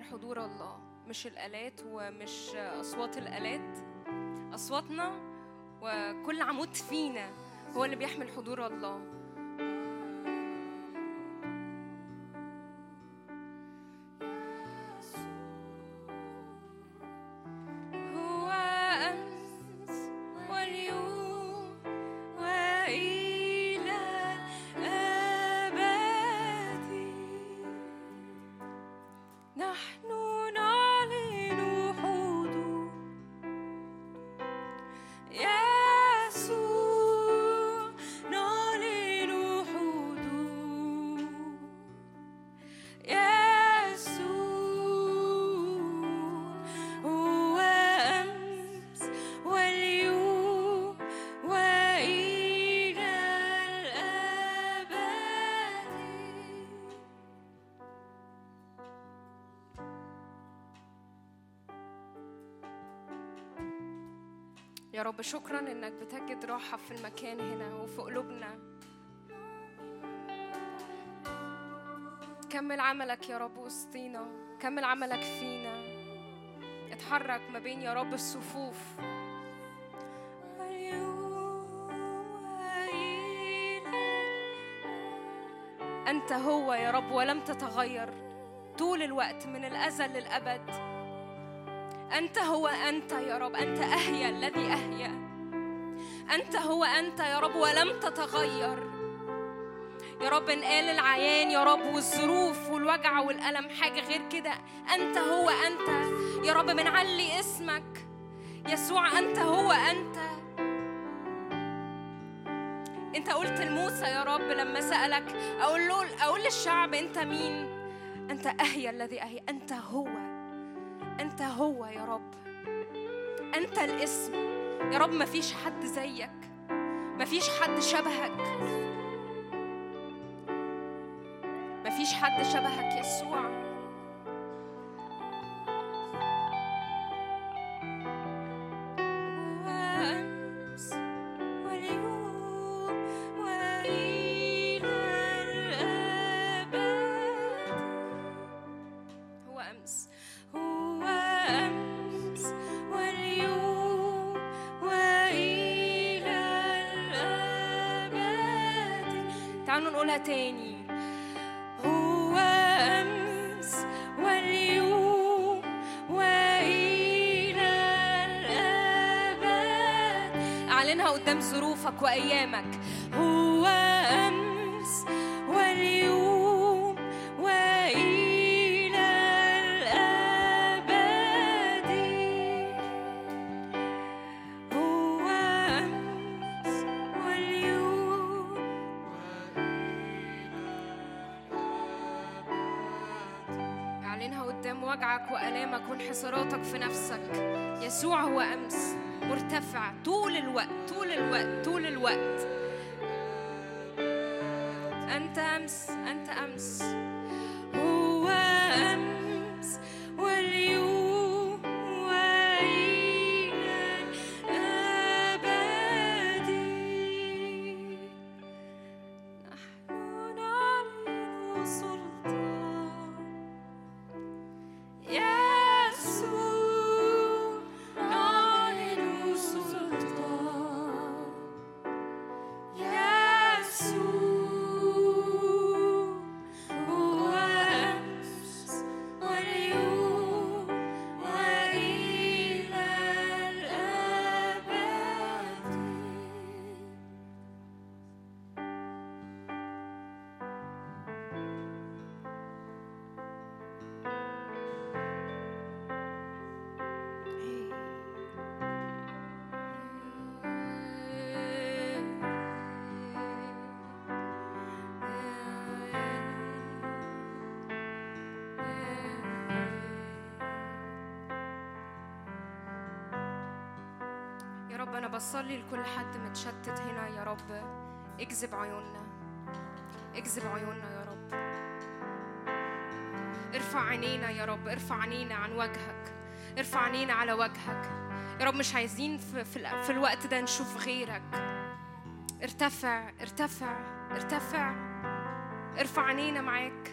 بنحمل حضور الله مش الآلات ومش أصوات الآلات أصواتنا وكل عمود فينا هو اللي بيحمل حضور الله. رب شكرا إنك بتجد راحة في المكان هنا وفي قلوبنا. كمل عملك يا رب وسطينا كمل عملك فينا. اتحرك ما بين يا رب الصفوف. أنت هو يا رب ولم تتغير. طول الوقت من الأزل للأبد. أنت هو أنت يا رب. أنت أهيا الذي أهيا. أنت هو أنت يا رب ولم تتغير. يا رب إن قال العيان يا رب والظروف والوجع والألم حاجة غير كده. أنت هو أنت. يا رب بنعلي اسمك. يسوع أنت هو أنت. أنت قلت لموسى يا رب لما سألك أقول له أقول للشعب أنت مين؟ أنت أهيا الذي أهيا. أنت هو أنت هو يا رب. أنت الاسم. يا رب مفيش حد زيك. مفيش حد شبهك. مفيش حد شبهك يسوع. وأيامك. هو أمس واليوم وإلى الأبد. هو أمس واليوم اعلنها قدام وجعك وألامك وانحساراتك في نفسك. يسوع هو أمس. مرتفع طول الوقت طول الوقت طول الوقت. رب أنا بصلي لكل حد متشتت هنا يا رب. اجذب عيوننا اجذب عيوننا يا رب. ارفع عينينا يا رب ارفع عينينا عن وجهك ارفع عينينا على وجهك. يا رب مش عايزين في, في, ال- في الوقت ده نشوف غيرك. ارتفع ارتفع ارتفع. ارفع عينينا معاك.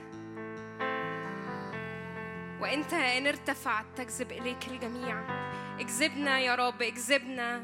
وانت ان ارتفعت تجذب إليك الجميع. اجذبنا يا رب اجذبنا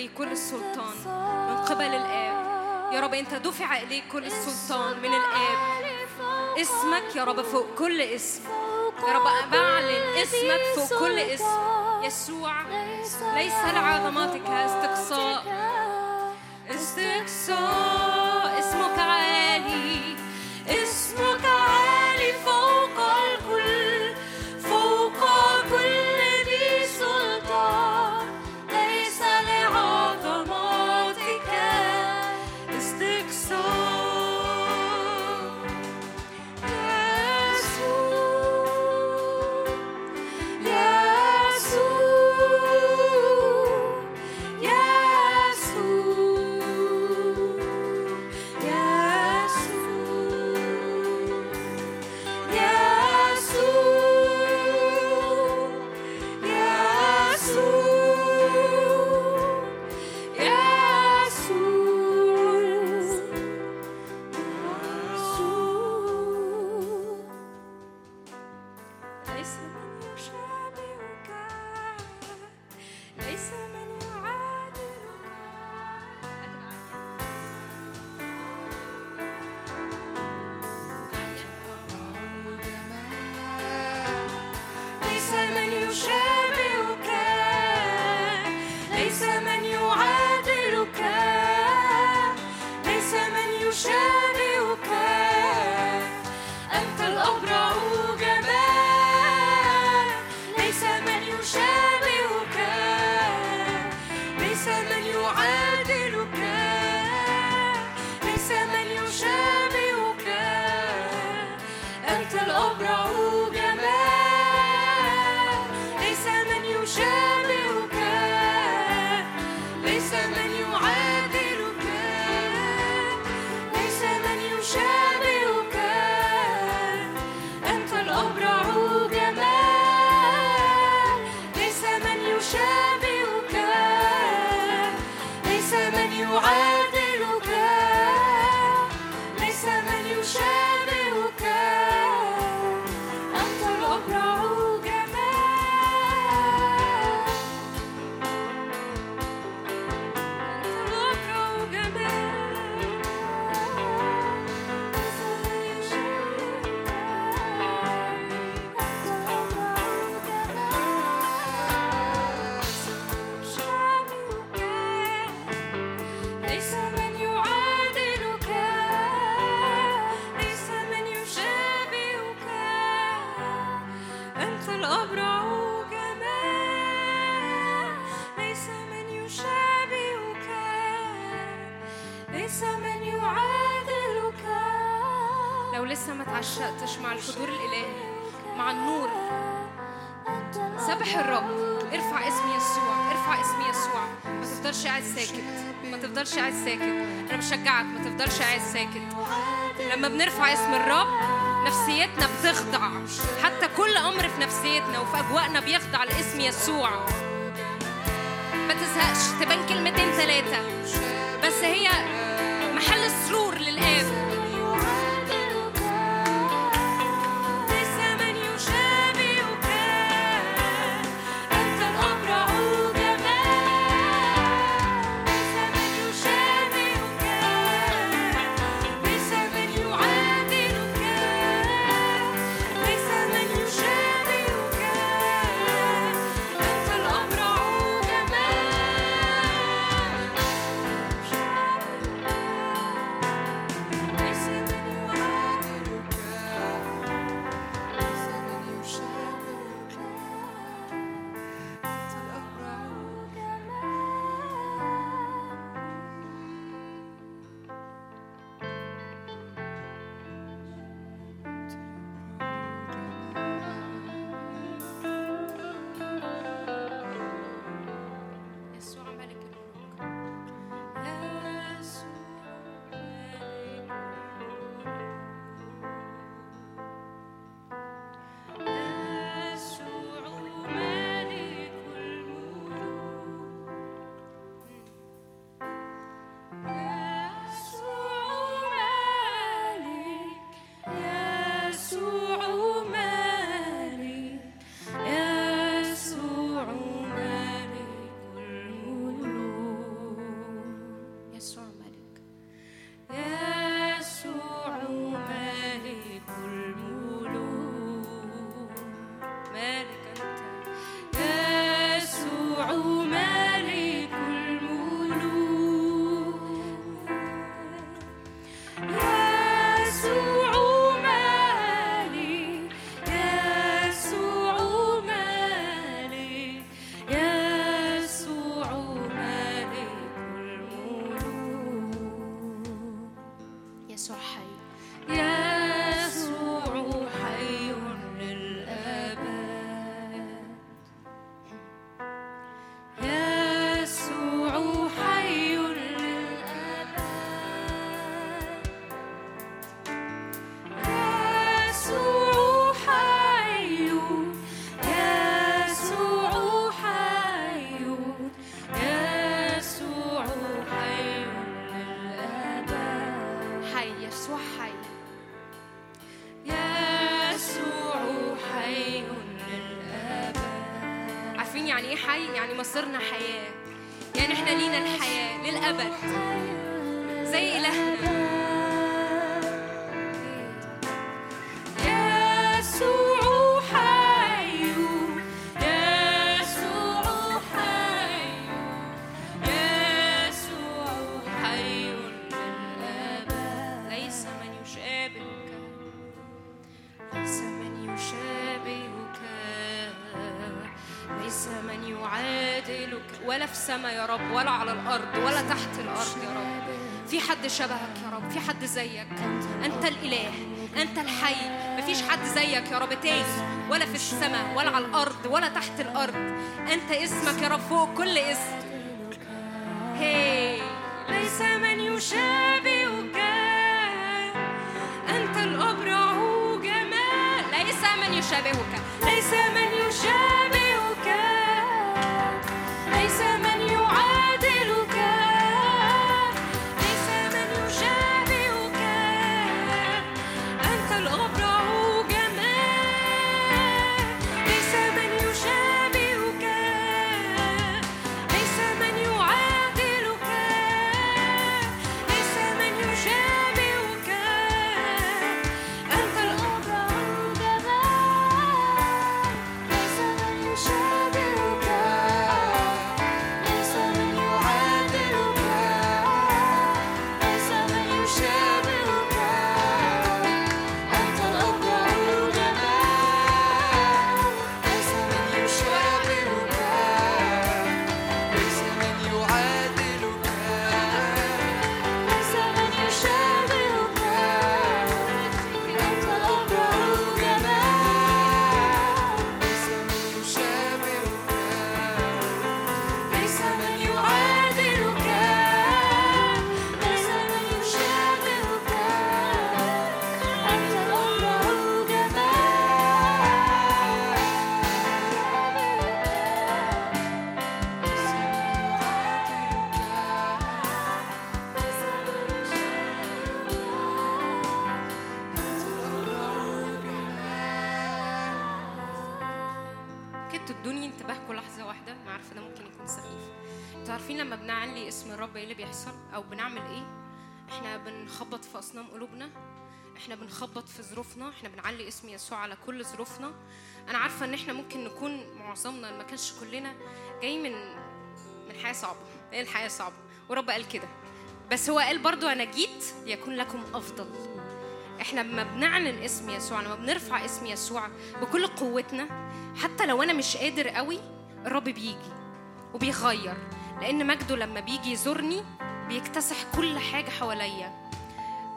إليه كل السلطان من قبل الآب. يا رب أنت دفع إليك كل السلطان من الآب. اسمك يا رب فوق كل اسم. يا رب بعلن اسمك فوق كل اسم. يسوع ليس لعظمتك استقصاء. ما تعشقتش مع الحضور الإلهي مع النور. سبح الرب. ارفع اسم يسوع ارفع اسم يسوع. ما تفضلش قاعد ساكت. ما تفضلش قاعد ساكت. أنا بشجعك. ما تفضلش قاعد ساكت. لما بنرفع اسم الرب نفسيتنا بتخضع. حتى كل أمر في نفسيتنا وفي أجواءنا بيخضع لاسم يسوع. ما تزهقش. تبان كلمتين ثلاثة بس هي حد زيك. أنت الإله أنت الحي. مفيش حد زيك يا رب. تاني. ولا في السماء ولا على الأرض ولا تحت الأرض. أنت اسمك يا رب فوق كل اسم. هي ليس من يشابهك. أنت الأبرع جمال. ليس من يشابهك. أصنام قلوبنا. إحنا بنخبط في ظروفنا. إحنا بنعلي اسم يسوع على كل ظروفنا. أنا عارفة إن إحنا ممكن نكون معظمنا ما كانش كلنا جاي من من حياة صعبة. هي الحياة صعبة. ورب قال كده. بس هو قال برضو أنا جيت ليكون لكم أفضل. إحنا لما بنعلن اسم يسوع لما بنرفع اسم يسوع بكل قوتنا حتى لو أنا مش قادر قوي الرب بيجي وبيغير. لأن مجده لما بيجي يزورني بيكتسح كل حاجة حواليا.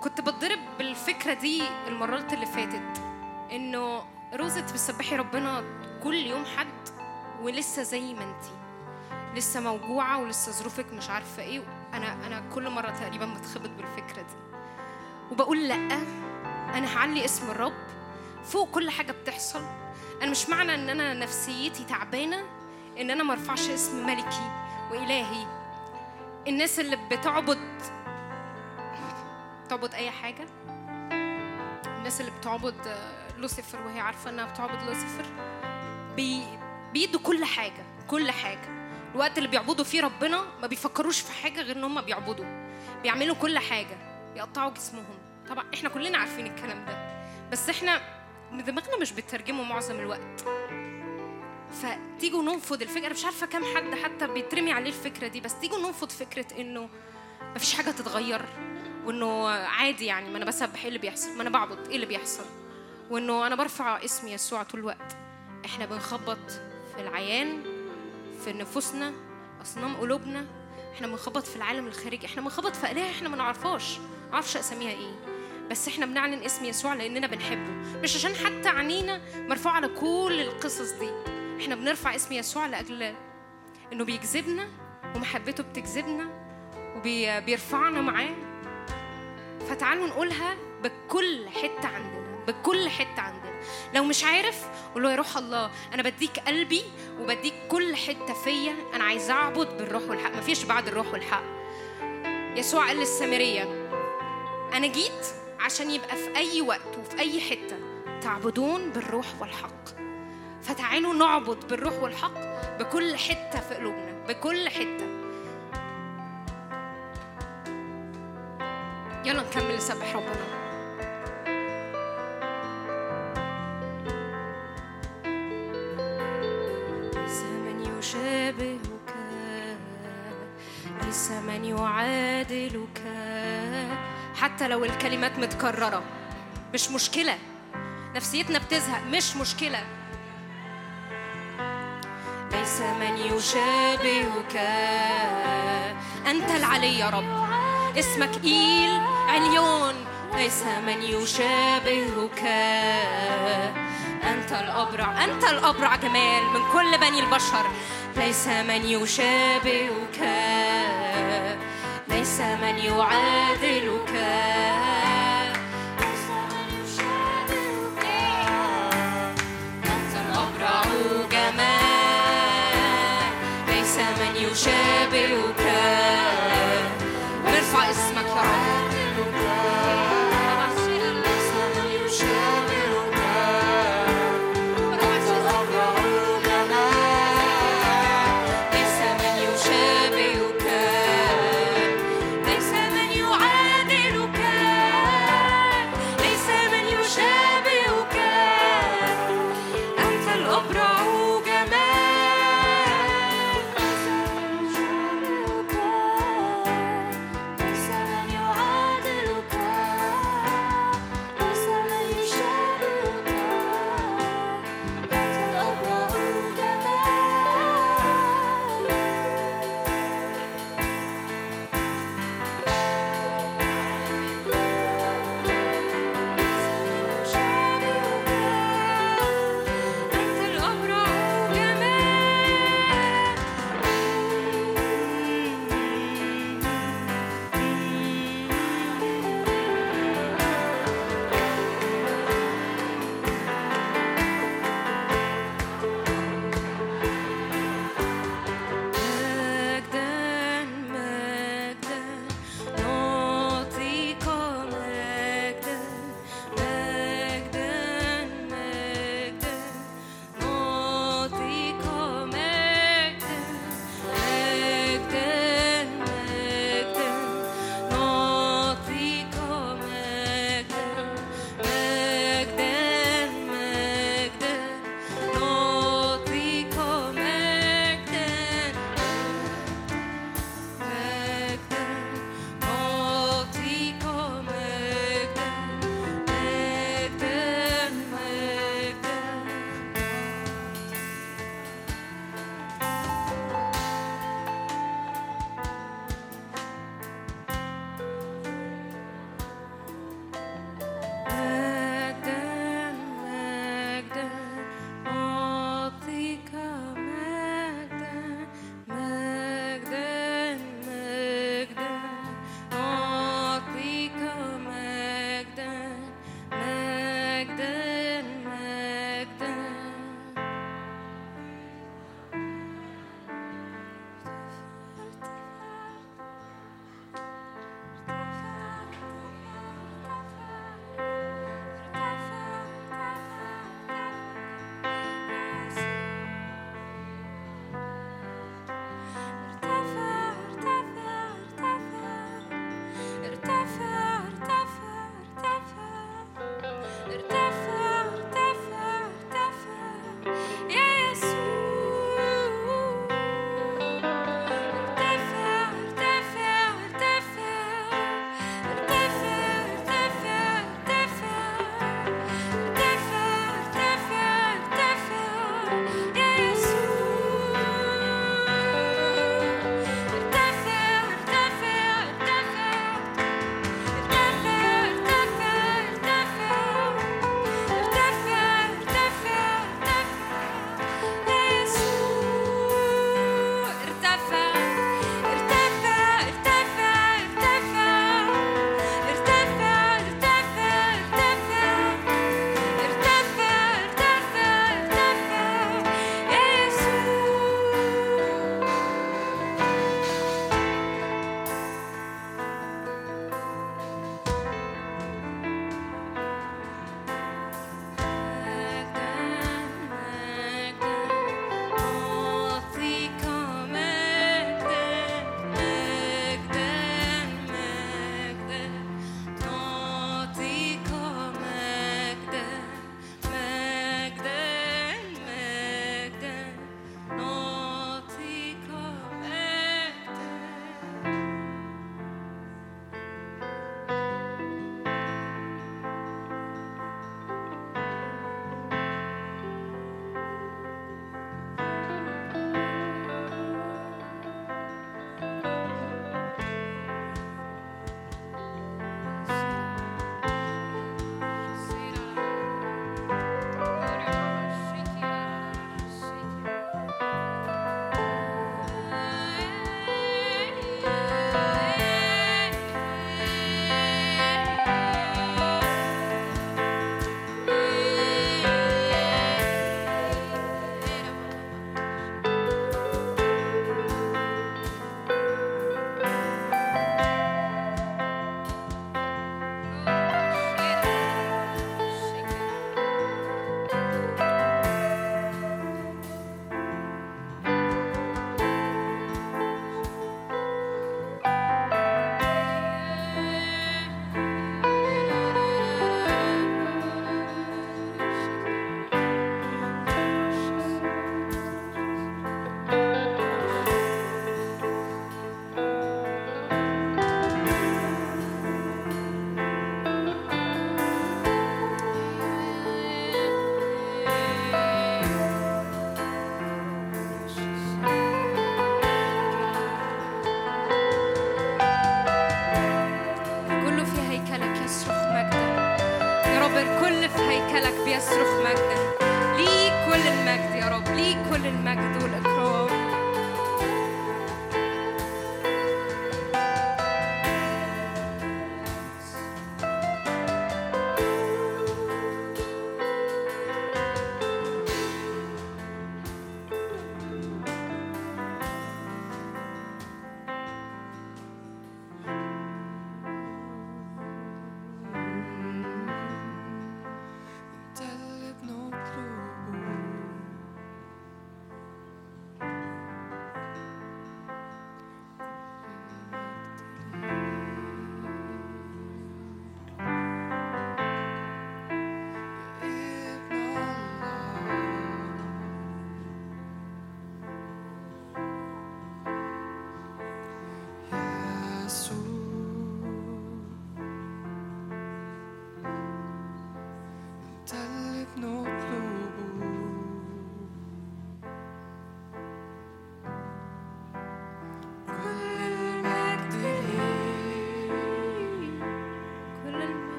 كنت بتضرب بالفكرة دي المرات اللي فاتت إنه روزة بتسبحي ربنا كل يوم حد ولسه زي ما انتي لسه موجوعة ولسه ظروفك مش عارفة إيه أنا أنا كل مرة تقريبا بتخبط بالفكرة دي. وبقول لأ أنا هعلي اسم الرب فوق كل حاجة بتحصل. أنا مش معنى إن أنا نفسيتي تعبانة إن أنا مرفعش اسم ملكي وإلهي. الناس اللي بتعبد تعبد أي حاجة. الناس اللي بتعبد لوسيفر وهي عارفة إنها بتعبد لوسيفر بي بيدوا كل حاجة كل حاجة. الوقت اللي بيعبدوا فيه ربنا ما بيفكروش في حاجة غير إن هم بيعبدوا. بيعملوا كل حاجة بيقطعوا جسمهم. طبعا إحنا كلنا عارفين الكلام ده بس إحنا دماغنا مش بتترجمه معظم الوقت. فتيجوا ننفض الفكرة مش عارفة كام حد حتى بيترمي عليه الفكرة دي بس تيجوا ننفض فكرة إنه مفيش حاجة تتغير. وإنه عادي يعني ما أنا بسبح إيه اللي بيحصل؟ ما أنا بعبد إيه اللي بيحصل؟ وإنه أنا برفع اسم يسوع طول الوقت. إحنا بنخبط في العيان في نفوسنا أصنام قلوبنا. إحنا بنخبط في العالم الخارجي. إحنا بنخبط في آلهة إحنا ما نعرفهاش ما أعرفش أساميها إيه. بس إحنا بنعلن اسم يسوع لأننا بنحبه. مش عشان حتى عنينا مرفوع على كل القصص دي. إحنا بنرفع اسم يسوع لأجل إنه بيجذبنا ومحبته بتجذبنا وبيرفعنا معاه. فتعالوا نقولها بكل حتة عندنا بكل حتة عندنا. لو مش عارف قول له يا روح الله أنا بديك قلبي وبديك كل حتة فيا أنا عايز أعبد بالروح والحق. مفيش بعد الروح والحق. يسوع قال للسامرية أنا جيت عشان يبقى في أي وقت وفي أي حتة تعبدون بالروح والحق. فتعالوا نعبد بالروح والحق بكل حتة في قلوبنا بكل حتة. يلا نكمل نسبح ربنا. يشابهك ليس من يعادلك. حتى لو الكلمات متكررة مش مشكلة. نفسيتنا بتزهق مش مشكلة. ليس من يشابهك أنت العلي يا رب. اسمك إيل. عليون ليس من يشابهك. أنت الأبرع أنت الأبرع جمال من كل بني البشر. ليس من يشابهك. ليس من يعادلك.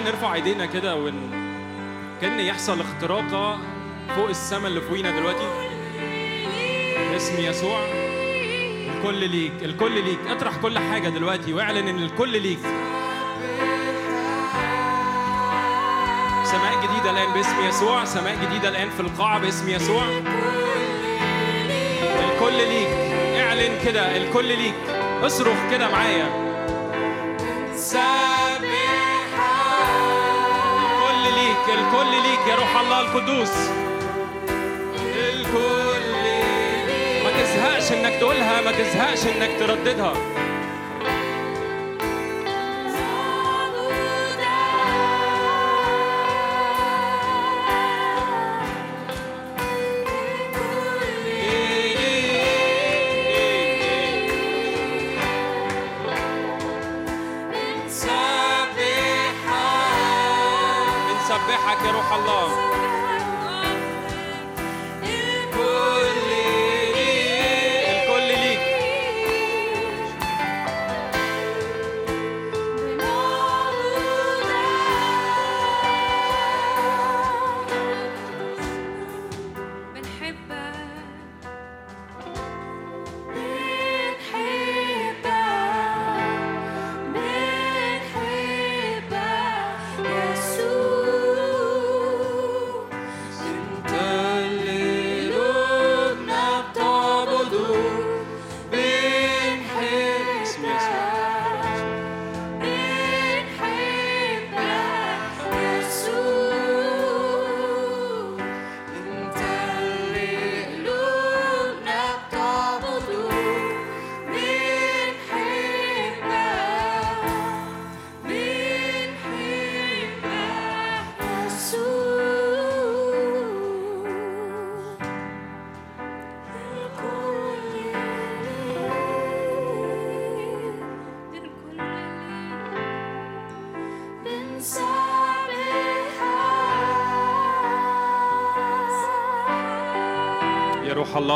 نرفع ايدينا كده ون كأن يحصل اختراقة فوق السماء اللي فوقينا دلوقتي. باسم يسوع. الكل ليك الكل ليك. اطرح كل حاجة دلوقتي واعلن إن الكل ليك. سماء جديدة الآن باسم يسوع. سماء جديدة الآن في القاعة باسم يسوع. الكل ليك. اعلن كده الكل ليك. اصرخ كده معايا. الكل ليك يا روح الله القدوس. الكل ما تزهقش إنك تقولها ما تزهقش إنك ترددها.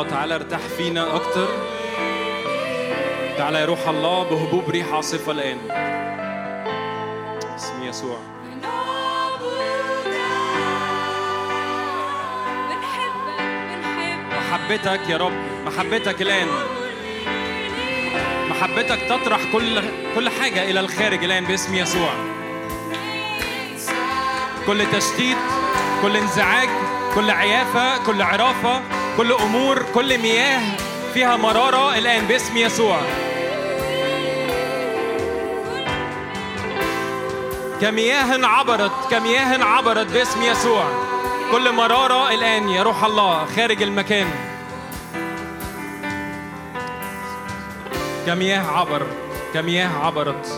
تعالى ارتاح فينا أكتر. تعالى يا روح الله بهبوب ريح عاصفة الآن. اسم يسوع. محبتك يا رب محبتك الآن. محبتك تطرح كل كل حاجة إلى الخارج الآن باسم يسوع. كل تشتيت كل انزعاج كل عيافة كل عرافة. كل أمور كل مياه فيها مرارة الآن باسم يسوع. كمياه عبرت كمياه عبرت باسم يسوع. كل مرارة الآن يا روح الله خارج المكان. كمياه عبر كمياه عبرت.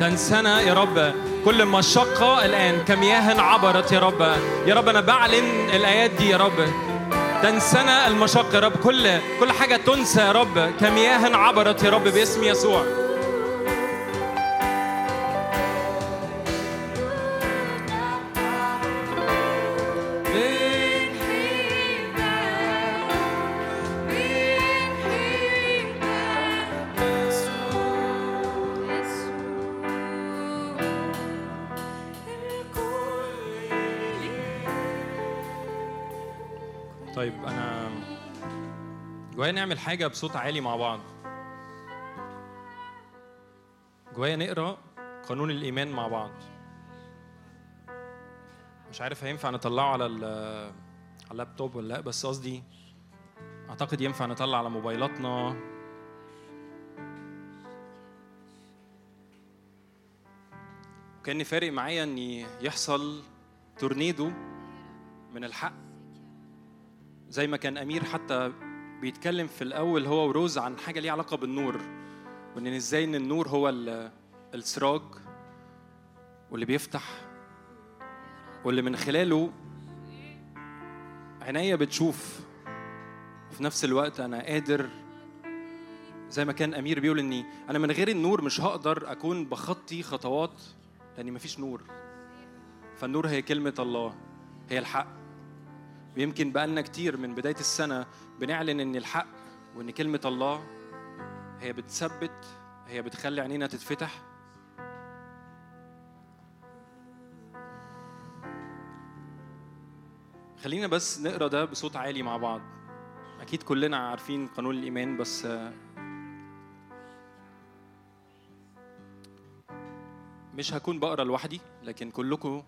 تنسنا يا رب. كل مشقة الآن كمياه عبرت يا رب. يا رب أنا بعلن الآيات دي يا رب. تنسنا المشقة يا رب. كل كل حاجة تنسى يا رب. كمياه عبرت يا رب باسم يسوع. نعمل حاجة بصوت عالي مع بعض. جوايا نقرأ قانون الإيمان مع بعض. مش عارف هينفع نطلعه على على اللابتوب ولا لأ بس قصدي أعتقد ينفع نطلع على موبايلاتنا. كان فارق معايا إن يحصل تورنيدو من الحق. زي ما كان أمير حتى بيتكلم في الأول هو وروز عن حاجة ليها علاقة بالنور وإن إزاي إن النور هو ال- السراج واللي بيفتح واللي من خلاله عينيا بتشوف. وفي نفس الوقت أنا قادر زي ما كان أمير بيقول إني أنا من غير النور مش هقدر أكون بخطي خطوات لأن مفيش نور. فالنور هي كلمة الله هي الحق. ويمكن بقالنا كتير من بداية السنة بنعلن إن الحق وإن كلمة الله هي بتثبت هي بتخلي عينينا تتفتح. خلينا بس نقرأ ده بصوت عالي مع بعض. أكيد كلنا عارفين قانون الإيمان بس مش هكون بقرأ لوحدي لكن كلكم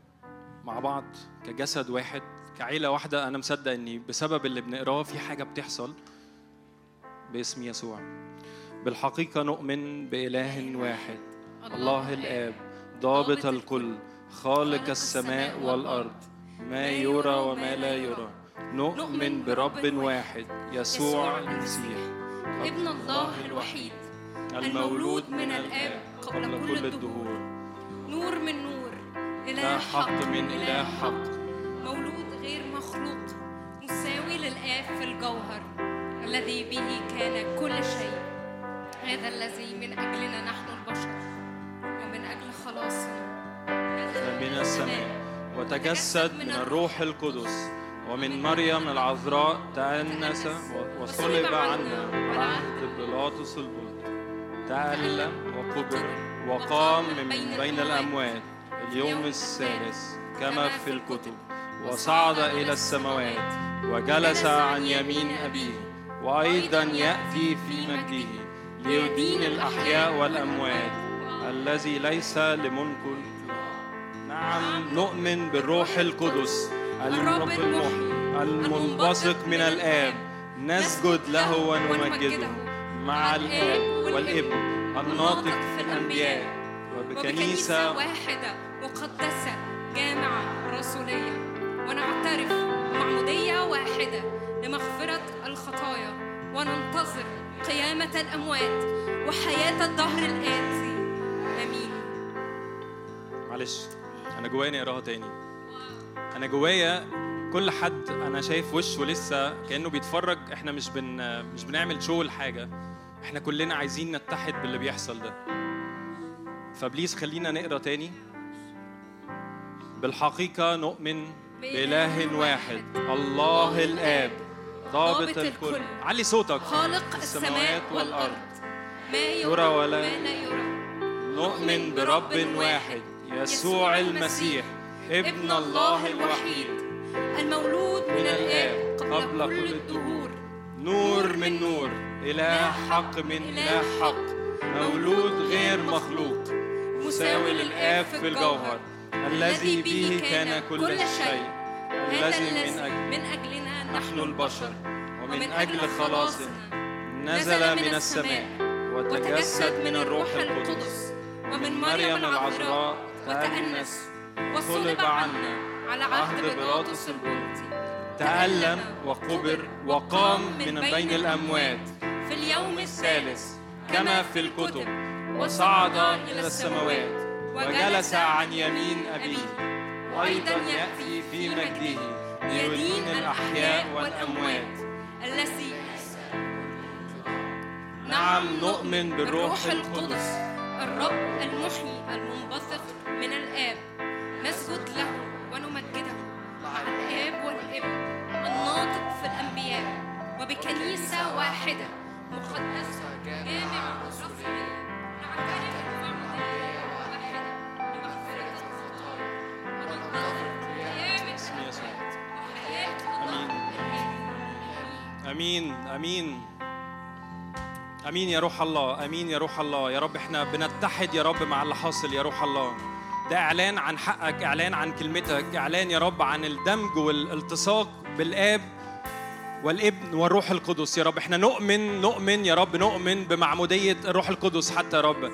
مع بعض كجسد واحد. كعيلة واحدة أنا مصدق إني بسبب اللي بنقراه في حاجة بتحصل باسم يسوع. بالحقيقة نؤمن بإله واحد الله الآب ضابط الكل خالق السماء والأرض. ما يرى وما لا يرى. نؤمن برب واحد يسوع المسيح. ابن الله الوحيد المولود من الآب قبل كل الدهور. نور من نور لا إله حق من إله حق. للآب في الجوهر الذي به كان كل شيء. هذا الذي من أجلنا نحن البشر ومن أجل خلاصنا من السماء. وتجسد من الروح. القدس. ومن مريم العذراء تأنس. وصلب عنا. عهد بيلاطس البلط تألم وقبر وقام من بين الأموات. اليوم الثالث كما في الكتب. وصعد إلى السماوات. وجلس عن يمين أبيه وأيضا يأتي في مجده ليدين الأحياء والأموات الذي ليس لملك نعم نؤمن بالروح القدس الرب المحيي المنبثق من الآب. نسجد له ونمجده مع الآب والابن الناطق في الأنبياء. وبكنيسة واحدة مقدسة جامعة رسولية. ونعترف بمعمودية واحدة لمغفرة الخطايا وننتظر قيامة الأموات وحياة الدهر الآتي. آمين. معلش أنا جوايا نقراها تاني. أنا جوايا كل حد أنا شايف وشه لسه كأنه بيتفرج إحنا مش بن مش بنعمل شو لحاجة. إحنا كلنا عايزين نتحد باللي بيحصل ده. فبليز خلينا نقرا تاني. بالحقيقة نؤمن بإله واحد الله الآب ضابط الكل. علي صوتك. خالق السماء والأرض. ما يرى ولا ما لا يرى. نؤمن برب واحد يسوع المسيح ابن الله الوحيد. المولود من الآب قبل كل الدهور. نور من نور. إله حق من إله حق. مولود غير مخلوق. مساوي للآب في الجوهر. الذي به كان كل شيء. الذي من أجل من أجلنا نحن البشر. ومن أجل خلاصنا. نزل من السماء. وتجسد من الروح القدس. ومن مريم العذراء وتأنس. وصلب عنا على عهد بيلاطس البلطي تألم وقبر وقام من بين الأموات. في اليوم الثالث كما في الكتب وصعد إلى السماوات. وجلس عن يمين أبيه. وأيضا يأتي في مجده يدين الأحياء والأموات. الذي نعم نؤمن بالروح القدس. الرب المحيي المنبثق من الآب. نسجد له ونمجده. مع الآب والابن. الناطق في الأنبياء. وبكنيسة واحدة. مقدسة. جامعة رسمية نعترف بمعمودية آمين. آمين. آمين يا روح الله. آمين يا روح الله. يا رب إحنا بنتحد يا رب مع اللي حاصل يا روح الله. ده إعلان عن حقك إعلان عن كلمتك إعلان يا رب عن الدمج والالتصاق بالآب والابن والروح القدس. يا رب إحنا نؤمن نؤمن يا رب نؤمن بمعمودية الروح القدس حتى يا رب.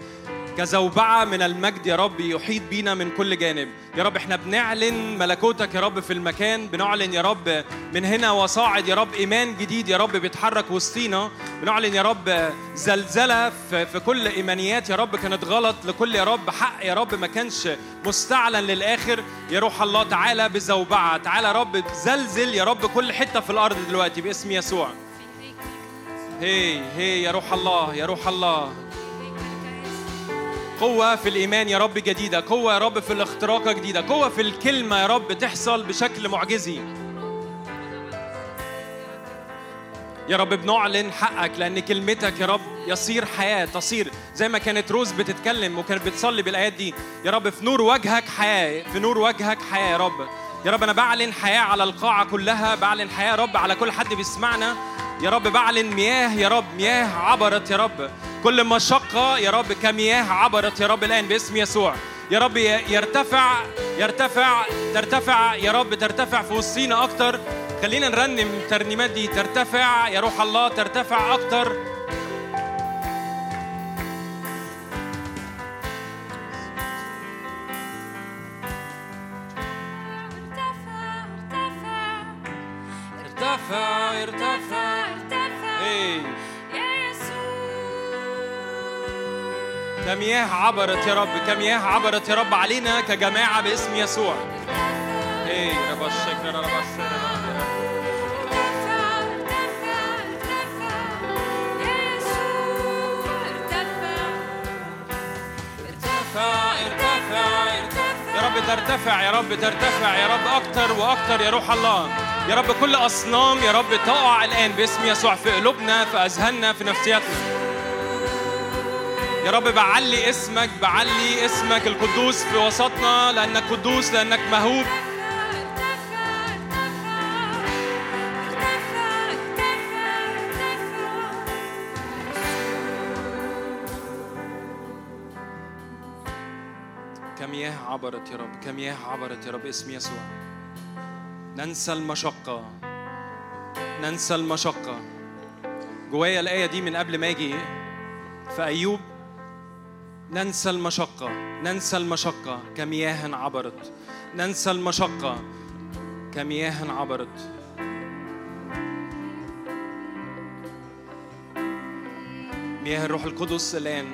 كزوبعة من المجد يا رب يحيط بينا من كل جانب يا رب إحنا بنعلن ملكوتك يا رب في المكان بنعلن يا رب من هنا وصاعد يا رب إيمان جديد يا رب بيتحرك وسطينا بنعلن يا رب زلزلة في, كل إيمانيات يا رب كانت غلط لكل يا رب حق يا رب ما كانش مستعلن للآخر يا روح الله تعالى بزوبعة تعالى يا رب زلزل يا رب كل حتة في الأرض دلوقتي باسم يسوع هي هي يا روح الله يا روح الله قوة في الإيمان يا رب جديدة قوة يا رب في الاختراق جديدة قوة في الكلمة يا رب تحصل بشكل معجزي. يا رب بنعلن حقك لأن كلمتك يا رب يصير حياة تصير زي ما كانت روز بتتكلم وكانت بتصلي بالآيات دي. يا رب في نور وجهك حياة في نور وجهك حياة يا رب. يا رب أنا بعلن حياة على القاعة كلها بعلن حياة يا رب على كل حد بيسمعنا. يا رب بعلن مياه يا رب مياه عبرت يا رب كل مشقة يا رب كمياه عبرت يا رب الآن باسم يسوع. يا رب يرتفع يرتفع ترتفع يا رب ترتفع في وسطينا أكتر. خلينا نرنم الترنيمات دي. ترتفع يا روح الله ترتفع أكتر. ارتفع ارتفع. ارتفع إيه. يا يسوع كمياه عبرت يا رب كمياه عبرت يا رب علينا كجماعة باسم يسوع. إيه رب الشكر رب الشكر. ارتفع يا رب ترتفع يا رب ترتفع يا رب أكتر وأكتر يا روح الله. يا رب كل أصنام يا رب تقع الآن باسم يسوع في قلوبنا في أذهاننا في نفسياتنا. يا رب بعلي اسمك بعلي اسمك القدوس في وسطنا لأنك قدوس لأنك مهوب. كمياه عبرت يا رب كمياه عبرت يا رب اسم يسوع. ننسى المشقة. ننسى المشقة. جوايا الآية دي من قبل ما أجي في أيوب ننسى المشقة. ننسى المشقة كمياه عبرت. ننسى المشقة كمياه عبرت. مياه الروح القدس الآن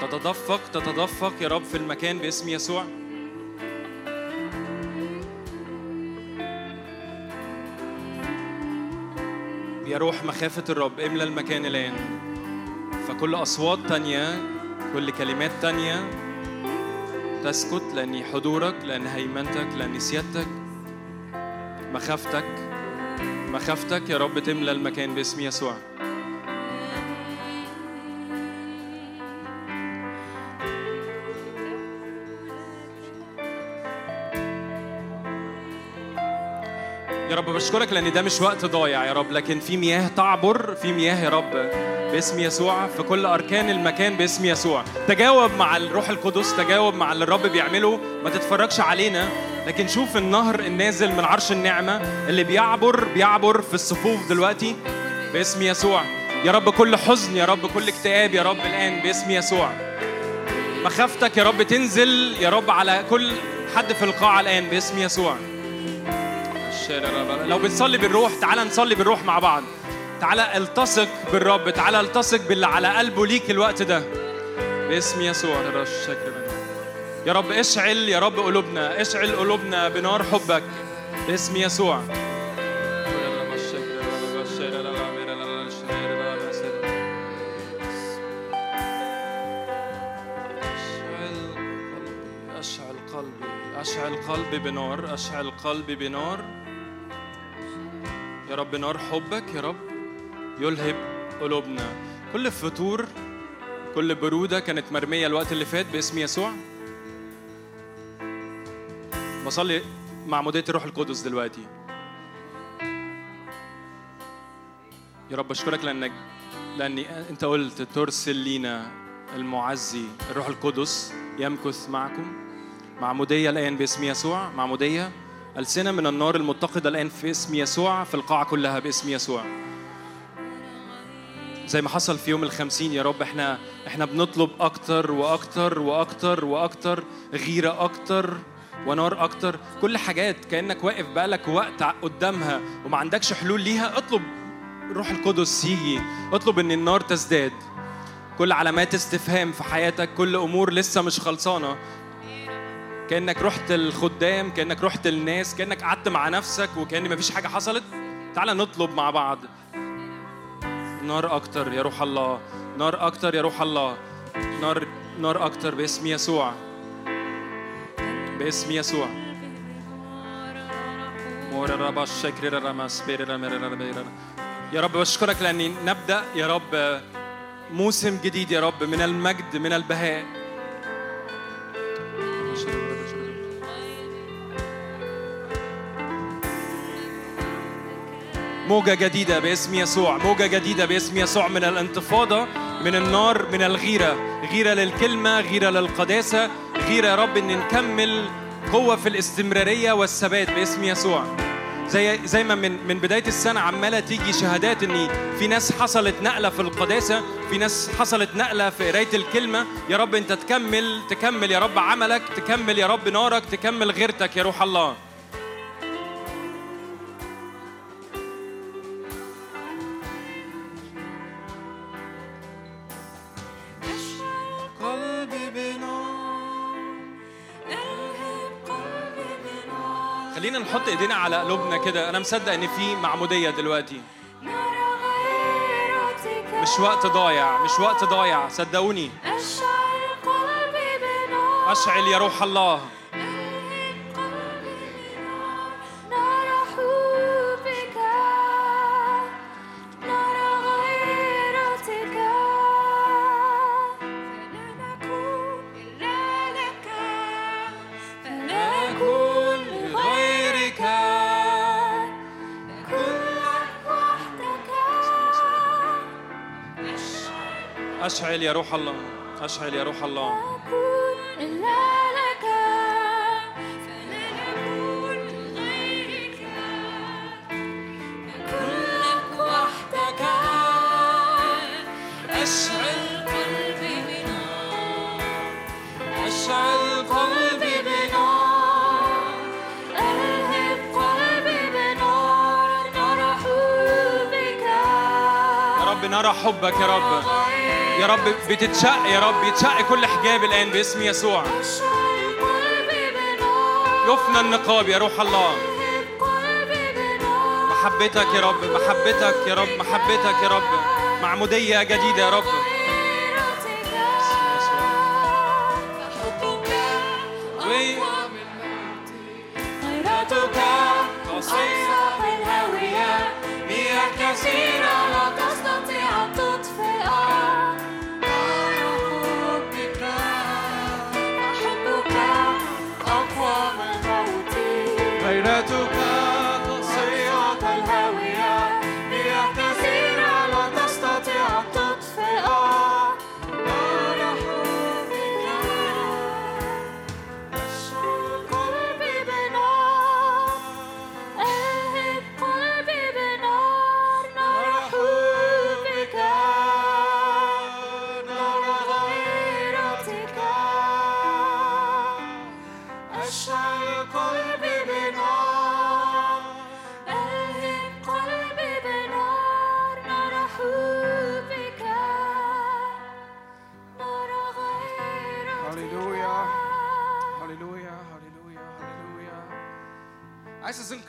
تتدفق تتدفق يا رب في المكان باسم يسوع. يا روح مخافة الرب املى المكان الآن. فكل أصوات تانية كل كلمات تانية تسكت لأن حضورك لأن هيمنتك لأن سيادتك مخافتك مخافتك يا رب تملى المكان باسم يسوع. يا رب بشكرك لأن ده مش وقت ضايع يا رب لكن في مياه تعبر في مياه يا رب باسم يسوع في كل أركان المكان باسم يسوع. تجاوب مع الروح القدس تجاوب مع اللي الرب بيعمله ما تتفرجش علينا لكن شوف النهر النازل من عرش النعمة اللي بيعبر بيعبر في الصفوف دلوقتي باسم يسوع. يا رب كل حزن يا رب كل اكتئاب يا رب الآن باسم يسوع. مخافتك يا رب تنزل يا رب على كل حد في القاعة الآن باسم يسوع. لو بنصلي بالروح تعالى نصلي بالروح مع بعض. تعالى التصق بالرب تعالى التصق باللي على قلبه ليك الوقت ده. باسم يسوع يا رب اشعل يا رب قلوبنا اشعل قلوبنا بنار حبك. باسم يسوع. أشعل قلبي أشعل قلبي بنار أشعل قلبي بنار. يا رب نار حبك يا رب يلهب قلوبنا. كل فتور كل برودة كانت مرمية الوقت اللي فات باسم يسوع. بصلي معمودية الروح القدس دلوقتي. يا رب أشكرك لأنك لأني أنت قلت ترسل لينا المعزي الروح القدس يمكث معكم. معمودية الآن باسم يسوع معمودية ألسنة من النار المتقدة الآن في اسم يسوع في القاعة كلها باسم يسوع. زي ما حصل في يوم الخمسين يا رب إحنا إحنا بنطلب أكتر وأكتر وأكتر وأكتر غيرة أكتر ونار أكتر. كل حاجات كأنك واقف بقالك وقت قدامها وما عندكش حلول ليها اطلب الروح القدس يجي. اطلب إن النار تزداد. كل علامات استفهام في حياتك كل أمور لسه مش خلصانة. كأنك رحت الخدام كأنك رحت الناس كأنك قعدت مع نفسك وكأن مفيش حاجة حصلت. تعال نطلب مع بعض. نار أكتر يا روح الله. نار أكتر يا روح الله. نار نار أكتر باسم يسوع. باسم يسوع. يا رب بشكرك لأني نبدأ. يا رب موسم جديد يا رب من المجد من البهاء. موجة جديدة باسم يسوع موجة جديدة باسم يسوع من الانتفاضة من النار من الغيرة غيرة للكلمة غيرة للقداسة غيرة يا رب إن نكمل قوة في الاستمرارية والثبات باسم يسوع. زي زي ما من من بداية السنة عمالة تيجي شهادات إن في ناس حصلت نقلة في القداسة في ناس حصلت نقلة في قراية الكلمة يا رب أنت تكمل تكمل يا رب عملك تكمل يا رب نارك تكمل غيرتك يا روح الله. خلينا نحط ايدينا على قلوبنا كده. أنا مصدق إن في معمودية دلوقتي. مش وقت ضايع مش وقت ضايع صدقوني. أشعل قلبي بنار. أشعل يا روح الله. اشعل يا روح الله اشعل يا روح الله. أشعل قلبي بنار اشعل قلبي بنار ألهب قلبي بنار نار حبك يا رب نرى حبك يا رب. يا رب بتتشق يا رب يتشق كل حجاب الآن باسم يسوع. يفنى النقاب يا روح الله. محبتك يا رب محبتك يا رب محبتك يا رب. معمودية جديدة يا رب.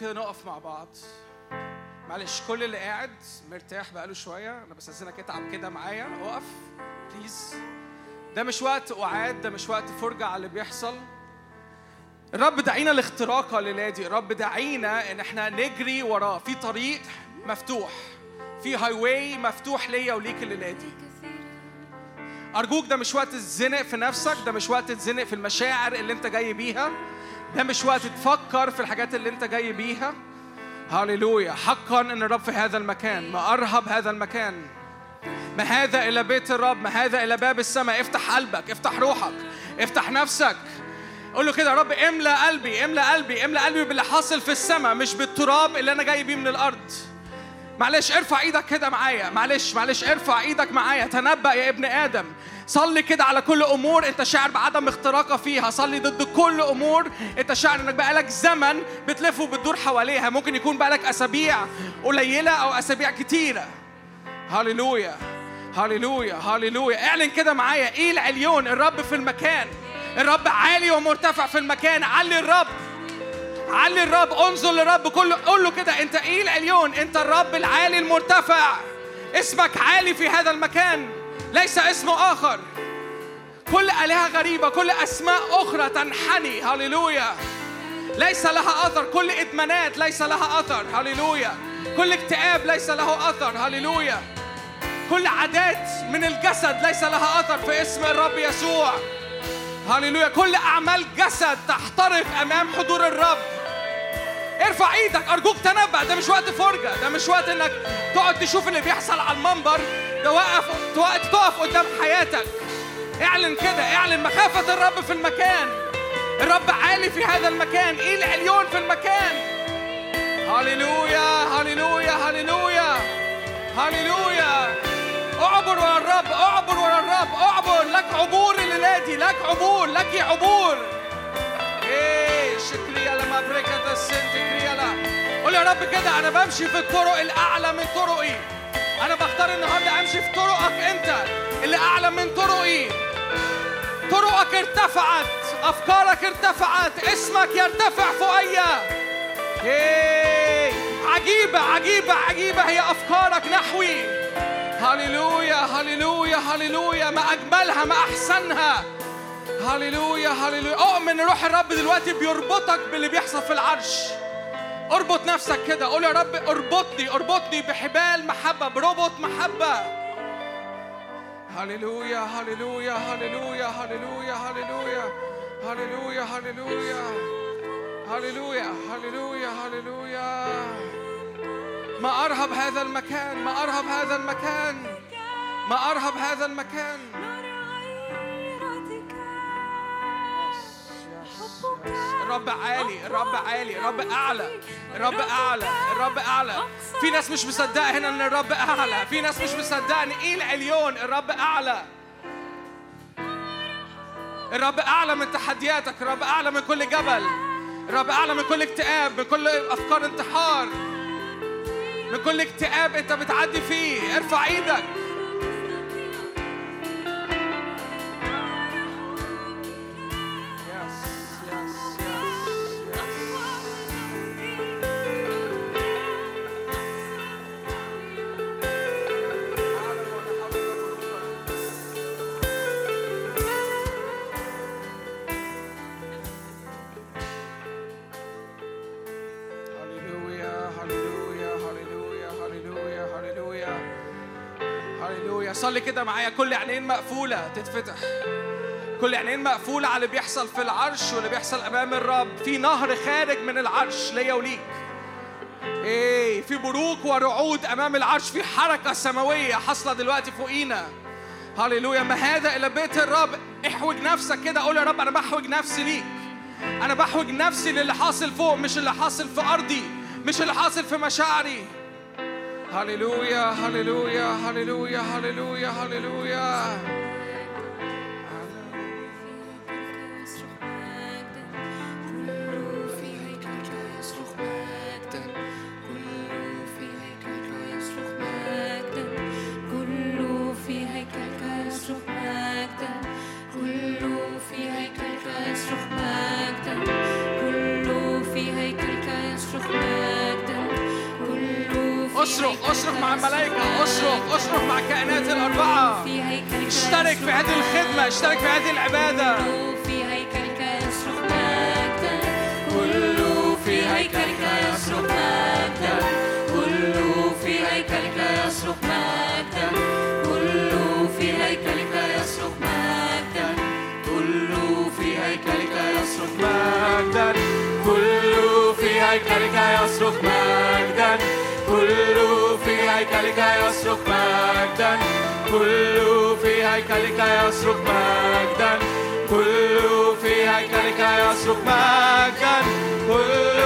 كده نقف مع بعض. معلش كل اللي قاعد مرتاح بقاله شوية. أنا بس أستأذنك اتعب كده معايا. اقف please ده مش وقت قعاد ده مش وقت فرجة على اللي بيحصل. الرب دعينا لاختراقة الليلة دي الرب دعينا إن إحنا نجري وراه. في طريق مفتوح. في highway مفتوح ليا وليك الليلة دي أرجوك ده مش وقت تزنق في نفسك. ده مش وقت تزنق في المشاعر اللي أنت جاي بيها. ده مش وقت تفكر في الحاجات اللي أنت جاي بيها. هاليلويا حقا إن الرب في هذا المكان. ما أرهب هذا المكان. ما هذا إلى بيت الرب. ما هذا إلى باب السماء. افتح قلبك. افتح روحك. افتح نفسك. قول له كده يا رب املى قلبي. املى قلبي. املى قلبي باللي حاصل في السماء مش بالتراب اللي أنا جاي بيه من الأرض. معلش ارفع إيدك كده معايا. معلش معلش ارفع إيدك معايا. تنبأ يا ابن آدم. صلي كده على كل أمور أنت شاعر بعدم اختراقها فيها. صلي ضد كل أمور أنت شاعر إنك بقالك زمن بتلف وبتدور حواليها. ممكن يكون بقالك أسابيع قليلة أو أسابيع كتيرة. هاليلويا هاليلويا هاليلويا اعلن كده معايا. إيه العليون؟ الرب في المكان. الرب عالي ومرتفع في المكان. علي الرب. علي الرب. انظر للرب كله. قول له كده. أنت إيه العليون؟ أنت الرب العالي المرتفع. اسمك عالي في هذا المكان. ليس اسم آخر. كل آلهة غريبة كل أسماء أخرى تنحني. هللويا. ليس لها أثر. كل إدمانات ليس لها أثر. هللويا. كل اكتئاب ليس له أثر. هللويا. كل عادات من الجسد ليس لها أثر في اسم الرب يسوع. هللويا. كل أعمال جسد تحترق أمام حضور الرب. ارفع إيدك. أرجوك تنبأ. ده مش وقت فرجة. ده مش وقت إنك تقعد تشوف اللي بيحصل على المنبر. ده وقف وقت تقف قدام حياتك. اعلن كده اعلن مخافة الرب في المكان. الرب عالي في هذا المكان إيه العليون في المكان؟ هللويا هللويا هللويا هللويا. اعبر ورا الرب اعبر ورا الرب اعبر. لك عبور الليلة دي لك عبور لك عبور. إيه شكريا لما بركة السنت كريالا قول يا رب كده أنا بمشي في الطرق الأعلى من طرقي. أنا بختار النهارده أمشي في طرقك أنت اللي أعلى من طرقي. طرقك ارتفعت أفكارك ارتفعت اسمك يرتفع فوقيا. عجيبة عجيبة عجيبة هي أفكارك نحوي. هللويا هللويا هللويا ما أجملها ما أحسنها. هللويا هللويا. أؤمن روح الرب دلوقتي بيربطك باللي بيحصل في العرش. اربط نفسك كده. قول يا رب اربطني اربطني بحبال محبة بربط محبة. هللويا هللويا هللويا هللويا هللويا هللويا هللويا. هللويا هللويا هللويا. ما أرهب هذا المكان ما أرهب هذا المكان ما أرهب هذا المكان. الرب عالي الرب عالي الرب أعلى الرب أعلى الرب أعلى. في ناس مش مصدقة هنا إن الرب أعلى. في ناس مش مصدقة إن إيه العليون الرب أعلى. الرب أعلى من تحدياتك الرب أعلى من كل جبل. الرب أعلى من كل اكتئاب من كل أفكار انتحار. من كل اكتئاب أنت بتعدي فيه. ارفع إيدك. صلي كده معايا. كل عينين مقفولة تتفتح. كل عينين مقفولة على اللي بيحصل في العرش واللي بيحصل أمام الرب. في نهر خارج من العرش ليا وليك. إيه في بروق ورعود أمام العرش. في حركة سماوية حاصلة دلوقتي فوقينا. هللويا. ما هذا إلى بيت الرب. احوج نفسك كده. قول يا رب أنا بحوج نفسي ليك. أنا بحوج نفسي للي حاصل فوق مش اللي حاصل في أرضي مش اللي حاصل في مشاعري. هللويا هللويا هللويا هللويا هللويا اصرخ اصرخ مع الملائكة اصرخ اصرخ مع الكائنات الأربعة. اشترك في هذه الخدمة اشترك في هذه العبادة. في هيكلك يصرخ مجدا كله في هيكلك يصرخ مجدا كله في هيكلك يصرخ مجدا كله في هيكلك يصرخ مجدا كله في هيكلك يصرخ مجدا كله في هيكلك هيكلك يصرخ مجدا. كل في هيكلك يصرخ مجدا. كل في هيكلك يصرخ مجدا. كل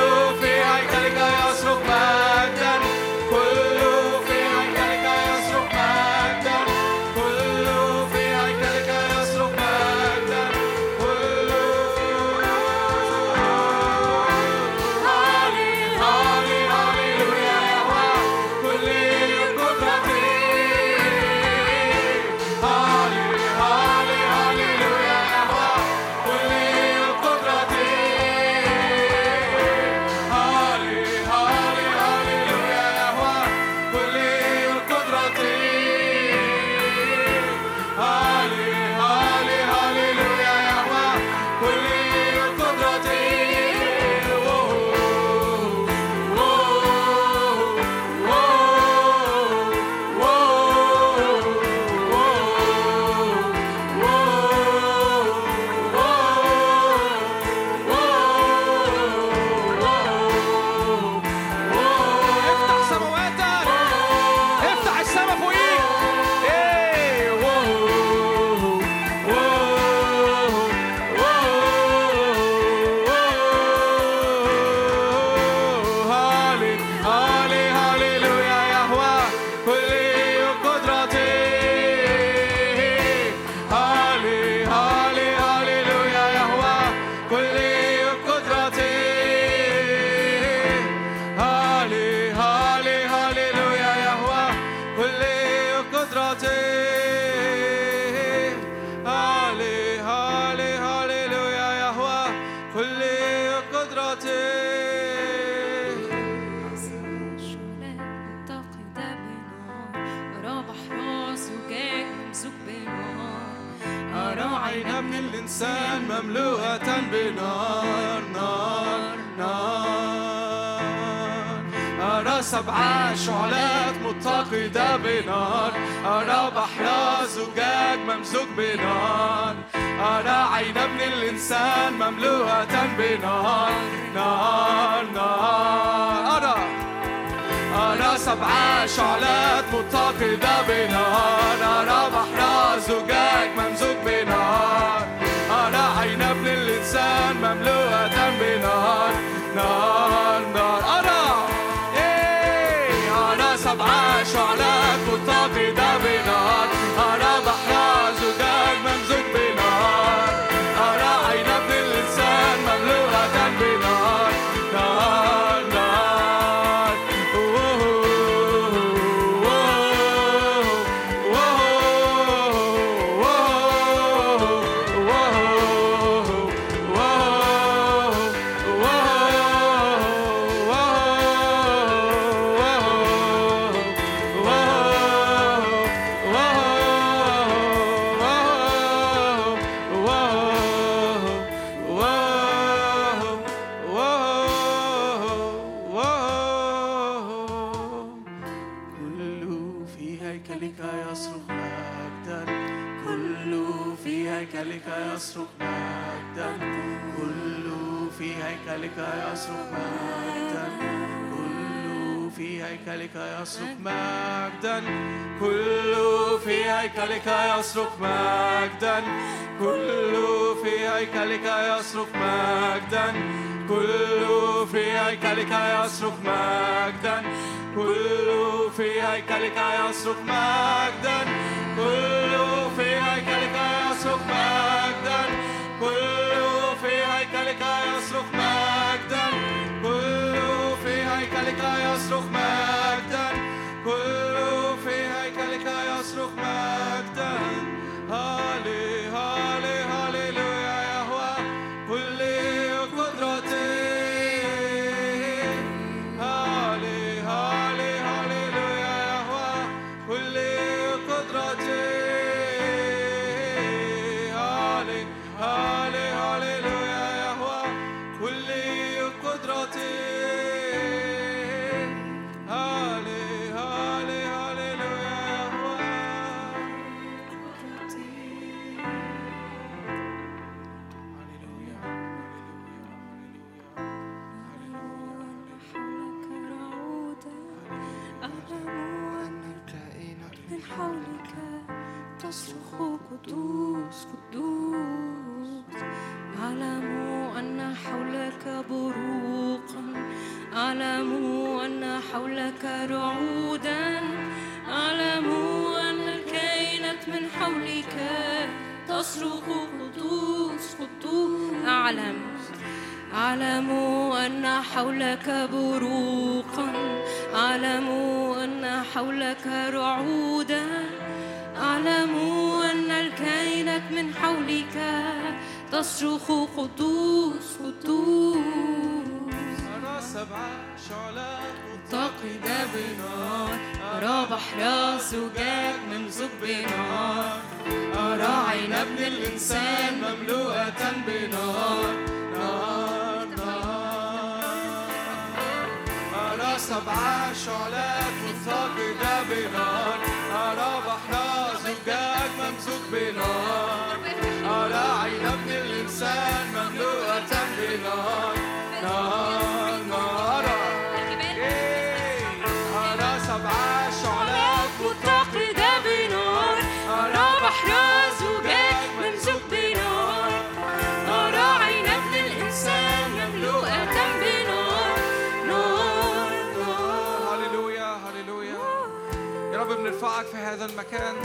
هذا المكان.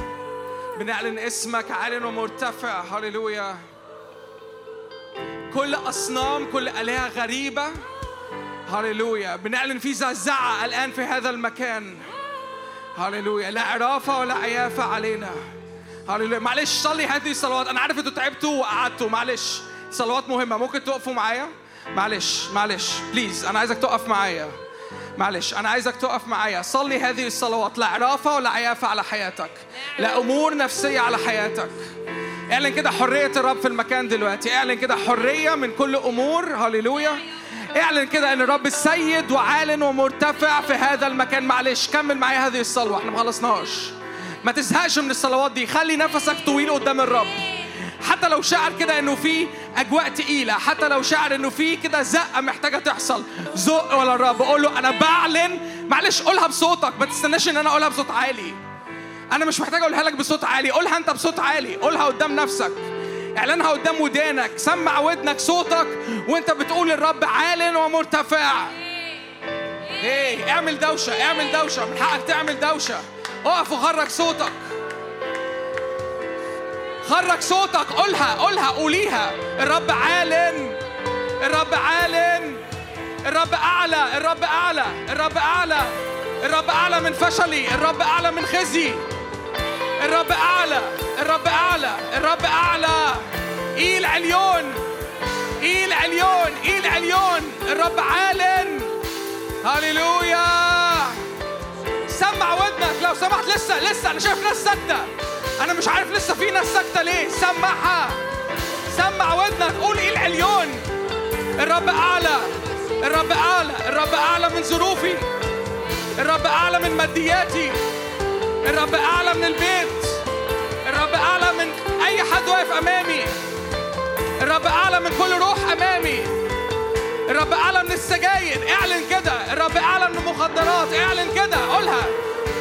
بنعلن اسمك عال ومرتفع. هللويا. كل أصنام كل آلهة غريبة. هللويا. بنعلن في زعزعة الآن في هذا المكان. هللويا. لا عرافة ولا عيافة علينا. هللويا. معلش صلي هذه الصلوات. أنا عارف أنتوا تعبتوا وقعدتوا. معلش. صلوات مهمة. ممكن تقفوا معايا؟ معلش معلش. بليز أنا عايزك تقف معايا. معلش أنا عايزك تقف معايا. صلي هذه الصلوات. لا عرافة ولا عيافة على حياتك. لا أمور نفسية على حياتك. اعلن كده حرية الرب في المكان دلوقتي. اعلن كده حرية من كل أمور. هللويا. اعلن كده إن الرب السيد وعال ومرتفع في هذا المكان. معلش كمل معايا هذه الصلوة. إحنا ما خلصناش ما تزهقش من الصلوات دي. خلي نفسك طويل قدام الرب. حتى لو شعر كده إنه في أجواء تقيلة حتى لو شعر إنه في كده زقة محتاجة تحصل. زق ولا الرب قول له أنا بعلن معلش قولها بصوتك ما تستناش إن أنا أقولها بصوت عالي. أنا مش محتاج أقولها لك بصوت عالي. قولها أنت بصوت عالي. قولها قدام نفسك. اعلنها قدام ودانك. سمع ودنك صوتك وأنت بتقول الرب عال ومرتفع. إيه اعمل دوشة اعمل دوشة. من حقك تعمل دوشة. اقف وخرج صوتك. خرج صوتك قولها قولها قوليها. الرب عالن الرب عالن الرب أعلى الرب أعلى الرب أعلى الرب أعلى من فشلي الرب أعلى من خزي. الرب أعلى الرب أعلى الرب أعلى. إيل عليون إيل عليون إيل عليون. الرب عالن هللويا. سمع ودنك لو سمحت لسه لسه أنا شايف ناس ساكتة. أنا مش عارف لسه في ناس ساكتة ليه. سمعها. سمع ودنك قول إيه العليون الرب أعلى. الرب أعلى. الرب أعلى من ظروفي. الرب أعلى من مادياتي. الرب أعلى من البيت. الرب أعلى من أي حد واقف أمامي. الرب أعلى من كل روح أمامي. الرب أعلى من السجاير. اعلن كده. الرب أعلى من المخدرات. اعلن كده. قولها.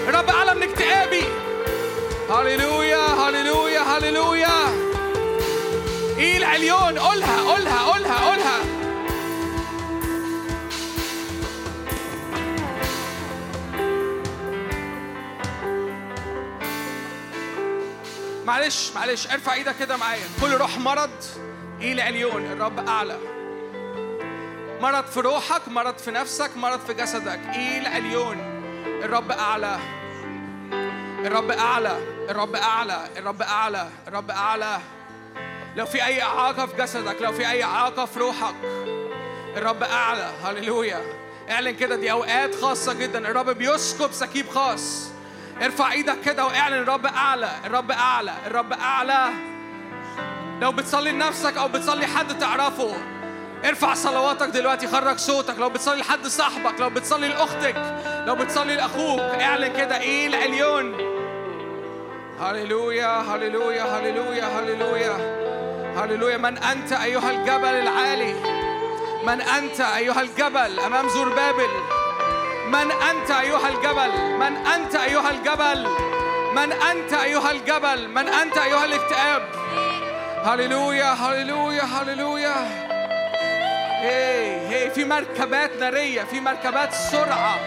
الرب أعلى من اكتئابي. هللويا هللويا هللويا إيه العليون قولها قولها قولها قولها معلش معلش ارفع إيدك كده معايا. كل روح مرض إيه العليون الرب أعلى. مرض في روحك مرض في نفسك مرض في جسدك. إيه العليون الرب أعلى. الرب أعلى الرب أعلى الرب أعلى الرب أعلى. لو في أي اعاقه في جسدك لو في أي اعاقه في روحك الرب أعلى. هللويا. اعلن كده دي أوقات خاصة جدا. الرب بيسكب سكيب خاص. ارفع إيدك كده واعلن الرب أعلى الرب أعلى الرب أعلى. لو بتصلي لنفسك أو بتصلي حد تعرفه ارفع صلواتك دلوقتي خرج صوتك. لو بتصلي لحد صاحبك لو بتصلي لأختك لو بتصلي لأخوك اعلن كده إيه العليون هللويا هللويا هللويا هللويا. هللويا. من أنت أيها الجبل العالي؟ من أنت أيها الجبل أمام زربابل من أنت أيها الجبل؟ من أنت أيها الجبل؟ من أنت أيها الجبل؟ من أنت أيها الاكتئاب؟ هللويا هللويا هللويا. هي هي في مركبات نارية في مركبات سرعة.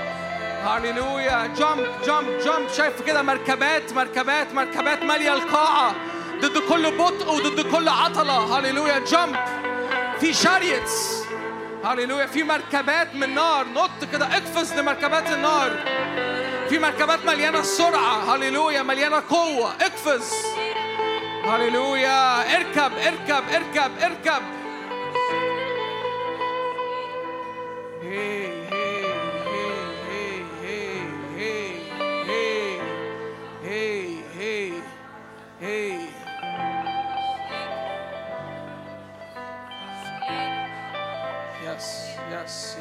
هللويا jump jump jump شايف كده مركبات مركبات مركبات مالية القاعة. ضد كل بطء وضد كل عطلة هللويا jump في chariots هللويا في مركبات من نار نط كده. اقفز لمركبات النار. في مركبات مليانة سرعة. هللويا مليانة قوة. اقفز هللويا اركب اركب اركب اركب.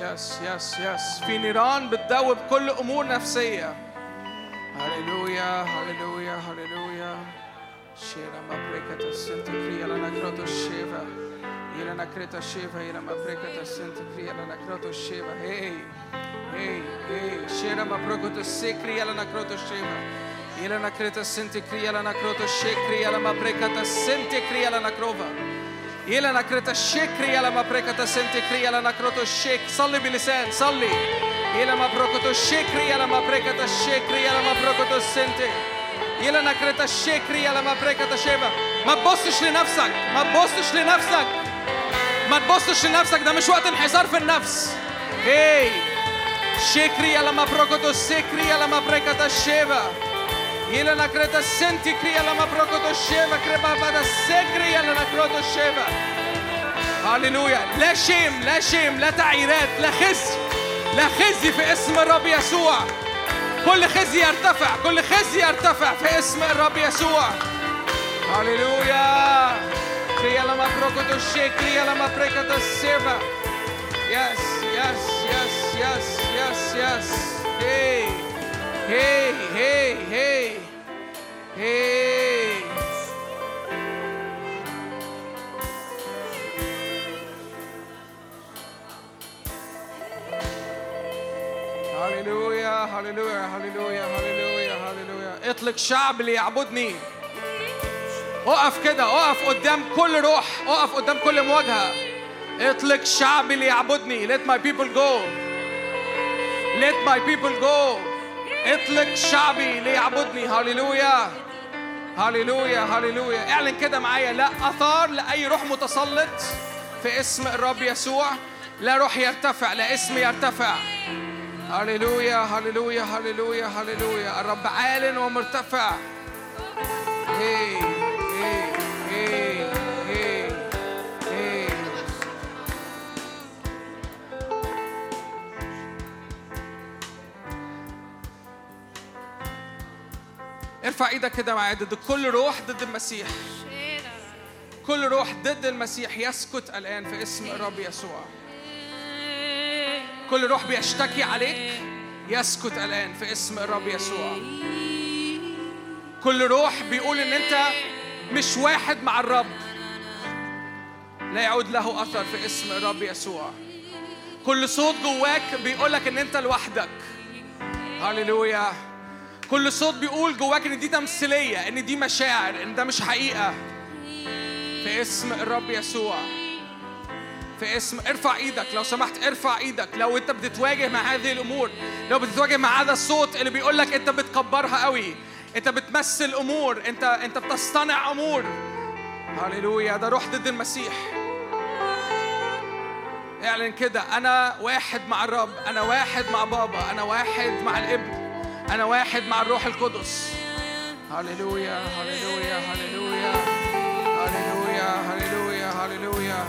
yes yes yes في نيران بتذوب كل امور نفسيه هللويا هللويا هللويا شيرا مابريكا السنت كريا لنا كروتو الشيفا Ira na creta sheva, ira ma prekata santa kriya na kroto sheva. Hey, hey, hey. Shera ma prokota se kriya na kroto sheva. Ira na creta santa kriya na kroto she kriya ma prekata santa kriya na krova. Ira na creta she kriya ma prekata santa kriya na kroto she. Salli bilisen, salli. Ira ma prokota she kriya ma prekata she kriya ma prokota santa. Ila na kreta she kriya ma prekata sheva. Ma bosiš li nafsak? Ma bosiš li nafsak? ما تبصش لنفسك ده مش وقت انحسار في النفس. هي شكري يلا ما بركت السكري يلا ما بركت الشيبة kreta senti kria la maprokoto sheva kreba bada sekri la na kroto sheva هللويا لا شيم لا شيم لا تعييرات لا خزي لا خزي في اسم الرب يسوع. كل خزي يرتفع كل خزي يرتفع في اسم الرب يسوع. هللويا Kriela mabrokoto she, kriela mabrekato seba. Yes, yes, yes, yes, yes, yes. Hey, hey, hey, hey, hey. هللويا هللويا هللويا هللويا هللويا اطلق شعب ليعبدني اقف كده اقف قدام كل روح اقف قدام كل مواجهة. اطلق شعبي ليعبدني let my people go. Let my people go. اطلق شعبي ليعبدني هللويا هللويا هللويا اعلن كده معايا. لا اثار لأي روح متسلط في اسم الرب يسوع. لا روح يرتفع لا اسم يرتفع. هللويا هللويا هللويا هللويا الرب عال ومرتفع. هي ارفع إيدك كده معايا ضد كل روح ضد المسيح. كل روح ضد المسيح يسكت الآن في اسم الرب يسوع. كل روح بيشتكي عليك يسكت الآن في اسم الرب يسوع. كل روح بيقول إن أنت مش واحد مع الرب. لا يعود له أثر في اسم الرب يسوع. كل صوت جواك بيقولك إن أنت لوحدك. هللويا. كل صوت بيقول جواك إن دي تمثيلية إن دي مشاعر إن ده مش حقيقة. في اسم الرب يسوع. في اسم ارفع إيدك. لو سمحت ارفع إيدك. لو أنت بتتواجه مع هذه الأمور لو بتتواجه مع هذا الصوت اللي بيقول لك أنت بتكبرها قوي انت بتمثل امور انت انت بتصطنع امور. هللويا ده روح ضد المسيح. اعلن كده أنا واحد مع الرب أنا واحد مع بابا أنا واحد مع الابن أنا واحد مع الروح القدس. هللويا هللويا هللويا هللويا هللويا هللويا.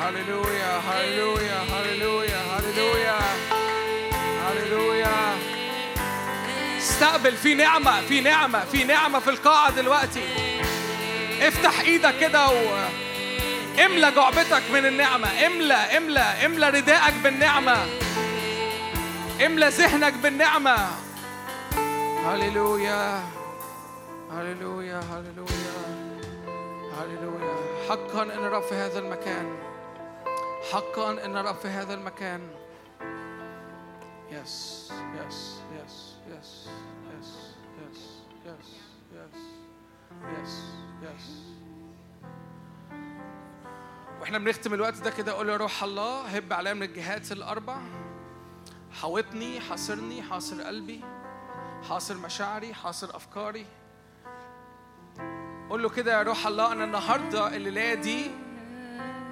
هللويا هللويا هللويا هللويا. هللويا. استقبل. في نعمة في نعمة في نعمة في القاعة دلوقتي. افتح إيدك كده و املى جعبتك من النعمة. املى املى املى رداءك بالنعمة. املى ذهنك بالنعمة. هللويا هللويا هللويا هللويا. حقا إن الرب في هذا المكان. حقا إن الرب في هذا المكان. yes yes yes yes yes yes وإحنا بنختم الوقت ده كده قول يا روح الله هب عليا من الجهات الأربع. حاوطني حاصرني حاصر قلبي حاصر مشاعري حاصر أفكاري. قول له كده يا روح الله أنا النهارده الليلة دي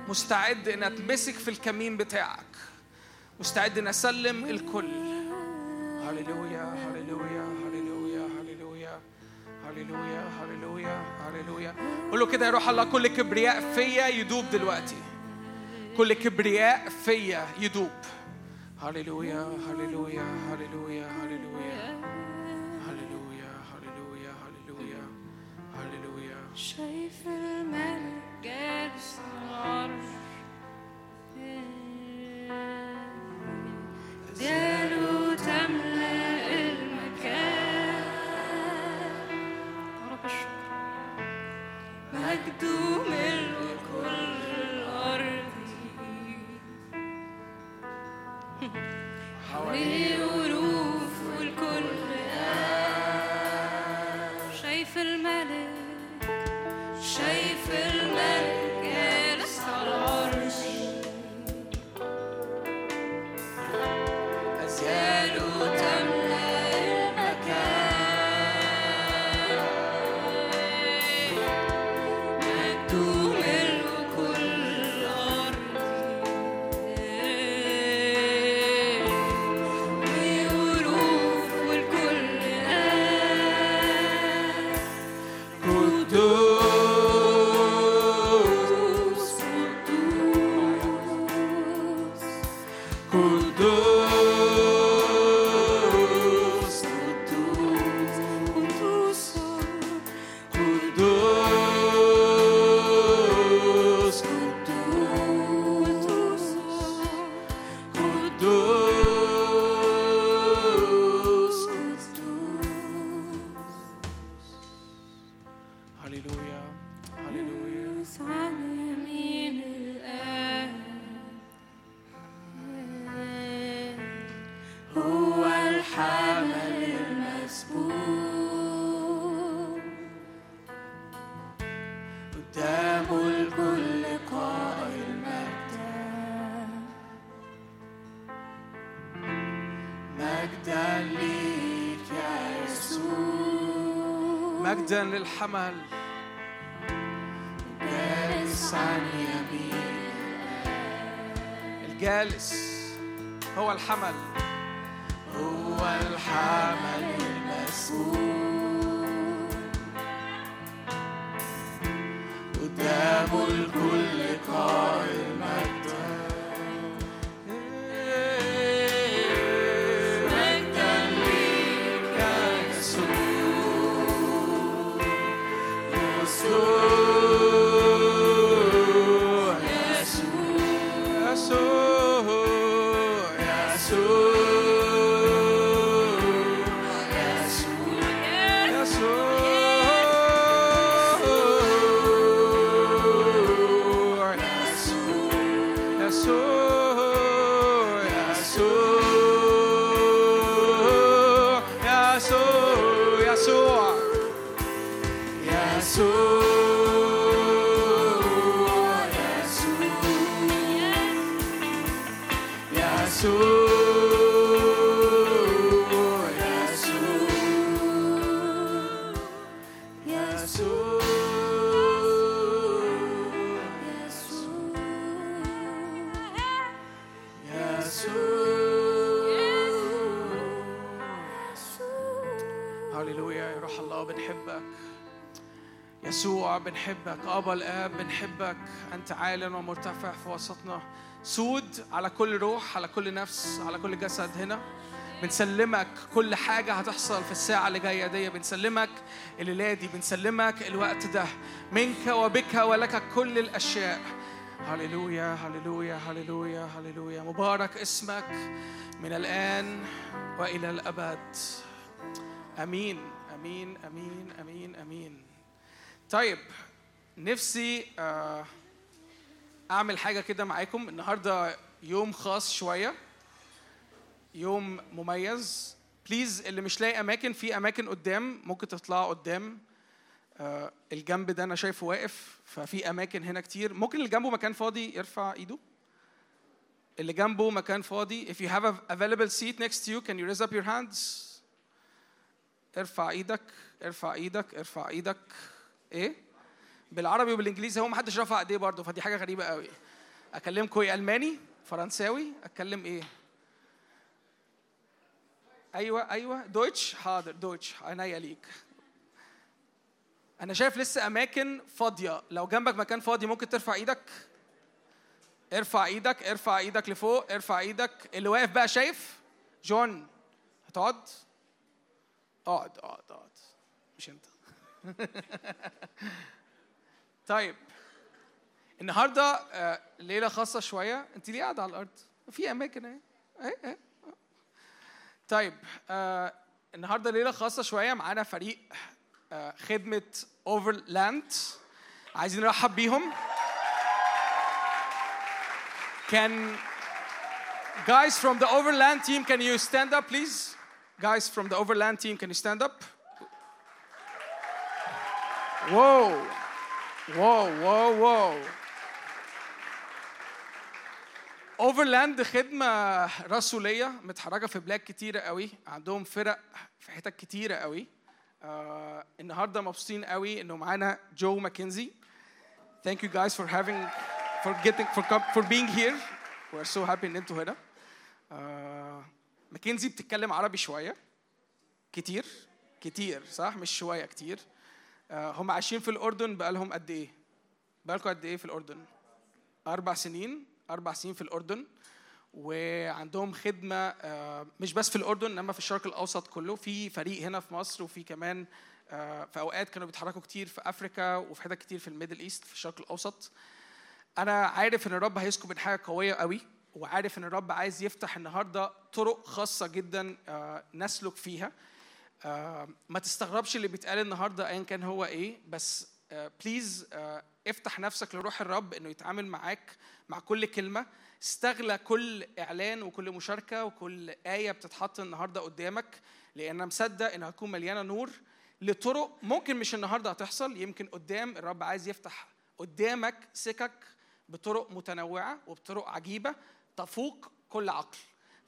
مستعد إن أتمسك في الكمين بتاعك. مستعد إن أسلم الكل. هللويا هللويا هللويا هللويا هللويا هللويا. قول له كده يا روح الله كل كبرياء فيا يدوب دلوقتي. كل كبرياء فيا يدوب. هللويا هللويا هللويا هللويا. هللويا هللويا هللويا. هللويا. شايف الملك جالس العرش دياله شايف الملك شايف الملك مجدا للحمل. جالس عن يمين الجالس هو الحمل. بنحبك أبا الآب بنحبك. أنت عال ومرتفع في وسطنا. سود على كل روح على كل نفس على كل جسد هنا. بنسلمك كل حاجة هتحصل في الساعة اللي جاية دي. بنسلمك الليلة دي بنسلمك الوقت ده. منك وبك ولك كل الأشياء. هللويا هللويا هللويا هللويا. مبارك اسمك من الآن وإلى الأبد. أمين أمين أمين أمين أمين. طيب نفسي آه، أعمل حاجة كده معاكم. النهارده يوم خاص شوية يوم مميز. بليز اللي مش لاقي أماكن في أماكن قدام ممكن تطلعوا قدام. آه، الجنب ده أنا شايفه واقف ففي أماكن هنا كتير. ممكن اللي جنبه مكان فاضي يرفع إيده. اللي جنبه مكان فاضي if you have a available seat next to you can you raise up your hands? ارفع إيدك ارفع إيدك ارفع إيدك. إيه؟ بالعربي وبالإنجليزي هو ما حدش رفع إيديه برضه فدي حاجة غريبة قوي. أكلمكم إيه ألماني؟ فرنساوي؟ أتكلم إيه؟ أيوه أيوه. Deutsch؟ حاضر Deutsch. عينيا ليك. أنا شايف لسه أماكن فاضية. لو جنبك مكان فاضي ممكن ترفع إيدك. ارفع إيدك ارفع إيدك لفوق ارفع إيدك. اللي واقف بقى شايف؟ جون هتقعد؟ اقعد اقعد اقعد. مش انت. طيب النهارده آه، ليلة خاصة شوية انت ليه قاعدة على الأرض؟ في أماكن أهي طيب آه النهارده ليلة خاصة شوية معانا فريق آه خدمة اوفرلاند عايزين نرحب بيهم. Can guys from the Overland team, can you stand up, please? Guys from the Overland team, can you stand up? Whoa, whoa, whoa, whoa. Overland خدمة رسولية متحركة في بلاد كتيرة قوي عندهم فرق في حتت كتيرة قوي آه النهاردة مبسوطين قوي إنه معانا جو ماكنزي Thank you guys for having for getting for for being here. We're so happy إن أنتوا هنا. آه ماكنزي بتتكلم عربي شوية كتير كتير صح مش شوية كتير. آه هم عايشين في الأردن بقالهم قد إيه؟ بقالكم قد إيه في الأردن؟ أربع سنين أربع سنين في الأردن وعندهم خدمة آه، مش بس في الأردن إنما في الشرق الأوسط كله في فريق هنا في مصر وفي كمان آه، في أوقات كانوا بيتحركوا كتير في أفريكا وفي حتت كتير في ال Middle East في الشرق الأوسط أنا عارف إن الرب هيسكب من حاجة قوية قوي وعارف إن الرب عايز يفتح النهاردة طرق خاصة جدا نسلك فيها ما تستغربش اللي بيتقال النهارده ايا كان هو إيه بس please افتح نفسك لروح الرب إنه يتعامل معاك مع كل كلمة. استغل كل إعلان وكل مشاركة وكل آية بتتحط النهارده قدامك لأن أنا مصدق انها هتكون مليانة نور لطرق ممكن مش النهارده هتحصل. يمكن قدام الرب عايز يفتح قدامك سكك بطرق متنوعة وبطرق عجيبة تفوق كل عقل.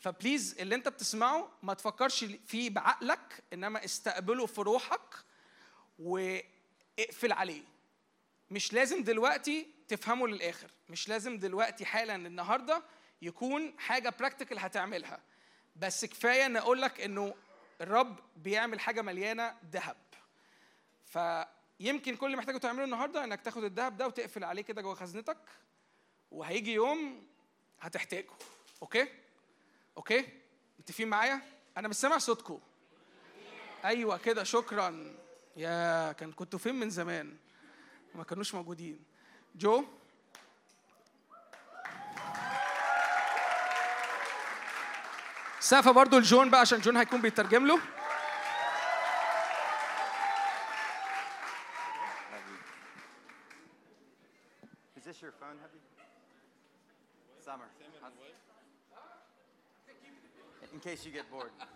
فبليز اللي انت بتسمعه ما تفكرش فيه بعقلك انما استقبله في روحك واقفل عليه. مش لازم دلوقتي تفهمه للآخر مش لازم دلوقتي حالا النهارده يكون حاجة practical هتعملها. بس كفاية إن أقول لك إنه الرب بيعمل حاجة مليانة ذهب. فيمكن كل اللي محتاجه تعمله النهارده إنك تاخد الذهب ده وتقفل عليه كده جوه خزنتك وهيجي يوم هتحتاجه. okay؟ okay؟ متفقين معايا؟ أنا مش سامع صوتكم أيوه كده شكرا. يا كان كنتوا فين من زمان؟ ما كانوش موجودين. جو؟ سقفه برضو لجون بقى عشان جون هيكون بيترجم له. case you get bored.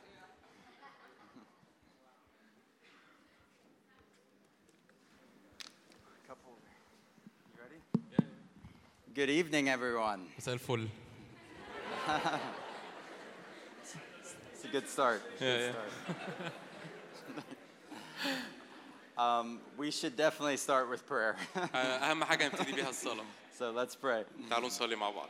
Couple. You ready? Good evening, everyone. مساء الفل It's a good start. It's a Yeah, good start. um, we should definitely start with prayer. اهم حاجه نبتدي بيها الصلاه so let's pray. تعالوا نصلي مع بعض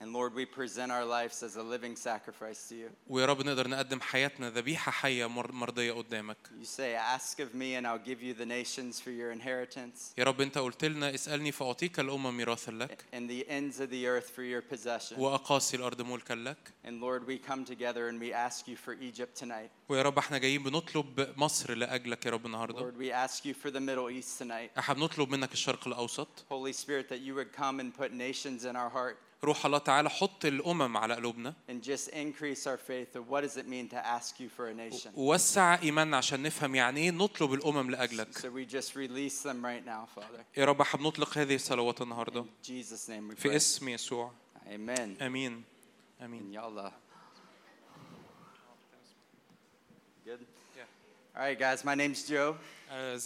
And Lord, we present our lives as a living sacrifice to you. ويا رب نقدر نقدم حياتنا ذبيحة حية مر- مرضية قدامك You say, Ask of me, and I'll give you the nations for your inheritance, يا رب أنت قلت لنا اسألني فأعطيك الأمم ميراثا لك and the ends of the earth for your possession. وأقاصي الأرض ملكا لك And Lord, we come together and we ask you for Egypt tonight. ويا رب احنا جايين بنطلب مصر لأجلك يا رب النهاردة Lord, we ask you for the Middle East tonight. احنا بنطلب منك الشرق الأوسط Holy Spirit, that you would come and put nations in our heart روح الله تعالى حط الأمم على قلوبنا. ووسع إيماننا عشان نفهم يعني إيه نطلب الأمم لأجلك. يا رب احب نطلق هذه الصلوات النهاردة. في اسم يسوع. أمين. أمين. امين يلا All right, guys, my name's Joe. Uh,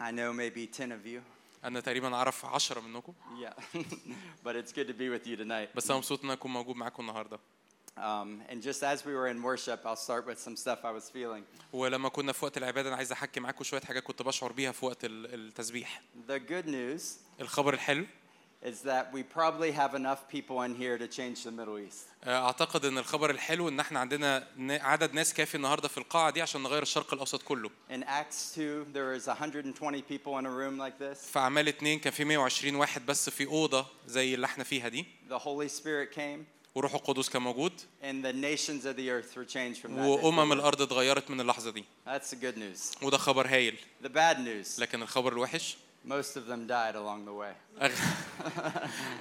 I know maybe 10 of you. أنا تقريبا أعرف عشرة منكم. Yeah, but it's good to be with you tonight. بس أنا مبسوط إن أنا أكون موجود معاكم النهاردة. Um, and just as we were in worship, I'll start with some stuff I was feeling. ولما كنا في وقت العبادة أنا عايز أحكي معاكم شوية حاجات كنت بشعر بيها في وقت ال- التسبيح. The good news الخبر الحلو. Is that we probably have enough people in here to change the Middle East. آه، أعتقد إن الخبر الحلو إن إحنا عندنا ن- عدد ناس كافي النهارده في القاعة دي عشان نغير الشرق الأوسط كله In Acts 2, there was 120 people in a room like this. في أعمال اتنين كان في 120 واحد بس في أوضة زي اللي إحنا فيها دي The Holy Spirit came, وروح القدس كان موجود and the nations of the earth were changed from that. day وأمم forward. الأرض اتغيرت من اللحظة دي That's the good news. وده خبر هايل The bad news, لكن الخبر الوحش most of them died along the way. أغ...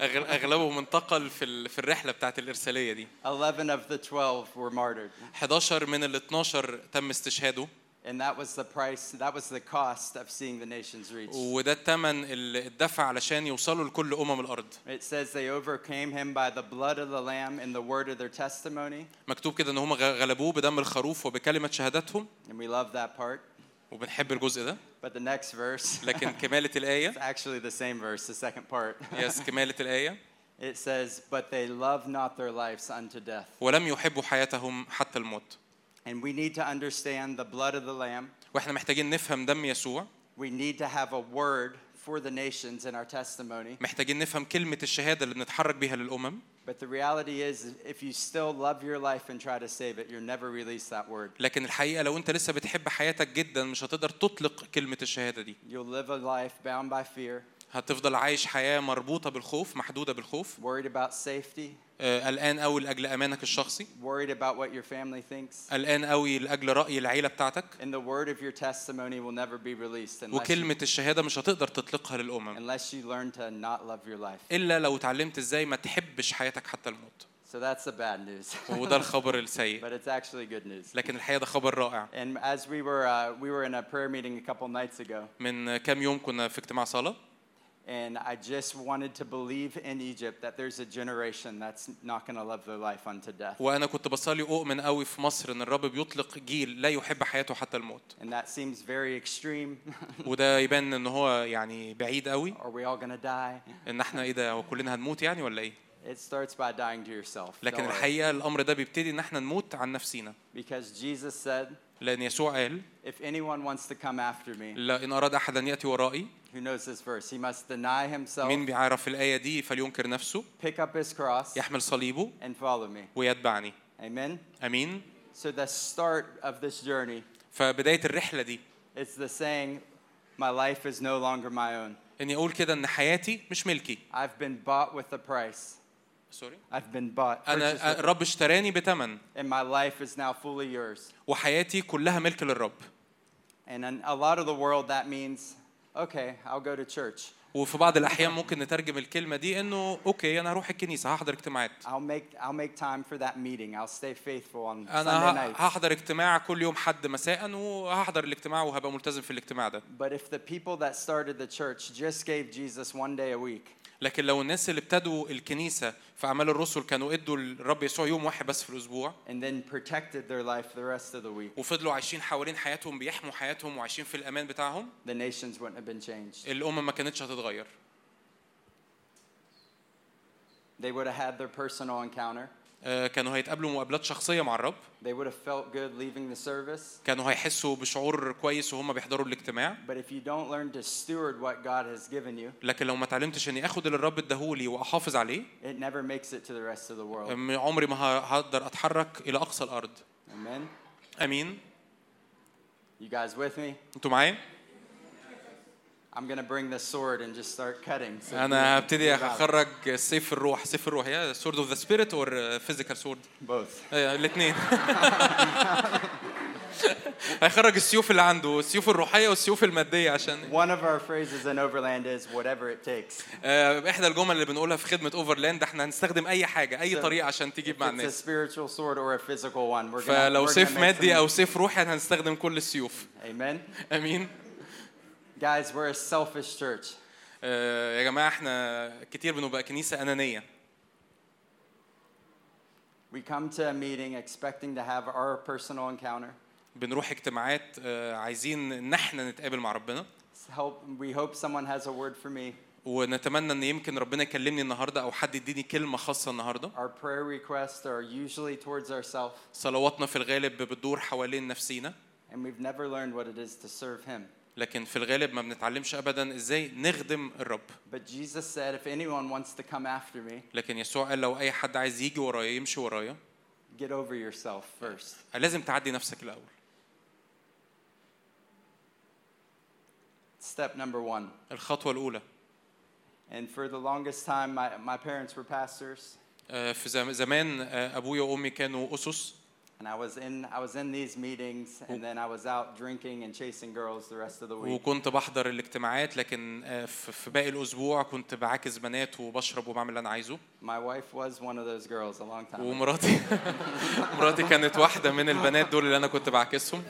أغ... اغلبهم انتقل في ال... في الرحله بتاعت الارساليه دي 11 of the 12 were martyred. 11 من ال 12 تم استشهاده And that was the price, that was the cost of seeing the nations reach. وده الثمن اللي اتدفع علشان يوصلوا لكل امم الارض It says they overcame him by the blood of the Lamb and the word of their testimony. مكتوب كده ان هم غلبوه بدم الخروف وبكلمه شهادتهم And we love that part. وبنحب الجزء ده But the next verse, لكن كمالة it's الآية actually the same verse, the second part. يس كمالة الآية It says, But they love not their lives unto death. ولم يحبوا حياتهم حتى الموت And we need to understand the blood of the Lamb. واحنا محتاجين نفهم دم يسوع We need to have a word for the nations in our testimony. محتاجين نفهم كلمة الشهادة اللي بنتحرك بيها للأمم But the reality is, if you still love your life and try to save it, you'll never release that word. لكن الحقيقة لو أنت لسه بتحب حياتك جدا مش هتقدر تطلق كلمة الشهادة دي You'll live a life bound by fear, هتفضل عايش حياة مربوطة بالخوف محدودة بالخوف worried about safety, آه، قلقان قوي لأجل أمانك الشخصي worried about what your family thinks. قلقان قوي لأجل رأي العيلة بتاعتك And the word of your testimony will never be released unless you, وكلمة الشهادة مش هتقدر تطلقها للأمم unless you learn to not love your life. إلا لو اتعلمت إزاي ما تحبش حياتك حتى الموت So that's the bad news. وده الخبر السيء but it's actually good news. لكن الحقيقة ده خبر رائع And as we were, uh, we were in a prayer meeting a couple nights ago, من كام يوم كنا في اجتماع صلاة and I just wanted to believe in Egypt that there's a generation that's not going to love their life unto death. وانا كنت بصلي اؤمن قوي في مصر ان الرب بيطلق جيل لا يحب حياته حتى الموت And that seems very extreme. وده يبان ان هو يعني بعيد قوي Are we all going to die? ان احنا ايه ده هو كلنا هنموت يعني ولا ايه It starts by dying to yourself. لكن Don't worry. الحقيقه الامر ده بيبتدي ان احنا نموت عن نفسينا Because Jesus said, لان يسوع قال if anyone wants to come after me, لا ان اراد احد ان ياتي ورائي who knows this verse? He must deny himself, مين بيعرف الايه دي فلينكر نفسه pick up his cross, يحمل صليبه and follow me. ويتبعني Amen? امين So the start of this journey فبدايه الرحله دي is the saying, my life is no longer my own. اني اقول كده ان حياتي مش ملكي I've been bought with a price. Sorry I've been bought. with- الرب اشتراني بثمن and my life is now fully yours. وحياتي كلها ملك للرب And in a lot of the world, that means, okay, I'll go to church. وفي بعض الاحيان ممكن نترجم الكلمة دي انه okay أنا هروح الكنيسه هحضر اجتماعات I'll make, I'll make time for that meeting. I'll stay faithful on Sunday ه- nights. هحضر اجتماع كل يوم حد مساء وهحضر الاجتماع وهبقى ملتزم في الاجتماع ده But if the people that started the church just gave Jesus one day a week, لكن لو الناس اللي ابتدوا الكنيسة في أعمال الرسل كانوا إدوا الرب يسوع يوم واحد بس في الأسبوع and then protected their life the rest of the week, وفضلوا عايشين حوالين حياتهم بيحموا حياتهم وعايشين في الأمان بتاعهم the nations wouldn't have been changed. الأمم ما كانتش هتتغير. They would have had their personal encounter, كانوا هيتقابلوا مقابلات شخصية مع الرب They would have felt good leaving the service. كانوا هيحسوا بشعور كويس وهم بيحضروا الاجتماع But if you don't learn to steward what God has given you, لكن لو ما اتعلمتش إني آخد اللي الرب اداهولي وأحافظ عليه it never makes it to the rest of the world. عمري ما هقدر أتحرك إلى أقصى الأرض Amen. آمين You guys with me? أنتوا معايا I'm gonna bring the sword and just start cutting. So you- هبتدي. أخرج سيف الروح سيف الروح يا sword of the spirit or physical sword both. الاثنين هيخرج السيوف اللي عنده السيوف الروحية والسيوف المادية عشان One of our phrases in Overland is whatever it takes. آه، إحدى الجمل اللي بنقولها في خدمة Overland إحنا هنستخدم أي حاجة أي طريقة عشان تجيب مع it's a الناس spiritual sword or a physical one, we're gonna, فلو سيف مادي أو سيف روحي هنستخدم كل السيوف Amen. آمين Guys, we're a selfish church. آه، يا جماعه احنا كتير بنبقى كنيسه انانيه We come to a meeting expecting to have our personal encounter. بنروح اجتماعات آه، عايزين ان احنا نتقابل مع ربنا Help, we hope someone has a word for me. ونتمنى ان يمكن ربنا يكلمني النهارده او حد يديني كلمه خاصه النهارده Our prayer requests are usually towards ourselves, صلواتنا في الغالب بتدور حوالين نفسينا and we've never learned what it is to serve Him. لكن في الغالب ما بنتعلمش ابدا إزاي نخدم الرب. But Jesus said, if anyone wants to come after me, لكن يسوع قال لو أي حد عايز يجي ورايا يمشي ورايا. get over yourself first. لازم تعدي نفسك الأول. Step number one. الخطوة الأولى. And for the longest time, my, my parents were pastors, آه، في زم- زمان آه، أبويا وأمي كانوا أسس. And I was in I was in these meetings, and then I was out drinking and chasing girls the rest of the week. وكنت بحضر الاجتماعات لكن آه، في باقي الأسبوع كنت بعاكس بنات وبشرب وبعمل اللي أنا عايزه My wife was one of those girls a long time. ومراتي مراتي كانت واحدة من البنات دول اللي أنا كنت بعكسهم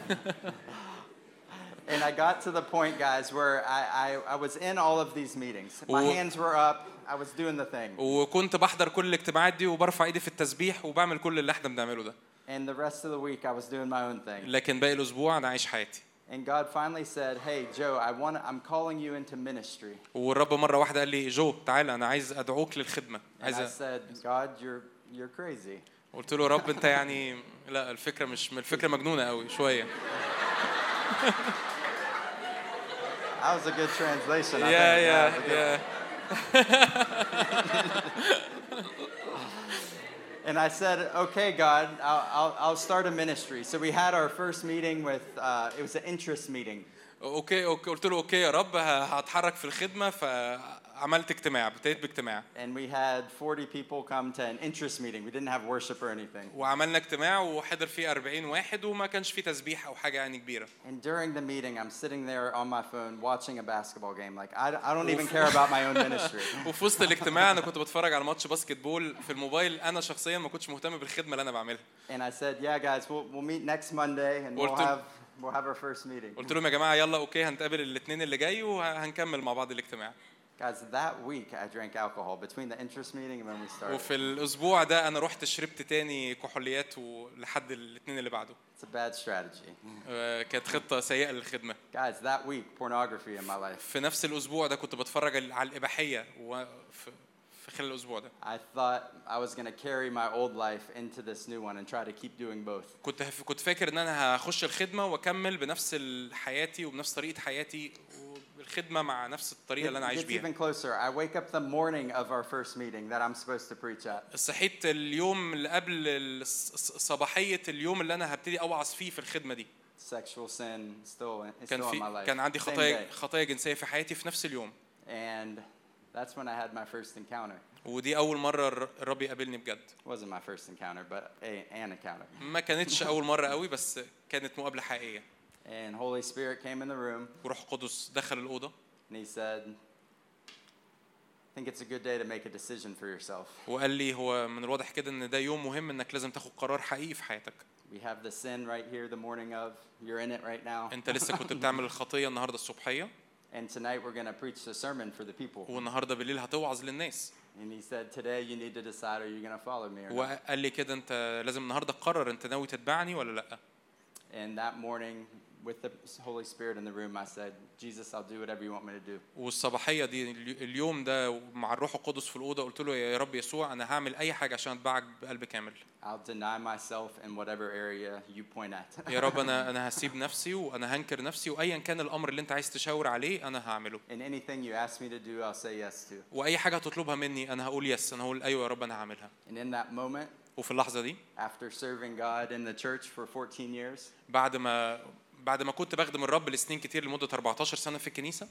And I got to the point, guys, where I, I, I was in all of these meetings. My hands were up. I was doing the thing. وكنت بحضر كل الاجتماعات دي وبرفع ايدي في التسبيح وبعمل كل اللي إحنا بنعمله ده And the rest of the week, I was doing my own thing. لكن باقي الاسبوع انا عايش حياتي And God finally said, "Hey, Joe, I want. I'm calling you into ministry." والرب مره واحده قال لي جو تعالى انا عايز ادعوك للخدمه And عايز I أ- said, "God, you're you're crazy." قلت له يا رب انت يعني لا الفكره مش الفكره مجنونه قوي شويه That was a good translation. I يا think. يا That And I said, "Okay, God, I'll, I'll, I'll start a ministry." So we had our first meeting with. Uh, it was an interest meeting. اوكي اوكي قلت له اوكي يا رب ه- هتحرك في الخدمه فعملت اجتماع ابتديت باجتماع And we had 40 people come to an interest meeting. We didn't have worship or anything. وعملنا اجتماع وحضر فيه 40 واحد وما كانش فيه تسبيح أو حاجة يعني كبيره And during the meeting, I'm sitting there on my phone watching a basketball game. Like, I, I don't even care about my own ministry. وفي وسط الاجتماع أنا كنت بتفرج على ماتش basketball في الموبايل أنا شخصيا ما كنتش مهتم بالخدمه اللي أنا بعملها And I said, Yeah, guys, we'll, we'll meet next Monday and we'll قلت have, we'll have our first meeting. قلت لهم يا جماعة يلا أوكي هنتقابل الاثنين اللي جاي وهنكمل مع بعض الاجتماع Guys, that week I drank alcohol between the interest meeting and when we started. وفي الأسبوع ده أنا رحت شربت تاني كحوليات ولحد الاثنين اللي بعده It's a bad strategy. آه، كانت خطه سيئه للخدمه Guys, that week, pornography in my life. في نفس الأسبوع ده كنت بتفرج على الاباحيه وفي في خلال الأسبوع ده I thought I was going to carry my old life into this new one and try to keep doing both. كنت كنت فاكر ان أنا هخش الخدمه واكمل بنفس حياتي وبنفس طريقه حياتي والخدمه مع نفس الطريقة اللي أنا عايش بيها even closer. I wake up the morning of our first meeting that I'm supposed to preach at. صحيت اليوم اللي قبل صباحية اليوم اللي أنا هبتدي أوعظ فيه في الخدمة دي Sexual sin still, is كان still in my في life. كان عندي خطايا. خطايا جنسية في حياتي في نفس اليوم And that's when I had my first encounter. ودي مرة الر- الرب يقابلني بجد wasn't my first encounter, but an encounter. ما كانتش أول مرة قوي بس كانت مقابلة حقيقية And Holy Spirit came in the room وروح قدس دخل الاوضه and he said, I think it's a good day to make a decision for yourself. وقال لي هو من الواضح كده ان ده يوم مهم انك لازم تاخد قرار حقيقي في حياتك We have the sin right here the morning of. You're in it right now. انت لسه كنت بتعمل الخطيه النهارده الصبحيه And tonight we're going to preach the sermon for the people. والنهارده بالليل هتوعظ للناس And he said, Today you need to decide are you going to follow me or not? وقال لي كده انت لازم النهارده تقرر انت ناوي تتبعني ولا لا And that morning, with the Holy Spirit in the room, I said, Jesus, I'll do whatever you want me to do. والصباحية دي اليو- اليوم ده مع الروح القدس في الأوضة قلت له يا رب يسوع أنا هعمل أي حاجة عشان اتبعك بقلب كامل I'll deny myself in whatever area you point at. يا رب أنا أنا هسيب نفسي وأنا هنكر نفسي وايا كان الأمر اللي أنت عايز تشاور عليه أنا هعمله and anything you ask me to do, I'll say yes to. وأي حاجة هتطلبها مني أنا هقول يس أنا هقول أيوه يا رب أنا هعملها And in that moment, وفي اللحظة دي after serving God in the church for 14 years, بعد ما بعد ما كنت بخدم الرب لسنين كتير لمده 14 سنه في الكنيسه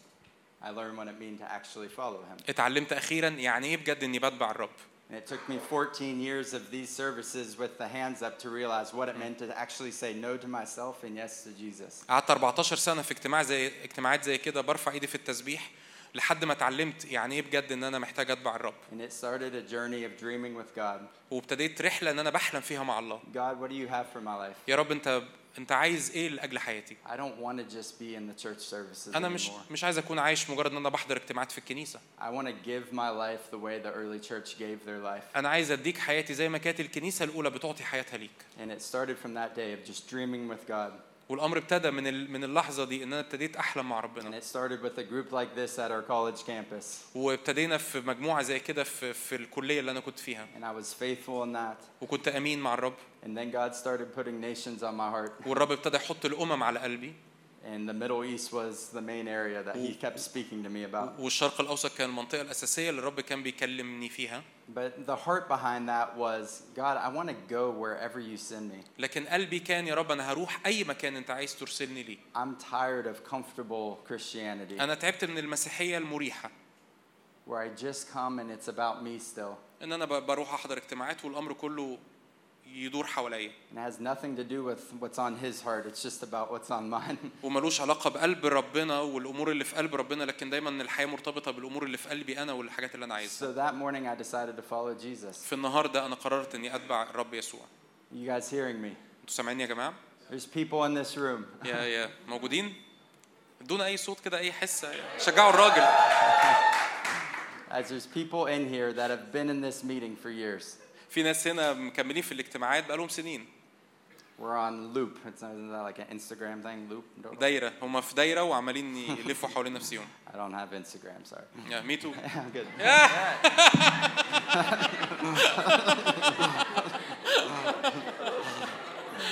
I learned what it means to actually follow Him. اتعلمت أخيرا يعني إيه بجد اني بتبع الرب And it took me 14 years of these services with the hands up to realize what it meant to actually say no to myself and yes to Jesus. قعدت 14 سنه في اجتماع زي اجتماعات زي كده برفع ايدي في التسبيح لحد ما اتعلمت يعني إيه بجد ان أنا محتاج اتبع الرب And it started a journey of dreaming with God. وابتديت رحله ان أنا بحلم فيها مع الله God, what do you have for my life? يا رب انت انت عايز إيه لاجل حياتي I don't want to just be in the church services أنا مش anymore. مش عايز اكون عايش مجرد ان أنا بحضر اجتماعات في الكنيسه I want to give my life the way the early church gave their life. أنا عايز اديك حياتي زي ما كانت الكنيسه الاولى بتعطي حياتها ليك And it started from that day of just dreaming with God. والأمر ابتدى من من اللحظة دي إن أنا ابتديت أحلم مع And ربنا it started with a group like this at our college campus. وابتدينا في مجموعة زي كده في في الكلية اللي أنا كنت فيها And I was faithful in that. وكنت أمين مع الرب And then God started putting nations on my heart. والرب ابتدى يحط الأمم على قلبي And the Middle East was the main area that He kept speaking to me about. والشرق الاوسط كان المنطقه الاساسيه اللي الرب كان بيكلمني فيها But the heart behind that was God, I want to go wherever you send me. لكن قلبي كان يا رب انا هروح اي مكان انت عايز ترسلني ليه I'm tired of comfortable Christianity انا تعبت من المسيحيه المريحه where I just come and it's about me still. ان انا ب- بروح احضر اجتماعات والامر كله يدور حواليا It has nothing to do with what's on His heart, it's just about what's on mine. وملوش علاقة بقلب ربنا والأمور اللي في قلب ربنا لكن دايما الحياة مرتبطة بالأمور اللي في قلبي أنا والحاجات اللي أنا عايزها so that morning I decided to follow Jesus. في النهار ده أنا قررت إني أتبع الرب يسوع You guys hearing me? أنتوا سامعيني يا جماعة There's people in this room. يا يا موجودين ادونا أي صوت كده أي حسه شجعوا الراجل As there's people in here that have been in this meeting for years. في ناس هنا مكملين في الاجتماعات بقالهم سنين We're on loop. It's not, isn't that like an Instagram thing? Loop? No. دايرة هم في دايرة وعمالين يلفوا حوالين نفسهم I don't have Instagram, sorry. يا مي تو I'm good.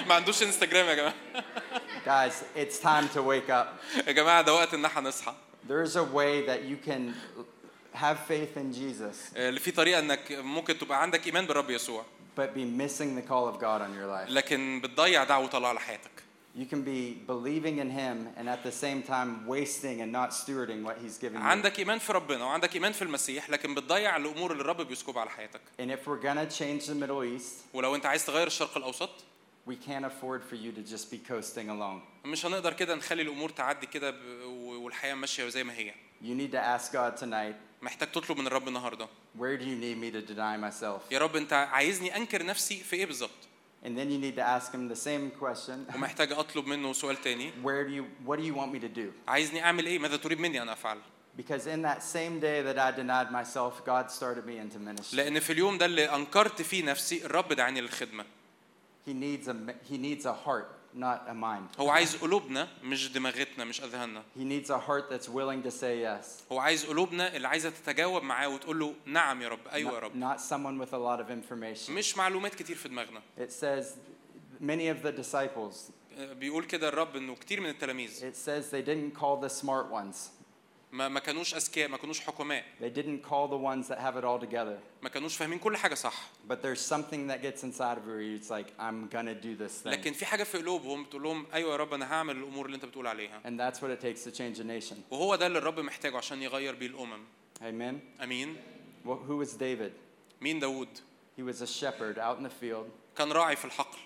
ما عندوش انستجرام يا جماعة Guys, it's time to wake up. يا جماعة ده وقت إن إحنا نصحى There's a way that you can have faith in Jesus, آه، في طريقه انك ممكن تبقى عندك ايمان بالرب يسوع but be missing the call of God on your life. لكن بتضيع دعوه الله على حياتك You can be believing in Him and at the same time wasting and not stewarding what He's given you. عندك ايمان في ربنا وعندك ايمان في المسيح لكن بتضيع الامور اللي الرب بيسكبها على حياتك And if we're gonna change the Middle East, ولو انت عايز تغير الشرق الاوسط we can't afford for you to just be coasting along. مش هنقدر كده نخلي الامور تعدي كده ب- والحياه ماشيه زي ما هي You need to ask God tonight, محتاج تطلب من الرب النهارده where do you need me to deny myself? يا رب انت عايزني انكر نفسي في ايه بالظبط And then you need to ask Him the same question. ومحتاج اطلب منه سؤال تاني Where do you, what do you want me to do? عايزني اعمل ايه ماذا تريد مني ان افعل Because in that same day that I denied myself, God started me into ministry. لان في اليوم ده اللي انكرت فيه نفسي الرب دعاني للخدمه He needs a, he needs a heart, not a mind. هو عايز قلوبنا مش دماغتنا مش اذهاننا He needs a heart that's willing to say yes. هو عايز قلوبنا اللي عايزه تتجاوب معاه وتقول له نعم يا رب ايوه يا Not, رب not someone with a lot of information. مش معلومات كتير في دماغنا It says many of the disciples, بيقول كده الرب انه كتير من التلاميذ it says they didn't call the smart ones. ما ما كانوش اذكياء ما كانوش حكماء They didn't call the ones that have it all together. ما كانوش فاهمين كل حاجة صح But there's something that gets inside of you. It's like, I'm to do this thing. لكن في حاجة في قلوبهم بتقول لهم أيوه يا رب أنا هعمل الأمور اللي انت بتقول عليها And that's what it takes to change a nation. وهو ده اللي الرب محتاجه عشان يغير بيه الامم Amen? امين Well, who was David? مين داوود He was a shepherd out in the field, كان راعي في الحقل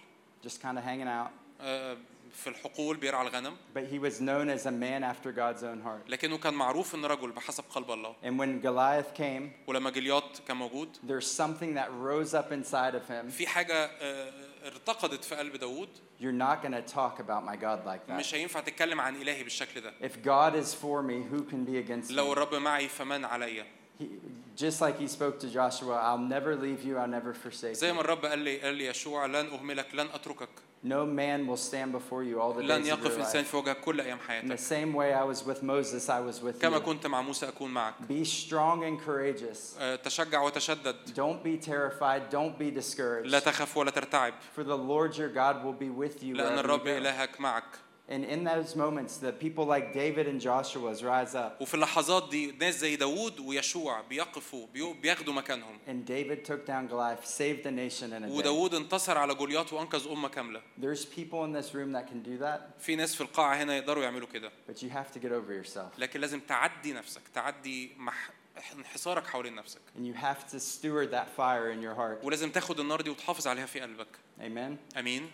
just kind of hanging out. آه، في الحقول بيرعى الغنم But he was known as a man after God's own heart. لكنه كان معروف ان رجل بحسب قلب الله And when Goliath came, ولما جليات كان موجود there's something that rose up inside of him. في حاجة آه، ارتقدت في قلب داوود You're not going to talk about my God like that. مش هينفع تتكلم عن الهي بالشكل ده If God is for me, who can be against لو me? الرب معي فمن عليا He, just like he spoke to Joshua, I'll never leave you, I'll never forsake زي ما you. الرب قال لي قال لي يشوع لن اهملك لن اتركك No man will stand before you all the لن days of يقف your انسان life. في وجهك كل ايام In the حياتك same way I was with Moses, I was with كما you. كنت مع موسى اكون معك Be strong and courageous. آه، تشجع وتشدد Don't be terrified. Don't be discouraged. لا تخف ولا ترتعب For the Lord your God will be with you لان wherever you الرب go. الهك معك And in those moments, the people like David and Joshua rise up. وفي اللحظات دي ناس زي داوود ويشوع بيقفوا بيو- بياخدوا مكانهم And David took down Goliath, saved the nation in a day. وداوود انتصر على جولياط وانقذ امه كامله There's people in this room that can do that, في ناس في القاعه هنا يقدروا يعملوا كده but you have to get over yourself. لكن لازم تعدي نفسك تعدي مح... انحصارك حوالين نفسك And you have to steward that fire in your heart. ولازم تاخد النار دي وتحافظ عليها في قلبك Amen? امين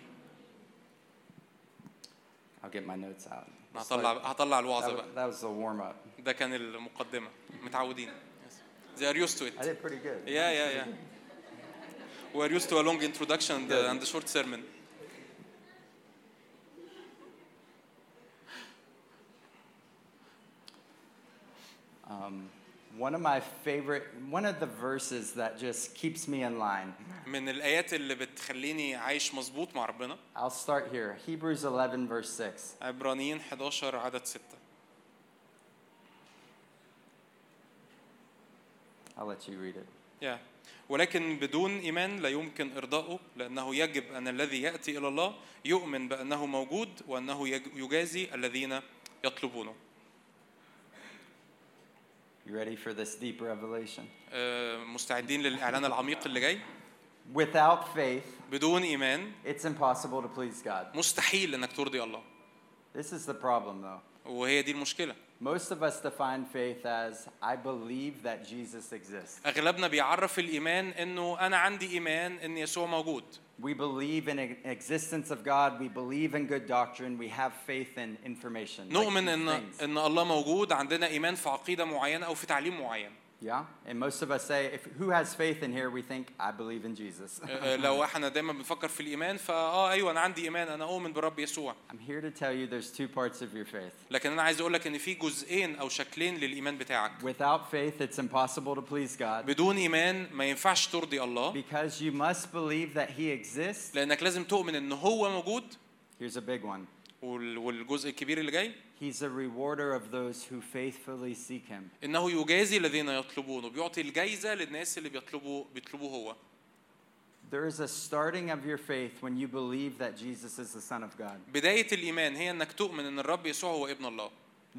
I'll get my notes out. هطلع هطلع was, بقى that was the warm up. ده كان المقدمه متعودين They are used to it I did pretty good. Yeah, yeah, yeah. We're used to a long introduction and, and a short sermon. Um, one of my favorite, one of the verses that just keeps me in line. من الآيات اللي بتخليني عايش مظبوط مع ربنا I'll start here. Hebrews 11, verse 6. عبرانيين 11 عدد 6 I'll let you read it. yeah. ولكن بدون إيمان لا يمكن إرضائه لأنه يجب أن الذي يأتي إلى الله يؤمن بأنه موجود وأنه يج- يجازي الذين يطلبونه You ready for this deep revelation? آه، مستعدين للإعلان العميق اللي جاي Without faith, بدون إيمان it's impossible to please God. مستحيل إنك ترضي الله This is the problem, though. وهي دي المشكلة Most of us define faith as I believe that Jesus exists. اغلبنا بيعرف الايمان انه أنا عندي ايمان ان يسوع موجود We believe in an existence of God. We believe in good doctrine. We have faith in information. like نؤمن these ان things. ان الله موجود عندنا ايمان في عقيده معينه او في تعليم معين Yeah? And most of us say, if, who has faith in here? We think, I believe in Jesus. آه، لو احنا دايما بنفكر في الايمان فاه ايوه انا عندي ايمان انا اؤمن بالرب يسوع I'm here to tell you there's two parts of your faith. لكن انا عايز اقول لك ان في جزئين او شكلين للايمان بتاعك Without faith, it's impossible to please God بدون ايمان ما ينفعش ترضي الله because you must believe that He exists. لانك لازم تؤمن ان هو موجود Here's a big one وال- والجزء الكبير اللي جاي He's a rewarder of those who faithfully seek Him. إنه يجازي الذين يطلبونه بيعطي الجايزة للناس اللي بيطلبوا بيطلبوه هو There is a starting of your faith when you believe that Jesus is the Son of God. بداية الإيمان هي إنك تؤمن إن الرب يسوع هو ابن الله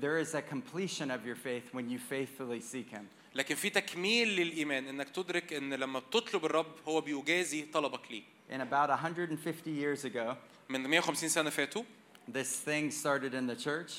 There is a completion of your faith when you faithfully seek Him. لكن في تكميل للإيمان إنك تدرك إن لما بتطلب الرب هو بيجازي طلبك ليه And about 150 years ago, من 150 سنة فاتوا this thing started in the church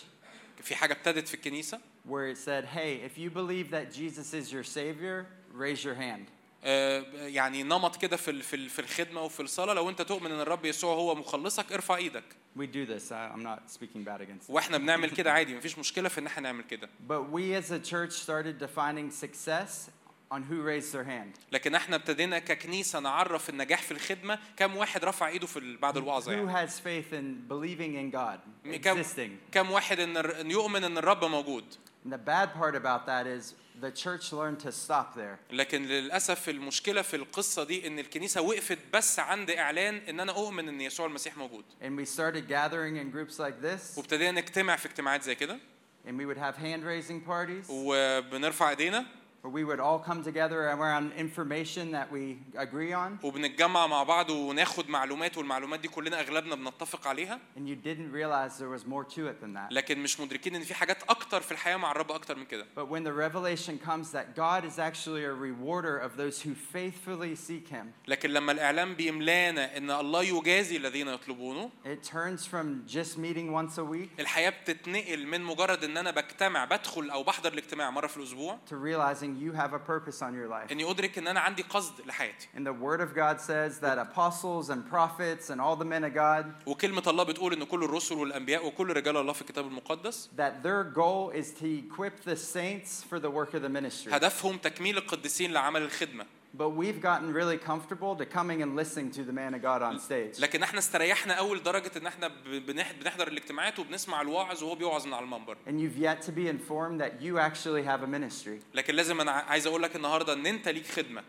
في حاجه ابتدت في الكنيسه where it said, Hey, if you believe that Jesus is your Savior, raise your hand. آه، يعني نمط كده في ال- في ال- في الخدمه وفي الصلاه لو انت تؤمن ان الرب يسوع هو مخلصك ارفع ايدك We do this. I, I'm not speaking bad against it. واحنا بنعمل كده عادي مفيش مشكله في ان احنا نعمل كده But we as a church started defining success on who raised their hand. لكن إحنا ابتدينا ككنيسة نعرف النجاح في الخدمة كم واحد رفع ايده في بعد الوعظة Who يعني. has faith in believing in God, existing. كم واحد إن يؤمن إن الرب موجود. And the bad part about that is the church learned to stop there. لكن للأسف المشكلة في القصة دي إن الكنيسة وقفت بس عند إعلان إن أنا أؤمن إن يسوع المسيح موجود. And we started gathering in groups like this, وابتدينا نجتمع في اجتماعات زي كده. And we would have hand raising parties. وبنرفع إيدينا. where we would all come together around information that we agree on, وبنتجمع مع بعض وناخد معلومات والمعلومات دي كلنا اغلبنا بنتفق عليها and you didn't realize there was more to it than that. لكن مش مدركين ان في حاجات اكتر في الحياه مع الرب اكتر من كده But when the revelation comes that God is actually a rewarder of those who faithfully seek Him, لكن لما الاعلام بيملانا ان الله يجازي الذين يطلبونه it turns from just meeting once a week الحياه بتتنقل من مجرد ان انا بجتمع بدخل او بحضر الاجتماع مره في الاسبوع to realizing you have a purpose on your life. اني ادرك ان انا عندي قصد لحياتي And the Word of God says that apostles and prophets and all the men of God, وكلمه الله بتقول ان كل الرسل والانبياء وكل رجال الله في الكتاب المقدس that their goal is to equip the saints for the work of the ministry. هدفهم تكميل القديسين لعمل الخدمه But we've gotten really comfortable to coming and listening to the man of God on stage. لكن احنا استريحنا قوي لدرجه ان احنا ب- بنح- بنحضر الاجتماعات وبنسمع الواعظ وهو بيوعظ من على المنبر And you've yet to be informed that you actually have a ministry. لكن لازم انا ع- عايز اقول لك النهارده ان انت ليك خدمه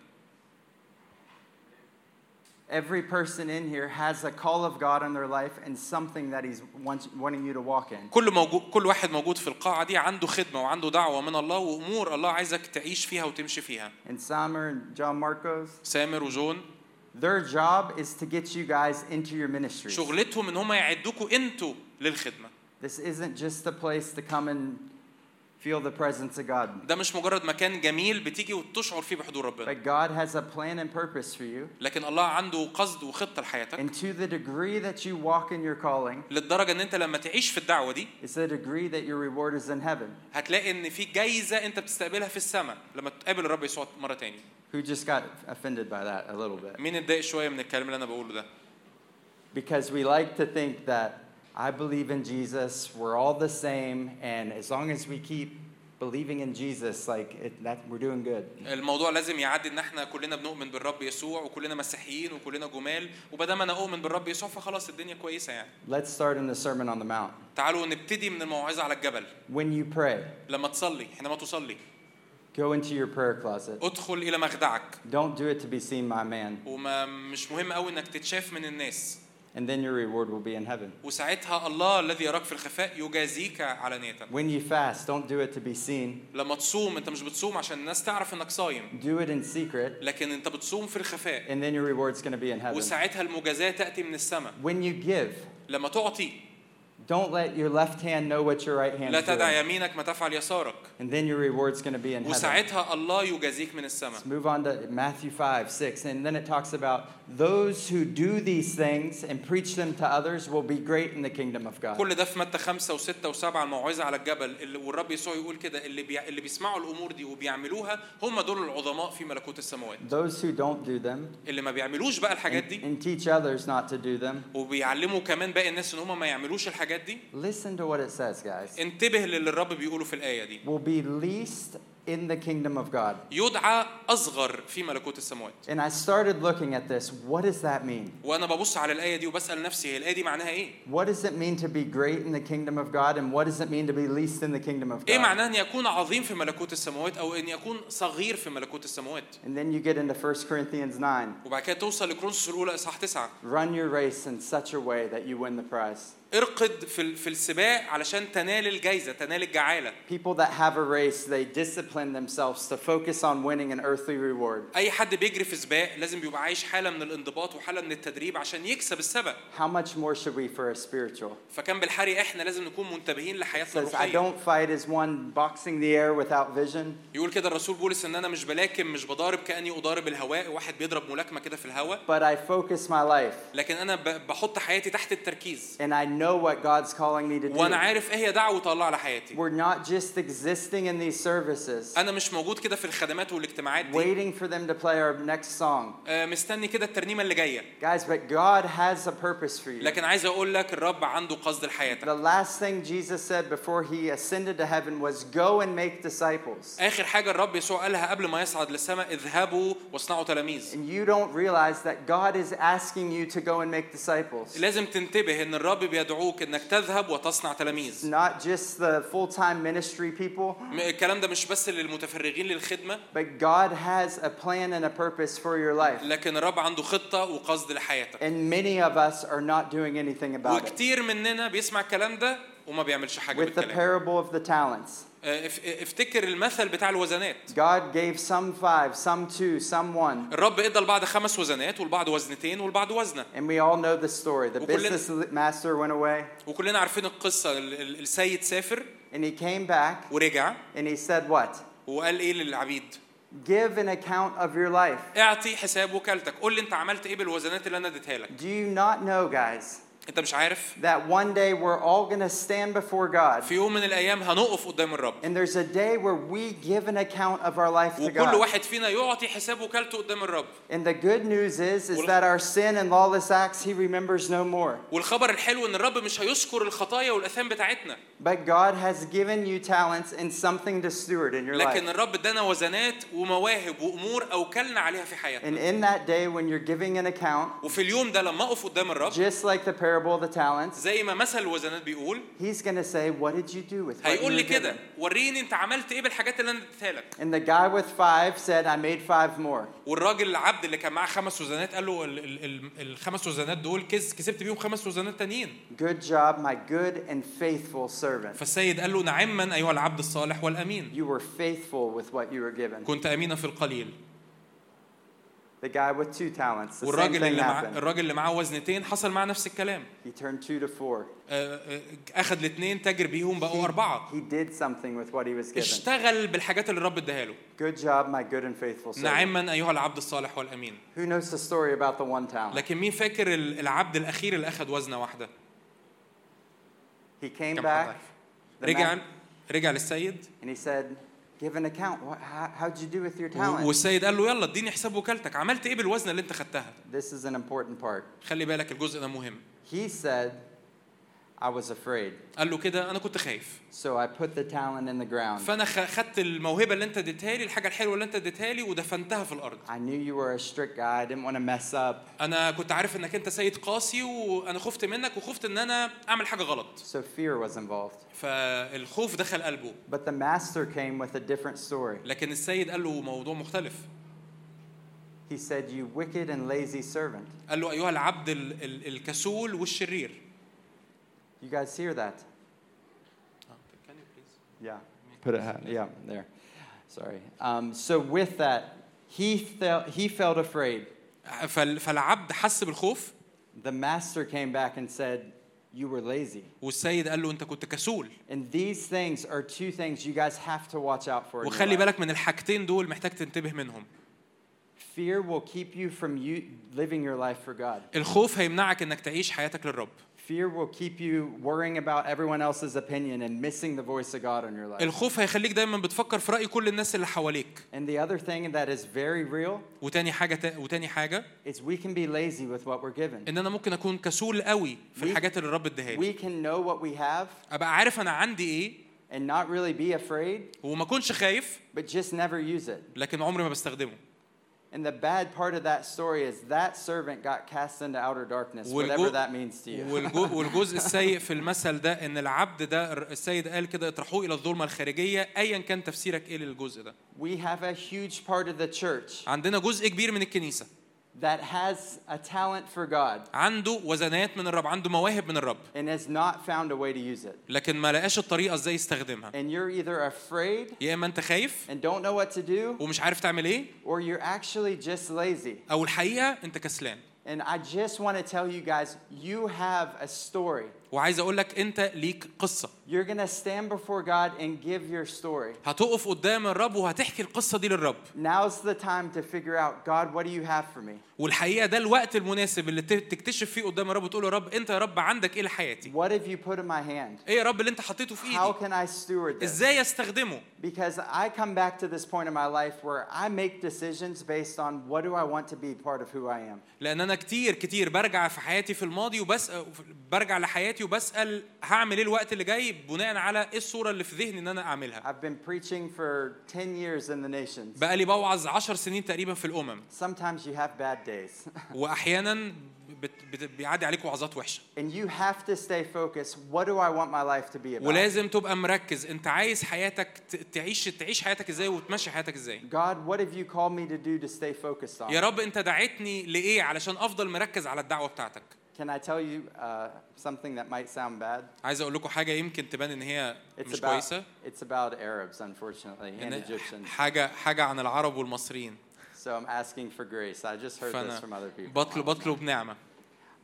Every person in here has a call of God in their life and something that He's wants, wanting you to walk in. كل موجود كل واحد موجود في القاعه دي عنده خدمه وعنده دعوه من الله وامور الله عايزك تعيش فيها وتمشي فيها And Samer and John Marcos, سامر وجون their job is to get you guys into your ministry. شغلتهم ان هم يعدوكوا انتوا للخدمه This isn't just a place to come and feel the presence of God. ده مش مجرد مكان جميل بتيجي وتشعر فيه بحضور ربنا But God has a plan and purpose for you. لكن الله عنده قصد وخطة لحياتك And to the degree that you walk in your calling, للدرجة إن أنت لما تعيش في الدعوة دي is the degree that your reward is in heaven. هتلاقي إن في جايزة أنت بتستقبلها في السماء لما تقابل الرب يسوع مرة تاني Who just got offended by that a little bit? مين اتضايق شوية من الكلام اللي أنا بقوله ده Because we like to think that I believe in Jesus, we're all the same, and as long as we keep believing in Jesus, like it, that, we're doing good. الموضوع لازم يعدي إن إحنا كلنا بنؤمن بالرب يسوع وكلنا مسيحيين وكلنا جمال. وبدام أنا أؤمن بالرب يسوع فخلاص الدنيا كويسة يعني. Let's start in the Sermon on the Mount. تعالوا نبتدي من الموعظة على الجبل. When you pray, لما تصلي حينما تصلي. go into your prayer closet. ادخل إلى مخدعك. Don't do it to be seen by man, وما مش مهم قوي إنك تتشاف من الناس. and then your reward will be in heaven. وساعتها الله الذي يراك في الخفاء يجازيك علانية When you fast, don't do it to be seen. لما تصوم انت مش بتصوم عشان الناس تعرف انك صايم Do it in secret, لكن انت بتصوم في الخفاء and then your reward's going to be in heaven. وساعتها المجازاة تأتي من السماء When you give, لما تعطي don't let your left hand know what your right لا hand's تدع doing. يمينك ما تفعل يسارك And then your reward's going to be in heaven. وساعتها الله يجازيك من السماء Let's move on to Matthew 5, 6. And then it talks about those who do these things and preach them to others will be great in the kingdom of God. كل ده في متى خمسة وستة وسبعة الموعظة على الجبل. اللي والرب يسوع يقول كده اللي بي... اللي بيسمعوا الأمور دي وبيعملوها هم دول العظماء في ملكوت السماوات. Those who don't do them اللي ما بيعملوش بقى الحاجات and, دي and teach others not to do them, وبيعلموا كمان باقي الناس إن هم ما يعملوش الحاجات دي. Listen to what it says, guys. انتبه للي الرب بيقوله في الآية دي. Will be least in the kingdom of God. يدعى أصغر في ملكوت السماوات And I started looking at this. What does that mean? وأنا ببص على الآية دي وبسأل نفسي هي الآية دي معناها إيه؟ What does it mean to be great in the kingdom of God? And what does it mean to be least in the kingdom of إيه God? معناه أن يكون عظيم في ملكوت السماوات أو أن يكون صغير في ملكوت السماوات؟ And then you get into 1 Corinthians 9. وبعد كده توصل لكرونسوس الأولى إصحاح تسعة Run your race in such a way that you win the prize. ارقد في في السباق علشان تنال الجايزة تنال الجعالة People that have a race, they discipline themselves to focus on winning an earthly reward. أي حد بيجري في سباق لازم بيبقى عايش حالة من الانضباط وحالة من التدريب عشان يكسب السبق How much more should we for a spiritual? فكان بالحري إحنا لازم نكون منتبهين لحياتنا says, I don't fight as one boxing the air without vision. يقول كده الرسول بولس إن أنا مش بلاكم مش بضارب كأني أضارب الهواء واحد بيضرب ملاكمة كده في الهواء But I focus my life لكن أنا بحط حياتي تحت التركيز and I know what God's calling me to وانا do. عارف ايه هي دعوه الله على حياتي We're not just existing in these services, انا مش موجود كده في الخدمات والاجتماعات دي waiting for them to play our next song. آه، مستني كده الترنيمه اللي جايه Guys, but God has a purpose for you. لكن عايز اقول لك الرب عنده قصد لحياتك The last thing Jesus said before he ascended to heaven was go and make disciples. اخر حاجه الرب يسوع قالها قبل ما يصعد للسماء اذهبوا واصنعوا تلاميذ And you don't realize that God is asking you to go and make disciples. لازم تنتبه ان الرب بيدعوك انك تذهب وتصنع تلاميذ not just the full time ministry people, الكلام ده مش بس للمتفرغين للخدمه but God has a plan and a purpose for your life. لكن الرب عنده خطه وقصد لحياتك And many of us are not doing anything about it. وكتير مننا بيسمع الكلام ده وما بيعملش حاجة With the بالكلام. parable of the talents, آه، اف- افتكر المثل بتاع الوزنات. God gave some five, some two, some one. الرب ادى لبعض خمس وزنات والبعض وزنتين والبعض وزنة. And we all know the story. The وكلنا- business master went away. وكلنا عارفين القصة. ال- ال- السيد سافر. And he came back. ورجع. And he said, What? وقال إيه للعبيد؟ Give an account of your life. اعطي حساب وكالتك. قول لي انت عملت إيه بالوزنات اللي أنا اديتها لك. Do you not know, guys, انت مش عارف that one day we're all going to stand before God. في يوم من الايام هنقف قدام الرب And there's a day where we give an account of our life to وكل God. واحد فينا يعطي حساب وكالته قدام الرب And the good news is, is Well- that our sin and lawless acts He remembers no more. والخبر الحلو ان الرب مش هيذكر الخطايا والاثام بتاعتنا But God has given you talents and something to steward in your لكن life. الرب ادانا وزنات ومواهب وامور اوكلنا عليها في And حياتنا in that day when you're giving an account, وفي اليوم ده لما اقف قدام الرب just like the parable of the talents, زي ما مثل الوزنات بيقول He's going to say, What did you do with what you هيقول were لي كده given? وريني انت عملت إيه بالحاجات اللي أنا اديتها لك And the guy with five said, I made five more. والراجل العبد اللي كان معاه خمس وزنات قال له ال- ال- ال- الخمس وزنات دول كس كسبت بيهم خمس وزنات تانيين Good job, my good and faithful servant. فالسيد قال له نعما أيها العبد الصالح والأمين You were faithful with what you were given. كنت أمينا في القليل The guy with two talents, the same والراجل thing اللي مع happened. الراجل اللي معاه وزنتين حصل معاه نفس الكلام He turned two to four. آه، آه، أخذ الاثنين تاجر بيهم بقوا أربعة He did something with what he was given. اشتغل بالحاجات اللي الرب اداها له Good job, my good and faithful servant. نعما أيها العبد الصالح والأمين Who knows the story about the one talent? لكن مين فاكر ال- العبد الأخير اللي أخذ وزنة واحدة He came كم حد back عارف؟ the رجع man- رجع للسيد and he said, Give an account. What, how, how'd you do with your و- talent? والسيد قال له يلا اديني حساب وكالتك عملت إيه بالوزنه اللي أنت خدتها This is an important part. خلي بالك الجزء ده مهم He said, I was afraid. قال له كده أنا كنت خايف So I put the talent in the ground. فأنا خدت الموهبة اللي أنت اديتها لي الحاجة الحلوة اللي أنت اديتها لي ودفنتها في الأرض I knew you were a strict guy. I didn't want to mess up. أنا كنت عارف إنك أنت سيد قاسي وأنا خفت منك وخفت إن أنا أعمل حاجة غلط So fear was involved. فالخوف دخل قلبه But the master came with a different story. لكن السيد قال له موضوع مختلف He said, You wicked and lazy servant. قال له أيها العبد ال- ال- الكسول والشرير You guys hear that? Yeah. Put it, yeah, there. Sorry. Um, so with that, he felt, he felt afraid. فال- فالعبد حس بالخوف The master came back and said, You were lazy. والسيد قال له انت كنت كسول And these things are two things you guys have to watch out for. in your وخلي life. بالك من الحاجتين دول محتاج تنتبه منهم Fear will keep you from you living your life for God. الخوف هيمنعك انك تعيش حياتك للرب Fear will keep you worrying about everyone else's opinion and missing the voice of God in your life. الخوف هيخليك دايما بتفكر في رأي كل الناس اللي حواليك And the other thing that is very real وتاني حاجة تا... وتاني حاجة is we can be lazy with what we're given. ان انا ممكن اكون كسول قوي في We- الحاجات اللي الرب اداها لي We can know what we have ابقى عارف انا عندي ايه and not really be afraid, وما اكونش خايف but just never use it. لكن عمري ما بستخدمه And the bad part of that story is that servant got cast into outer darkness, whatever والجو... that means to you. والجو... والجزء السيء في المثل ده إن العبد ده السيد قال كده اطرحوه إلى الظلمة الخارجية ايا كان تفسيرك إيه للجزء ده؟ We have a huge part of the church. عندنا جزء كبير من الكنيسة. that has a talent for God عنده وزنات من الرب عنده مواهب من الرب and has not found a way to use it. لكن ما لقاش الطريقه ازاي يستخدمها And you're either afraid يا اما انت خايف and don't know what to do, ومش عارف تعمل ايه or you're actually just lazy. او الحقيقه انت كسلان And I just want to tell you guys, you have a story. وعايز أقول لك انت ليك قصه You're to stand before God and give your story. هتقف قدام الرب وهتحكي القصة دي للرب Now's the time to figure out, God, what do you have for me? والحقيقة ده الوقت المناسب اللي تكتشف فيه قدام الرب وتقول له يا رب انت يا رب عندك إيه لحياتي What have you put in my hand? إيه يا رب اللي انت حطيته في How ايدي can I steward this? إزاي استخدمه Because I come back to this point in my life where I make decisions based on what do I want to be part of who I am. لأن أنا كتير كتير برجع في حياتي في الماضي وبسال برجع لحياتي وبسأل هعمل إيه الوقت اللي جاي بناء على إيه الصورة اللي في ذهني ان أنا اعملها I've been preaching for 10 years in the nations. بقى لي بوعظ 10 سنين تقريبا في الأمم Sometimes you have bad days. واحيانا بيعدي عليك وعظات وحشة and you have to stay focused. What do I want my life to be about? ولازم تبقى مركز انت عايز حياتك تعيش تعيش حياتك إزاي وتمشي حياتك إزاي God, what have you called me to do to stay focused on? يا رب انت دعيتني لإيه علشان أفضل مركز على الدعوة بتاعتك Can I tell you uh, something that might sound bad? عايز اقول لكم حاجه يمكن تبان ان هي It's مش about كويسه it's about Arabs, unfortunately, and إن Egyptians. حاجه حاجه عن العرب والمصريين So I'm asking for grace. I just heard this from other فانا people. بطلب بطلب نعمه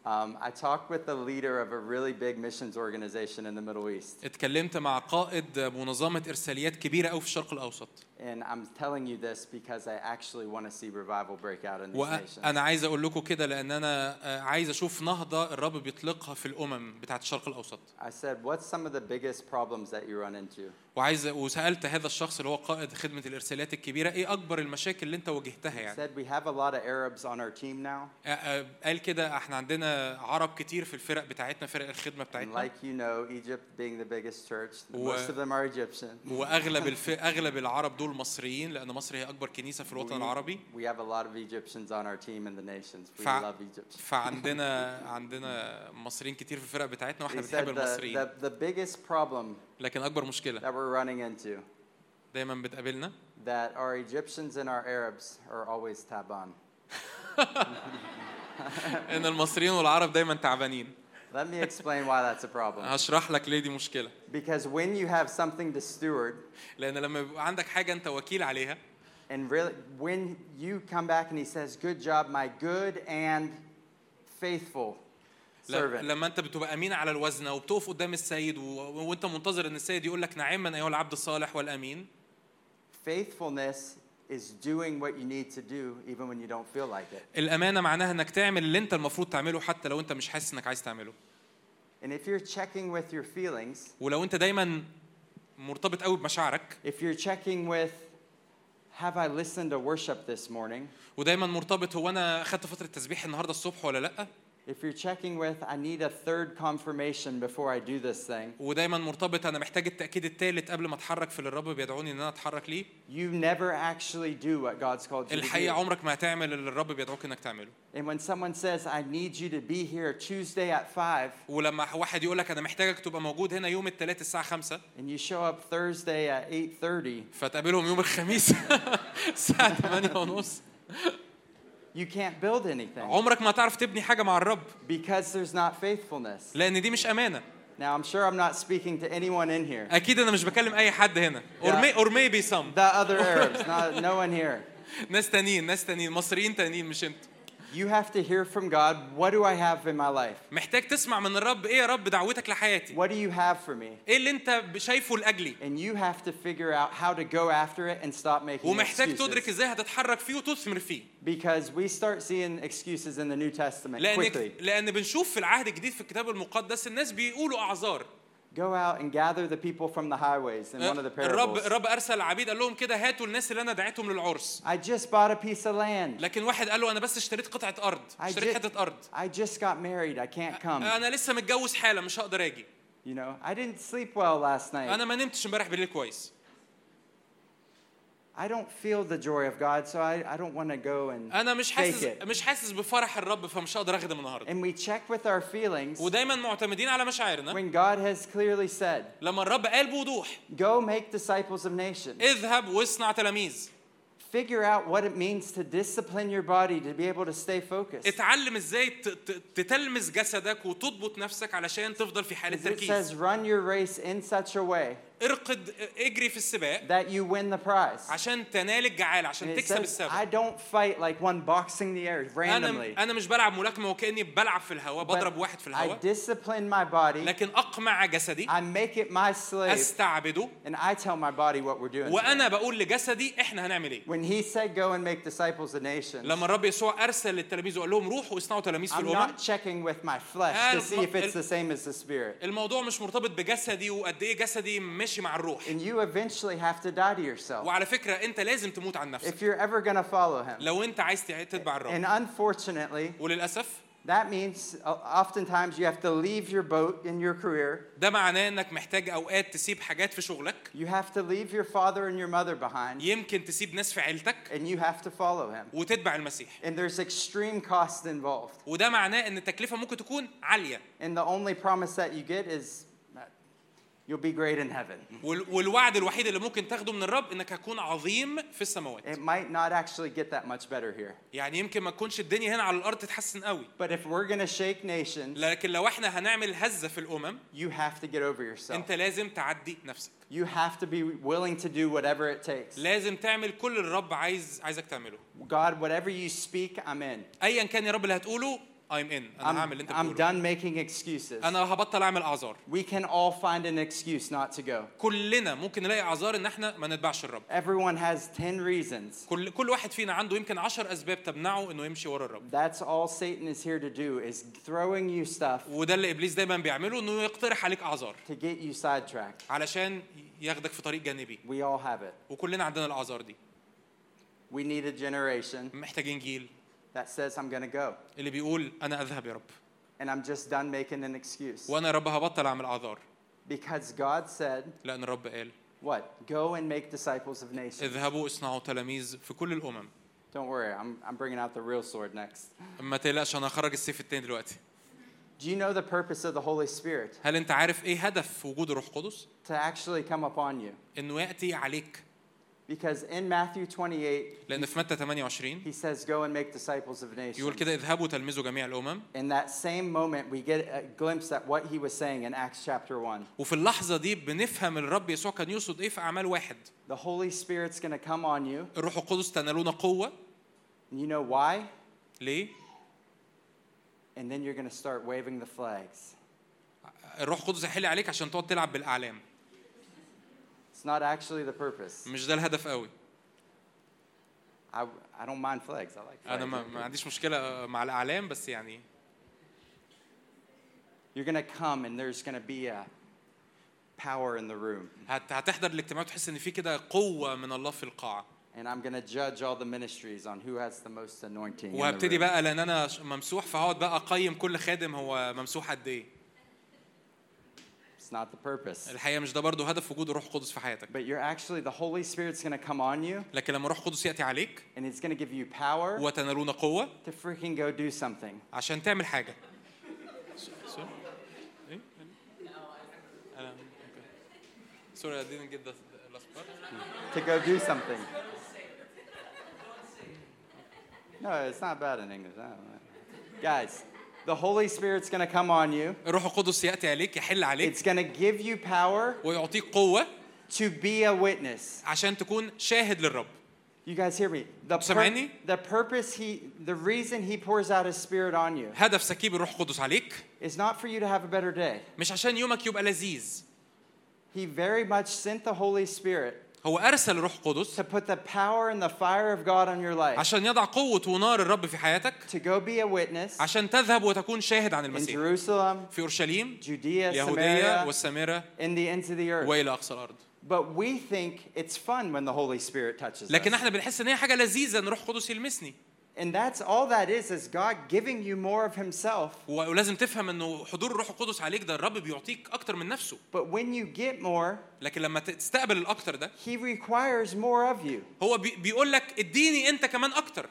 Um, I talked with the leader of a really big missions organization in the Middle East, اتكلمت مع قائد منظمه ارساليات كبيره قوي في الشرق الاوسط and I'm telling you this because I actually want to see revival break out in these nations. وانا عايز اقول لكم كده لان انا آه، عايز اشوف نهضه الرب بيطلقها في الامم بتاعت الشرق الاوسط I said, What's some of the biggest problems that you run into? وعايز وسالت هذا الشخص اللي هو قائد خدمه الارساليات الكبيره ايه اكبر المشاكل اللي انت واجهتها He يعني said, We have a lot of Arabs on our team now. آه، آه، قال كده احنا عندنا عرب كتير في الفرق بتاعتنا فرق الخدمه بتاعتنا like you know, Egypt being the biggest church, و- most of them are Egyptian. واغلب الف... اغلب العرب دول مصريين لأن مصر هي اكبر كنيسه في الوطن العربي We have a lot of Egyptians on our team in the nations. We فع- love Egypt. فعندنا عندنا مصريين كتير في الفرق بتاعتنا وإحنا بنحب the, المصريين the, the biggest problem لكن اكبر مشكله that we're running into دايما بتقابلنا that our Egyptians and our Arabs are always taban. ان المصريين والعرب دايما تعبانين Let me explain why that's a problem. هشرح لك ليه دي مشكلة Because when you have something to steward, لأن لما يبقى عندك حاجة أنت وكيل عليها and really, when you come back and he says, Good job, my good and faithful servant. لما أنت بتبقى أمين على الوزنه وبتقف قدام السيد و... وأنت منتظر إن السيد يقول لك نعما أيها العبد الصالح والأمين Faithfulness is doing what you need to do even when you don't feel like it. الأمانة معناها إنك تعمل اللي أنت المفروض تعمله حتى لو أنت مش حاسس إنك عايز تعمله And if you're checking with your feelings, ولو أنت دايما مرتبط قوي بمشاعرك if you're checking with, have I listened to worship this morning? ودايما مرتبط هو أنا خدت فترة تسبيح النهارده الصبح ولا لأ If you're checking with, I need a third confirmation before I do this thing, ودايما مرتبط أنا محتاج التأكيد الثالث قبل ما أتحرك في اللي الرب بيدعوني إن أنا أتحرك ليه. You never actually do what God's called you to الحقيقة do. عمرك ما هتعمل اللي الرب بيدعوك إنك تعمله. And when someone says, I need you to be here Tuesday at 5, ولما واحد يقول لك أنا محتاجك تبقى موجود هنا يوم الثلاث الساعة 5 and you show up Thursday at 8.30, فتقابلهم يوم الخميس الساعة 8 ونص. you can't build anything عمرك ما هتعرف تبني حاجه مع الرب because there's not faithfulness. لان دي مش امانه Now, I'm sure I'm not speaking to anyone in here. اكيد انا مش بكلم اي حد هنا or, Yeah. may, or maybe some The other Arabs, not, no one here. ناس تانيين ناس تانيين مصريين تانيين مش انت You have to hear from God, what do I have in my life? محتاج تسمع من الرب ايه يا رب دعوتك لحياتي What do you have for me? ايه اللي انت شايفه لاجلي And you have to figure out how to go after it and stop making ومحتاج تدرك excuses. ازاي هتتحرك فيه وتثمر فيه Because we start seeing excuses in the New Testament لان quickly. لان بنشوف في العهد الجديد في الكتاب المقدس الناس بيقولوا اعذار Go out and gather the people from the highways in one of the الرب parables. الرب أرسل عبيد قال لهم كده هاتوا الناس اللي أنا دعيتهم للعرس I just bought a piece of land. لكن واحد قال له أنا بس اشتريت قطعة أرض I اشتريت ju- حتة أرض I just got married. I can't come. أنا لسه متجوز حالة مش هقدر آجي You know, I didn't sleep well last night. أنا ما نمتش امبارح بالليل كويس I don't feel the joy of God, so I, I don't want to go and انا مش fake حاسس it. مش حاسس بفرح الرب فمش هقدر اخدم النهارده And we check with our feelings ودايما معتمدين على مشاعرنا when God has clearly said, لما الرب قال بوضوح Go make disciples of nations. اذهب واصنع تلاميذ Figure out what it means to discipline your body to be able to stay focused. اتعلم ازاي ت- ت- تتلمس جسدك وتضبط نفسك علشان تفضل في حاله It تركيز says, Run your race in such a way ارقد اجري في السباق that you win the prize. عشان تنال الجعال عشان تكسب السبق I don't fight like one boxing the air أنا randomly. أنا مش بلعب ملاكمة وكأني بلعب في الهواء بضرب واحد في I الهواء discipline my body. لكن أقمع جسدي I make it my slave. أستعبده And I tell my body what we're doing. وأنا. بقول لجسدي إحنا هنعمل إيه When he said, Go and make disciples of nations, لما الرب يسوع أرسل للتلاميذ وقال لهم روحوا واصنعوا تلاميذ في I'm الأمم not checking with my flesh to see if it's the same as the spirit. الموضوع مش مرتبط بجسدي وقد إيه جسدي ماشي مع الروح And you eventually have to die to yourself وعلى فكره انت لازم تموت عن نفسك if you're ever going to follow him. لو انت عايز تع- تتبع الرب And unfortunately, وللاسف that means uh, oftentimes you have to leave your boat in your career. ده معناه انك محتاج اوقات تسيب حاجات في شغلك You have to leave your father and your mother behind, يمكن تسيب ناس في عيلتك and you have to follow him. وتتبع المسيح And there's extreme cost involved. وده معناه ان التكلفه ممكن تكون عاليه And the only promise that you get is that you'll be great in heaven. وال- والوعد الوحيد اللي ممكن تاخده من الرب انك هتكون عظيم في السماوات It might not actually get that much better here. يعني يمكن ما تكونش الدنيا هنا على الأرض تتحسن قوي But if we're going to shake nations, لكن لو إحنا هنعمل هزة في الأمم you have to get over yourself. انت لازم تعدي نفسك You have to be willing to do whatever it takes. لازم تعمل كل اللي الرب عايز عايزك تعمله God, whatever you speak, I'm in. ايا كان يا رب اللي هتقوله I'm in I'm, أنا هعمل اللي أنت I'm بتقوله done making excuses. أنا هبطل أعمل أعذار We can all find an excuse not to go. كلنا ممكن نلاقي أعذار إن إحنا ما نتبعش الرب Everyone has 10 reasons. كل كل واحد فينا عنده يمكن عشر أسباب تمنعه إنه يمشي ورا الرب That's all Satan is here to do is throwing you stuff وده اللي إبليس دايما بيعمله إنه يقترح عليك أعذار to get you sidetracked. علشان ياخدك في طريق جانبي We all have it. وكلنا عندنا الأعذار دي We need a generation محتاجين جيل that says I'm going to go اللي بيقول أنا اذهب يا رب and I'm just done making an excuse. وأنا يا رب هبطل اعمل اعذار Because God said, لأن الرب قال what? Go and make disciples of nations. اذهبوا اصنعوا تلاميذ في كل الامم Don't worry, I'm, I'm bringing out the real sword next. ما تقلقش أنا هخرج السيف التاني دلوقتي Do you know the purpose of the Holy Spirit? هل انت عارف إيه هدف وجود الروح القدس To actually come upon you. انه ياتي عليك Because in Matthew 28, لان في متى 28 he says, Go and make disciples of يقول nations. كده اذهبوا تلمذوا جميع الامم In that same moment, we get a glimpse at what he was saying in Acts chapter 1. وفي اللحظه دي بنفهم الرب يسوع كان يقصد ايه في اعمال واحد The Holy Spirit's going to come on you. الروح القدس تنالون قوه And you know why? ليه And then you're going to start waving the flags. الروح القدس هيحل عليك عشان تقعد تلعب بالاعلام It's not actually the purpose. مش ده الهدف قوي I, I don't mind flags. I like flags. أنا ما, ما عنديش مشكله مع الاعلام بس يعني You're to come and there's to be a power in the room. هت هتحضر الاجتماع وتحس ان في كده قوه من الله في القاعه And I'm going to judge all the ministries on who has the most anointing. وهبتدي. بقى لأن أنا ممسوح فهقعد بقى اقيم كل خادم هو ممسوح قد إيه It's not the purpose. الحقيقه مش ده برضو هدف وجود الروح القدس في حياتك But you're actually, the Holy Spirit's going to come on you لكن لما الروح القدس ياتي عليك and it's going to give you power وتنالون قوه to freaking go do something. عشان تعمل حاجه إيه؟ Sorry, I didn't get the the last part. To go do something. No, it's not bad in English. I don't know. Guys, the Holy Spirit's going to come on you. الروح القدس ياتي عليك يحل عليك It's going to give you power ويعطيك قوه to be a witness. عشان تكون شاهد للرب You guys hear me? The, سامعني؟ the purpose he, the reason he pours out his spirit on you هدف سكيب الروح القدس عليك is not for you to have a better day. مش عشان يومك يبقى لذيذ He very much sent the Holy Spirit هو أرسل الروح القدس to put the power and the fire of God on your life, عشان يضع قوة ونار الرب في حياتك to go be a witness عشان تذهب وتكون شاهد عن in المسيح Jerusalem, في أورشليم Judea, يهوديه Samaria, والسامرة in the ends of the earth. وإلى أقصى الأرض But we think it's fun when the Holy Spirit touches لكن us. إحنا بنحس إن هي حاجة لذيذة إن الروح القدس يلمسني And that's all that is, is God giving you more of himself. ولازم تفهم إنه حضور الروح القدس عليك ده الرب بيعطيك أكتر من نفسه But when you get more, لكن لما تستقبل الأكتر ده he requires more of you. هو بي بيقول لك اديني أنت كمان أكتر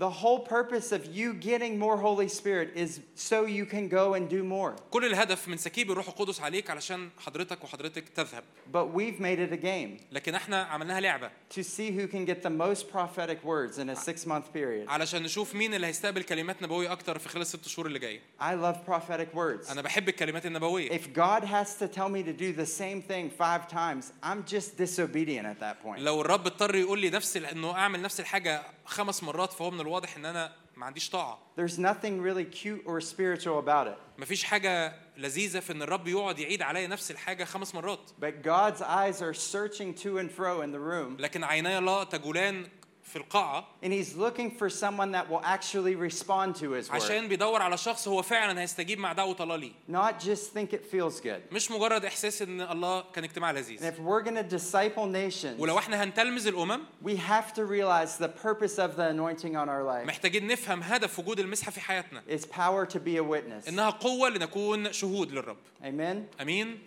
The whole purpose of you getting more Holy Spirit is so you can go and do more. كل الهدف من سكيب الروح القدس عليك علشان حضرتك وحضرتك تذهب But we've made it a game لكن احنا عملناها لعبه to see who can get the most prophetic words in a six month period. علشان نشوف مين اللي هيستقبل كلمات نبويه اكتر في خلال الست شهور اللي جايه I love prophetic words. انا بحب الكلمات النبويه If God has to tell me to do the same thing five times, I'm just disobedient at that point. لو الرب اضطر يقول لي نفس ال- انه اعمل نفس الحاجه خمس مرات فهو من الواضح إن أنا ما عنديش طاعة. There's nothing really cute or spiritual about it. مفيش حاجة لذيذة في إن الرب يقعد يعيد عليا نفس الحاجة خمس مرات. But God's eyes are searching to and fro in the room, لكن عيناي الله تجولان في القاعه and He's looking for someone that will actually respond to His word, عشان بيدور على شخص هو فعلا هيستجيب مع دعوه الله ليه not just think it feels good. مش مجرد احساس ان الله كان اجتماع And لذيذ if we're going to disciple nations, ولو احنا هنتلمذ الامم we have to realize the purpose of the anointing on our life محتاجين نفهم هدف وجود المسحه في حياتنا is power to be a witness. انها قوه لنكون شهود للرب Amen. امين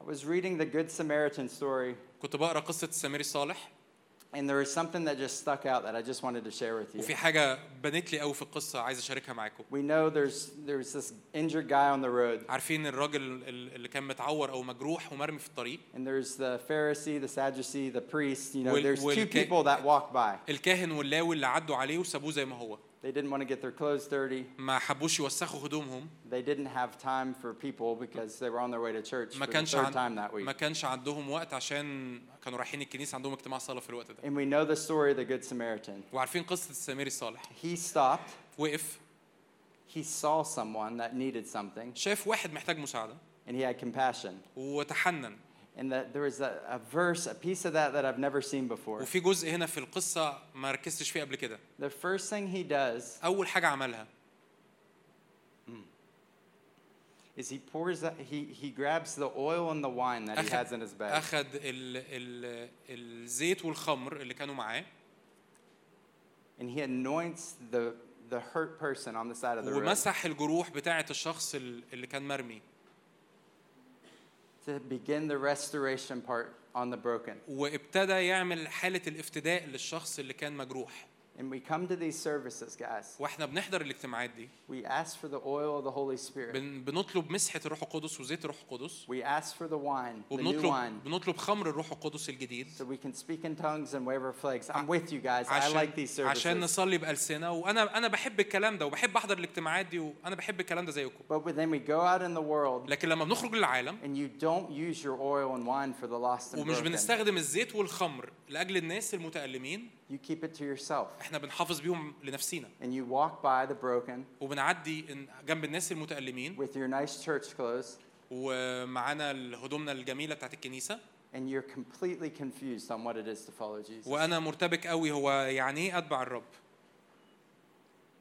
I was reading the Good Samaritan story, كنت بقرا قصه السامري الصالح and there was something that just stuck out that I just wanted to share with you. وفي حاجه بنت لي قوي في القصه عايز اشاركها معاكم We know there's there's this injured guy on the road, عارفين الراجل ال- اللي كان متعور او مجروح ومرمي في الطريق and there's the Pharisee, the Sadducee, the priest. You know, Will- there's will two ca- people that walk by. الكاهن واللاوي اللي عدوا عليه وسابوه زي ما هو They didn't want to get their clothes dirty. ما حبوش يوسخوا هدومهم They didn't have time for people because they were on their way to church ما for the كانش third عن... time that week. ما كانش عندهم وقت عشان كانوا رايحين الكنيسه عندهم اجتماع صلاه في الوقت ده And we know the story of the Good Samaritan. وعارفين قصه السامري الصالح He stopped وقف he saw someone that needed something شاف واحد محتاج مساعده and he had compassion. وتحنن And that there was a, a verse, a piece of that that I've never seen before. وفي جزء هنا في القصه ما ركزتش فيه قبل كده The first thing he does اول حاجه عملها is he pours that, he, he grabs the oil and the wine that he has in his bag. اخد ال ال الزيت والخمر اللي كانوا معاه And he anoints the, the hurt person on the side of the road ومسح الجروح بتاعه الشخص ال- اللي كان مرمي to begin the restoration part on the broken. وابتدى يعمل حالة الافتداء للشخص اللي كان مجروح And we come to these services, guys. وإحنا بنحضر الاجتماعات دي We ask for the oil of the Holy Spirit. بن بنطلب مسحه الروح القدس وزيت الروح القدس We ask for the wine, the new wine, بنطلب خمر الروح القدس الجديد so we can speak in tongues and wave our flags. I'm with you guys. I عشان like these عشان services. نصلي بألسنة وأنا أنا بحب الكلام ده وبحب احضر الاجتماعات دي وأنا بحب الكلام ده زيكم But then we go out in the world لكن لما بنخرج للعالم and you don't use your oil and wine for the lost and ومش broken, بنستخدم الزيت والخمر لاجل الناس المتألمين you keep it to yourself. احنا بنحافظ بيهم لنفسينا And you walk by the broken وبنعدي إن- جنب الناس المتألمين with your nice church clothes ومعانا هدومنا الجميله بتاعت الكنيسه and you're completely confused on what it is to follow Jesus. وانا مرتبك قوي هو يعني ايه اتبع الرب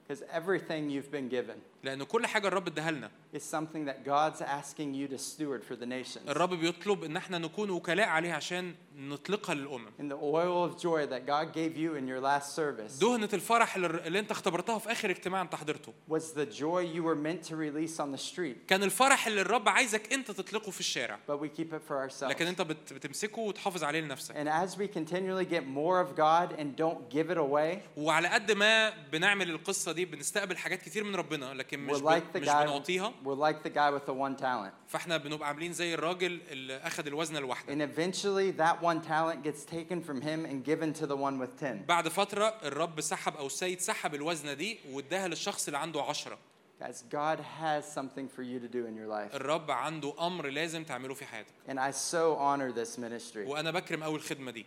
Because everything you've been given لأن كل حاجة الرب اداها لنا. Is something that God's asking you to steward for the nations. الرب بيطلب إن إحنا نكون وكلاء عليه عشان نطلقها للأمم. And the oil of joy that God gave you in your last service دهنة الفرح اللي أنت اختبرتها في آخر اجتماع أنت حضرته. was the joy you were meant to release on the street, كان الفرح اللي الرب عايزك أنت تطلقه في الشارع. But we keep it for ourselves. لكن بت- بتمسكه وتحافظ عليه لنفسك. And as we continually get more of God and don't give it away, وعلى قد ما بنعمل القصة دي بنستقبل حاجات كتير من ربنا لكن مش we're ب... like the مش guy بنعطيها we're like the guy with the one talent. فاحنا بنبقى عاملين زي الراجل اللي اخذ الوزنه الواحده And eventually that one talent gets taken from him and given to the one with 10. بعد فترة الرب سحب أو السيد سحب الوزنة دي واداها للشخص اللي عنده عشرة Guys, God has something for you to do in your life. الرب عنده أمر لازم تعمله في حياتك And I so honor this ministry. وأنا بكرم أول الخدمة دي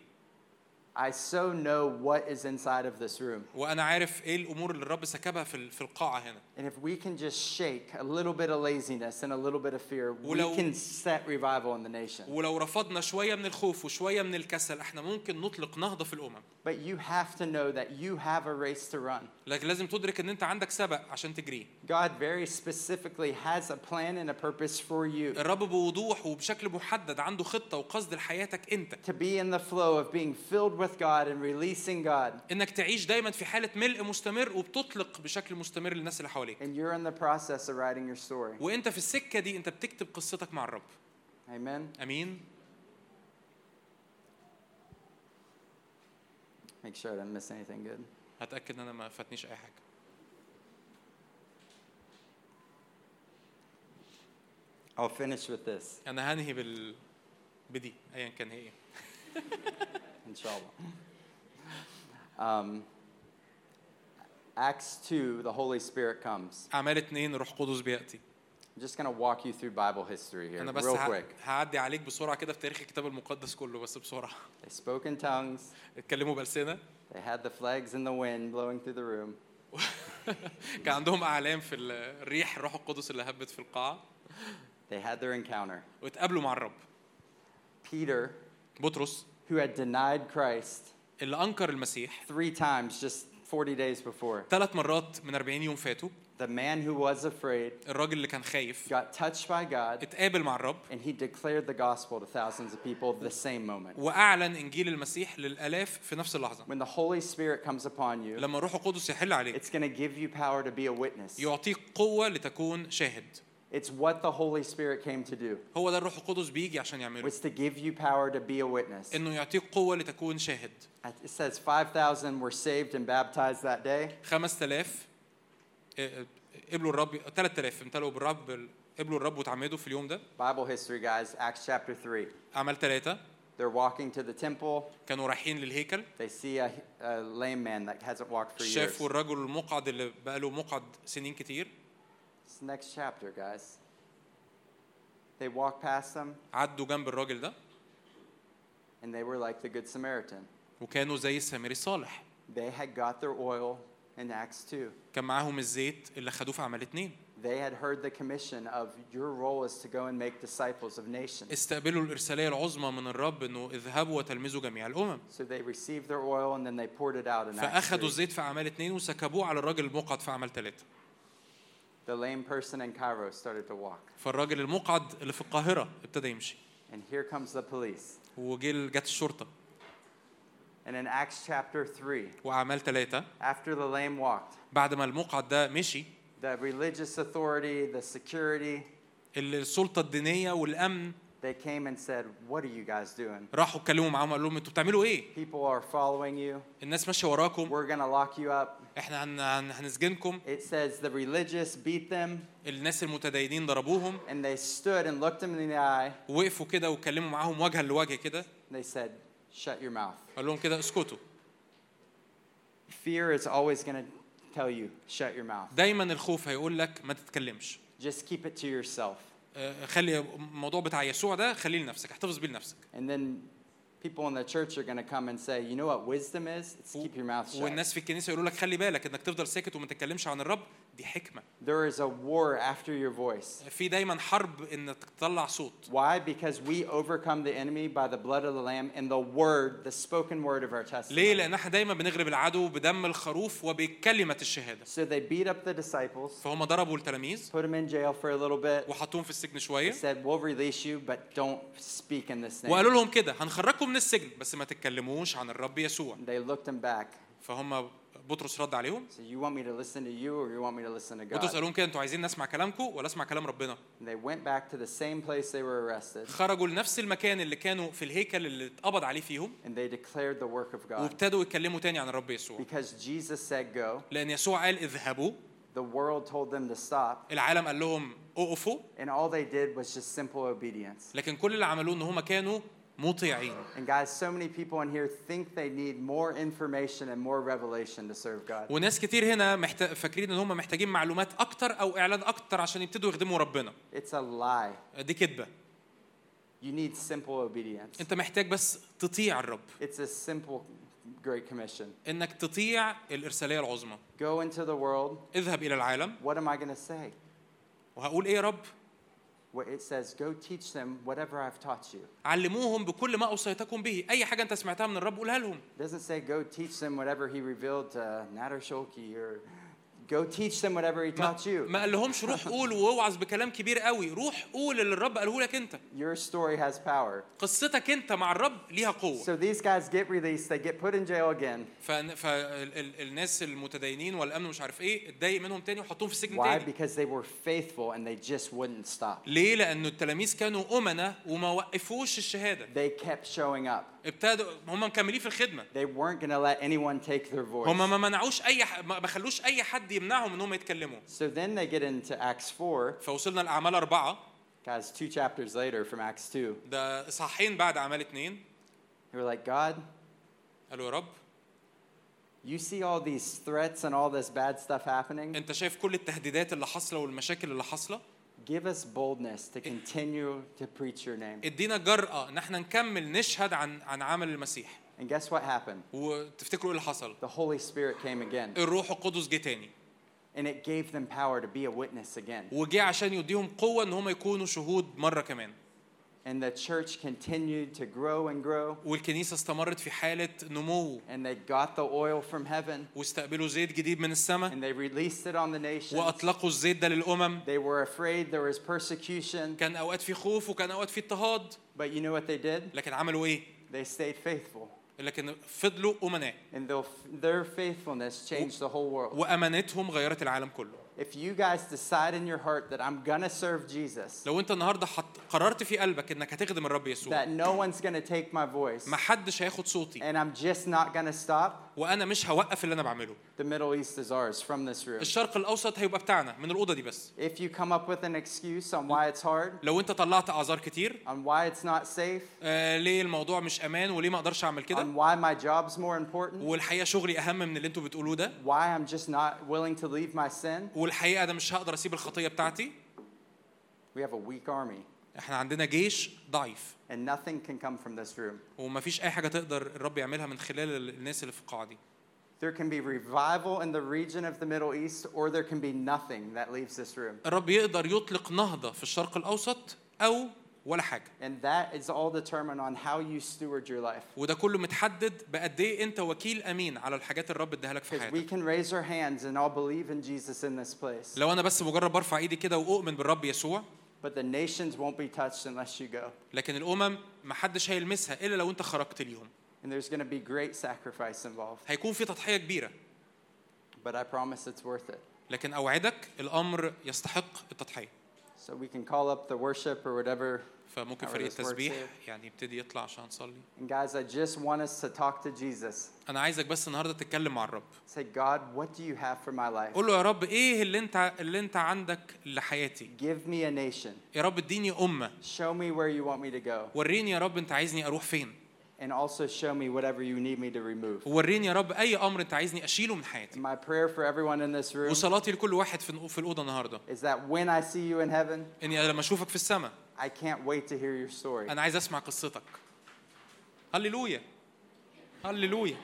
I so know what is inside of this room. وأنا عارف إيه الأمور اللي الرب سكبها في ال- في القاعة هنا And if we can just shake a little bit of laziness and a little bit of fear, we ولو- can set revival in the nation. ولو رفضنا شوية من الخوف وشوية من الكسل احنا ممكن نطلق نهضة في الأمم But you have to know that you have a race to run. لكن لازم تدرك إن أنت عندك سبق عشان تجريه God very specifically has a plan and a purpose for you الرب بوضوح وبشكل محدد عنده خطة وقصد لحياتك أنت to be in the flow of being filled with God and releasing God. إنك تعيش دايما في حالة ملء مستمر وبتطلق بشكل مستمر للناس اللي حواليك And you're in the process of writing your story. وإنت في السكة دي إنت بتكتب قصتك مع الرب Amen. آمين Make sure I didn't miss anything good. هتأكد إن أنا ما فاتنيش أي حاجة I'll finish with this, أنا هنهي بال بدي ايا كان هي إيه inshallah. Um, Acts 2, the Holy Spirit comes. اعمال اتنين الروح القدس بياتي I'm just going to walk you through Bible history here, أنا بس real quick. هعدي عليك بسرعة كده في تاريخ الكتاب المقدس كله بس بسرعة They spoke in tongues. اتكلموا بألسنة They had the flags in the wind blowing through the room. كان عندهم اعلام في ال- الريح الروح القدس اللي هبت في القاعه They had their encounter. واتقابلوا مع الرب Peter, بطرس who had denied Christ اللي انكر المسيح three times just 40 days before, ثلاث مرات من 40 يوم فاتوا the man who was afraid الراجل اللي كان خايف got touched by God اتقابل مع الرب and he declared the gospel to thousands of people the same moment. واعلن انجيل المسيح للالاف في نفس اللحظه When the Holy Spirit comes upon you, لما الروح القدس يحل عليك it's going to give you power to be a witness. يعطيك قوة لتكون شاهد It's what the Holy Spirit came to do. هو ده الروح القدس بيجي عشان يعمله Was to give you power to be a witness. انه يعطيك قوة لتكون شاهد It says 5,000 were saved and baptized that day. 5000 اه، اه، قبلوا الرب 3000 امتلأوا بالرب قبلوا الرب وتعمدوا في اليوم ده Bible history, guys, Acts chapter 3. أعمال ثلاثة They're walking to the temple. كانوا رايحين للهيكل They see a, a lame man that hasn't walked for years. شافوا الرجل المقعد اللي بقاله مقعد سنين كتير It's the next chapter, guys. They walk past him, عدوا جنب الراجل ده and they were like the Good Samaritan. وكانوا زي السامري الصالح They had got their oil in Acts 2. كان معاهم الزيت اللي خدوه في عمل اتنين They had heard the commission of your role is to go and make disciples of nations. استقبلوا الإرسالية العظمى من الرب إنه اذهبوا وتلمذوا جميع الأمم So they received their oil and then they poured it out in Acts فأخدوا 3. الزيت في أعمال اتنين وسكبوه على الراجل المقعد في أعمال ثلاثة The lame person in Cairo started to walk. فالراجل المقعد اللي في القاهرة ابتدى يمشي And here comes the police. وجه جت الشرطة And in Acts chapter 3, وأعمال ثلاثة after the lame walked, بعد ما المقعد ده مشي the religious authority, the security, السلطة الدينية والأمن they came and said, What are you guys doing? راحوا اتكلموا معاهم قالوا لهم أنتوا بتعملوا إيه؟ People are following you. الناس ماشية وراكم We're to lock you up. إحنا هن... هن... هنسجنكم It says the religious beat them, الناس المتدينين ضربوهم and they stood and looked them in the eye. وقفوا كده واتكلموا معاهم وجها لوجه كده they said, Shut your mouth. قال لهم كده اسكتوا Fear is always to tell you, Shut your mouth. دايما الخوف هيقول لك ما تتكلمش Just keep it to yourself. خلي الموضوع بتاع يسوع ده خليه لنفسك احتفظ بيه لنفسك And then people in the church are going to come and say, You know what wisdom is? It's keep your mouth shut. والناس في الكنيسة يقولوا لك خلي بالك إنك تفضل ساكت وما تتكلمش عن الرب دي حكمه There is a war after your voice. في دايما حرب انك تطلع صوت Why? Because we overcome the enemy by the blood of the Lamb and the word, the spoken word of our testimony. ليه لأن إحنا دايما بنغلب العدو بدم الخروف وبكلمه الشهاده So they beat up the disciples, فهم ضربوا التلاميذ put them in jail for a little bit. وحطوهم في السجن They شوية said, We'll release you, but don't speak in this name. وقالوا لهم كده هنخرجكم من السجن بس ما تتكلموش عن الرب يسوع They looked him back. فهم بطرس رد عليهم بطرس قال لهم كده أنتوا عايزين نسمع كلامكم ولا اسمع كلام ربنا خرجوا لنفس المكان اللي كانوا في الهيكل اللي اتقبض عليه فيهم وابتدوا يتكلموا تاني عن الرب يسوع لأن يسوع قال اذهبوا The world told them to stop. العالم قال لهم اقفوا. And all they did was just simple obedience. لكن كل اللي عملوه إن هم كانوا مطيعين And guys, so many people in here think they need more information and more revelation to serve God. وناس كتير هنا محت... فاكرين ان هم محتاجين معلومات اكتر او اعلان اكتر عشان يبتدوا يخدموا ربنا It's a lie. دي كذبه You need simple obedience. انت محتاج بس تطيع الرب It's a simple, great commission. انك تطيع الارساليه العظمى Go into the world. اذهب الى العالم What am I going to say? وهقول ايه يا رب What it says, go teach them whatever I've taught you. علموهم بكل ما اوصيتكم به اي حاجه انت سمعتها من الرب قولها لهم It doesn't say go teach them whatever he revealed to Nader Shulky or go teach them whatever he taught you. ما قالهمش روح قول وأوعظ بكلام كبير قوي روح قول اللي الرب قاله لك أنت Your story has power. قصتك أنت مع الرب ليها قوة So these guys get released, they get put in jail again. فالناس المتدينين والأمن مش عارف إيه اتضايق منهم تاني وحطوهم في السجن Why? تاني Because they were faithful and they just wouldn't stop. ليه؟ لأنه التلاميذ كانوا أمنا وما وقفوش الشهادة They kept showing up. ابتدوا هم مكملين في الخدمة They weren't going to let anyone take their voice. هم ما منعوش ح... ما خلوش أي حد يمنعهم إن هم يتكلموا So then they get into Acts 4. فوصلنا لأعمال أربعة Guys, two chapters later from Acts 2. ده إصحاحين بعد أعمال اتنين They were like, God, قالوا يا رب you see all these threats and all this bad stuff happening. أنت شايف كل التهديدات اللي حاصلة والمشاكل اللي حاصلة Give us boldness to continue to preach your name. ادينا جرأة إن إحنا نكمل نشهد عن عن عمل المسيح And guess what happened? وتفتكروا إيه اللي حصل؟ The Holy Spirit came again. الروح القدس جه تاني And it gave them power to be a witness again. وجه عشان يديهم قوة إن هم يكونوا شهود مرة كمان And the church continued to grow and grow. والكنيسة استمرت في حالة نمو And they got the oil from heaven. واستقبلوا زيت جديد من السماء And they released it on the nations. واطلقوا الزيت ده للامم They were afraid there was persecution. كان اوقات في خوف وكان اوقات في اضطهاد But you know what they did? لكن عملوا ايه They stayed faithful. لكن فضلوا امناء And they'll- their faithfulness changed the whole world. وامانتهم غيرت العالم كله If you guys decide in your heart that I'm going to serve Jesus, لو انت النهارده حط قررت في قلبك انك هتخدم الرب يسوع that no one's going to take my voice, ما حدش هياخد صوتي and I'm just not going to stop, وأنا مش هوقف اللي أنا بعمله. The Middle East is ours from this room. الشرق الأوسط هيبقى بتاعنا من الأوضة دي بس. If you come up with an excuse on why it's hard, لو أنت طلعت أعذار كتير. on why it's not safe, آه ليه الموضوع مش أمان وليه ما أقدرش أعمل كده. on why my job's more important, والحقيقة شغلي أهم من اللي أنتوا بتقولوه ده. why I'm just not willing to leave my sin, والحقيقة أنا مش هقدر أسيب الخطية بتاعتي. we have a weak army, إحنا عندنا جيش ضعيف and nothing can come from this room. ومفيش اي حاجة تقدر الرب يعملها من خلال ال- الناس اللي في القاعه دي There can be revival in the region of the Middle East, or there can be nothing that leaves this room. الرب يقدر يطلق نهضة في الشرق الأوسط أو ولا حاجة And that is all determined on how you steward your life. وده كله متحدد بقد إيه انت وكيل امين على الحاجات الرب اداها لك في Because we حياتك can raise our hands and all believe in Jesus in this place. لو أنا بس مجرد برفع ايدي كده واؤمن بالرب يسوع But the nations won't be touched unless you go. لكن الامم ما حدش هيلمسها الا لو انت خرجت ليهم And there's going to be great sacrifice involved. هيكون في تضحيه كبيره But I promise it's worth it. لكن اوعدك الامر يستحق التضحيه So we can call up the worship or whatever. فممكن فريق التسبيح. يعني يبتدي يطلع عشان نصلي And guys, I just want us to talk to Jesus. أنا عايزك بس النهارده تتكلم مع الرب Say, God, what do you have for my life? قول له يا رب إيه اللي أنت اللي أنت عندك لحياتي Give me a nation. يا رب إديني أمة Show me where you want me to go. وريني يا رب أنت عايزني أروح فين And also show me whatever you need me to remove. وريني يا رب أي أمر أنت عايزني أشيله من حياتي my prayer for everyone in this room وصلاتي لكل واحد في في الأوضة النهارده is that when I see you in heaven, إني لما أشوفك في السماء I can't wait to hear your story. انا عايز اسمع قصتك هللويا هللويا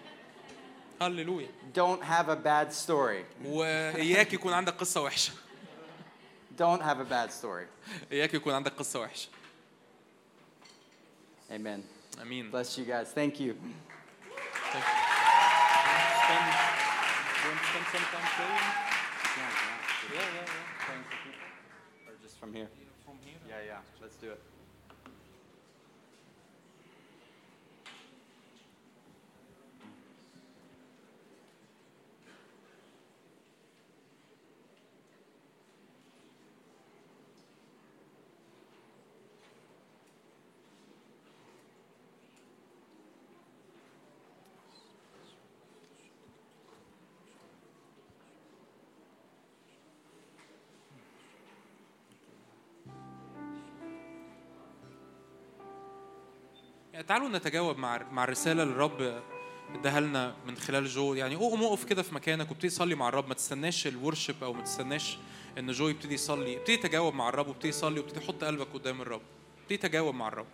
هللويا Don't have a bad story. واياك يكون عندك قصه وحشه Don't have a bad story. اياك يكون عندك قصه وحشه Amen. امين Bless you guys. Thank you. Or just from here? Yeah. Let's do it. تعالوا نتجاوب مع مع الرسالة اللي الرب اداها لنا من خلال جو. يعني قوم اقف كده في مكانك وابتدي صلي مع الرب. ما تستناش الورشب أو ما تستناش إن جو يبتدي يصلي. ابتدي تجاوب مع الرب وابتدي صلي وابتدي حط قلبك قدام الرب. ابتدي تجاوب مع الرب.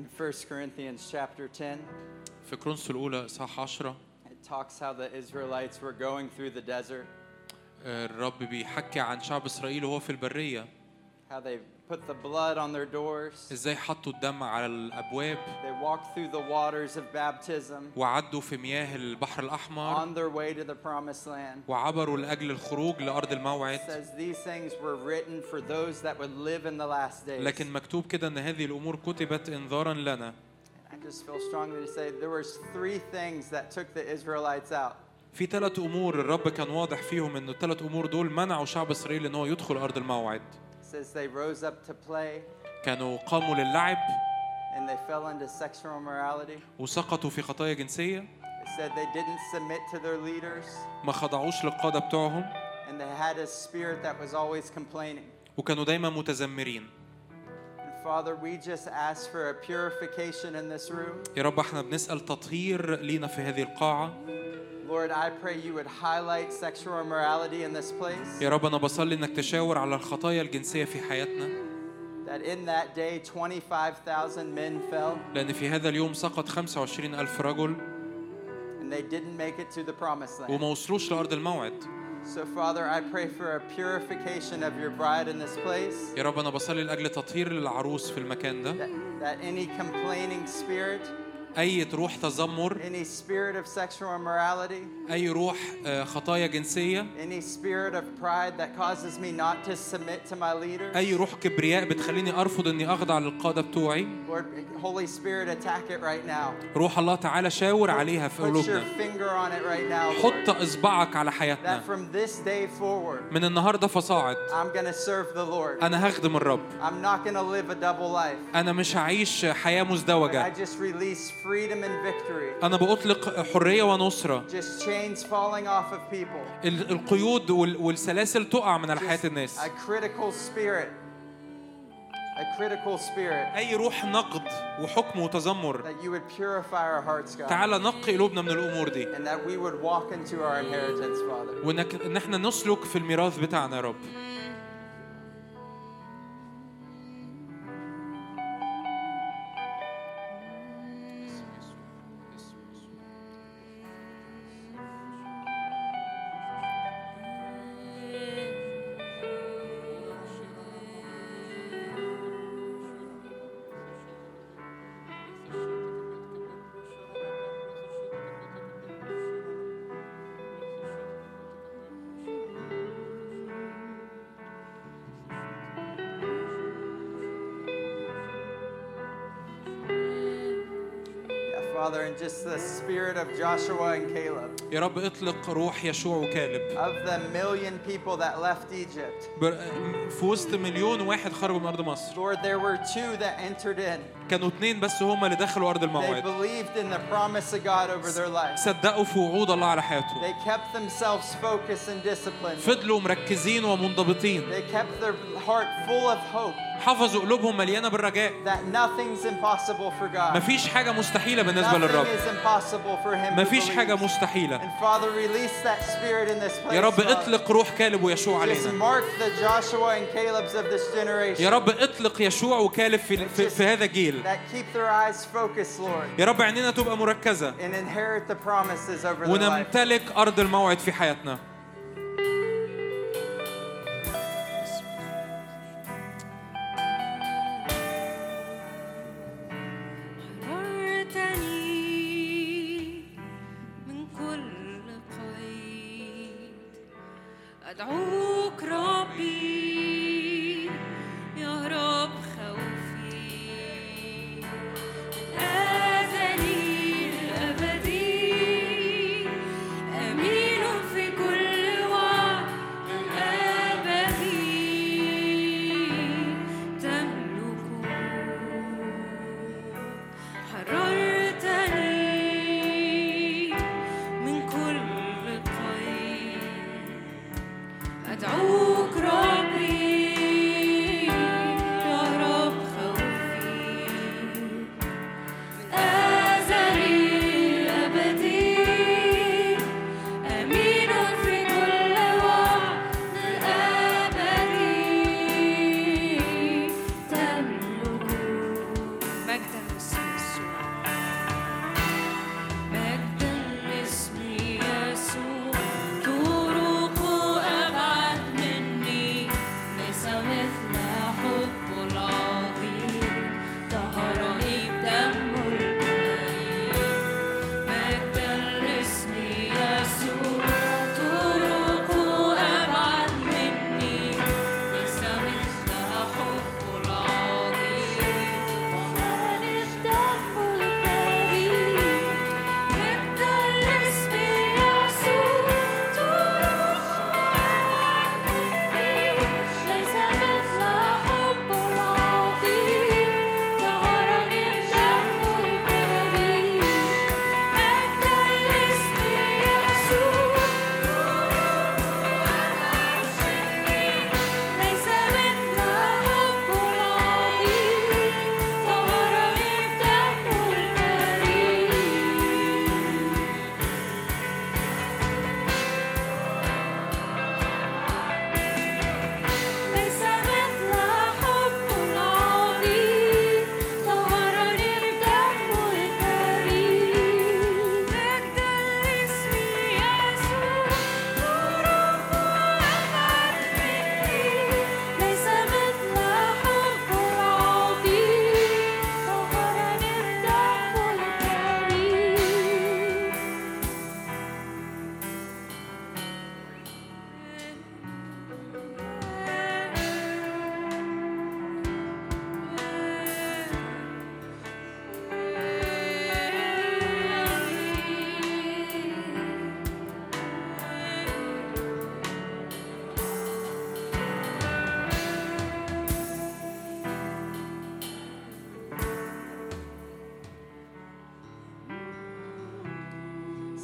In 1 Corinthians chapter 10, في كرونس الأولى إصحاح 10 it talks how the Israelites were going through the desert, آه، الرب بيحكي عن شعب إسرائيل وهو في البرية how they put the blood on their doors. إزاي حطوا الدم على الأبواب They walked through the waters of baptism وعدوا في مياه البحر الأحمر on their way to the promised land. وعبروا لأجل الخروج لأرض It الموعد says these things were written for those that would live in the last days. لكن مكتوب كده ان هذه الأمور كتبت انذارا لنا I just feel strongly to say there was three things that took the Israelites out. في ثلاث امور الرب كان واضح فيهم ان الثلاث امور دول منعوا شعب اسرائيل ان هو يدخل ارض الموعد Says they rose up to play كانوا قاموا للعب and they fell into sexual immorality. وسقطوا في خطايا جنسيه It said they didn't submit to their leaders ما خضعوش للقاده بتوعهم and they had a spirit that was always complaining. وكانوا دايما متذمرين Father, we just ask for a purification in this room. يا رب إحنا بنسال تطهير لينا في هذه القاعه Lord, I pray you would highlight sexual immorality in this place. يا رب أنا بصلي انك تشاور على الخطايا الجنسيه في حياتنا That in that day, 25,000 men fell لأن في هذا اليوم سقط 25 الف رجل and they didn't make it to the promised land. وما وصلوش لارض الموعد So, Father, I pray for a purification of your bride in this place. يا رب أنا بصلي لاجل تطهير للعروس في المكان ده That, that any complaining spirit, أي روح تذمر؟ أي روح آه، خطايا جنسية؟ أي روح كبرياء بتخليني أرفض أني أخضع للقادة بتوعي؟ روح الله تعالى شاور عليها في قلوبنا. حط إصبعك على حياتنا. That from this من النهاردة فصاعد. أنا هخدم الرب. أنا مش هعيش حياة مزدوجة. Freedom and victory. أنا باطلق حريه ونصره Just chains falling off of people. ال- القيود وال- والسلاسل تقع من Just الناس a critical spirit. A critical spirit. اي روح نقد وحكم وتذمر That you would purify our hearts, God. تعالى نقي قلوبنا من الأمور دي And that we would walk into our inheritance, Father. وانك ان إحنا نسلك في الميراث بتاعنا يا رب of Joshua and Caleb. يا رب اطلق روح يشوع وكالب Of the million people that left Egypt, في وسط مليون واحد خرجوا من ارض مصر Lord, there were two that entered in. كانوا اتنين بس هما اللي دخلوا ارض They الموعد believed in the promise of God over their life. صدقوا في وعود الله على حياتهم They kept themselves focused and disciplined. فضلوا مركزين ومنضبطين They kept their heart full of hope حفظوا قلوبهم مليانه بالرجاء that nothing's impossible for God. مفيش حاجة مستحيله بالنسبة Nothing للرب is impossible for Him. who مفيش حاجة. مستحيله يا رب اطلق روح كالب ويشوع علينا. يا رب اطلق يشوع وكالب في, في, في هذا الجيل يا رب عينينا تبقى مركزة. ونمتلك أرض الموعد في حياتنا. أدعوك ربي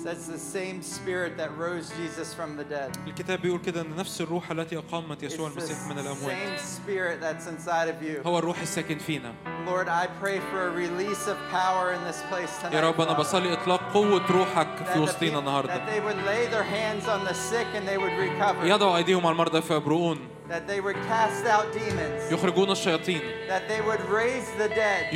says the same spirit that rose Jesus from the dead. الكتاب بيقول كده ان نفس الروح التي اقامت It's يسوع the المسيح من الاموات same spirit that's inside of you. هو الروح الساكن فينا Lord, I pray for a release of power in this place tonight. يا رب انا Father. بصلي اطلاق قوه روحك That في the وسطينا peop- النهارده That they would lay their hands on the sick and they would recover. يضعوا ايديهم على المرضى فيبرؤون That they would cast out demons. يخرجون الشياطين That they would raise the dead.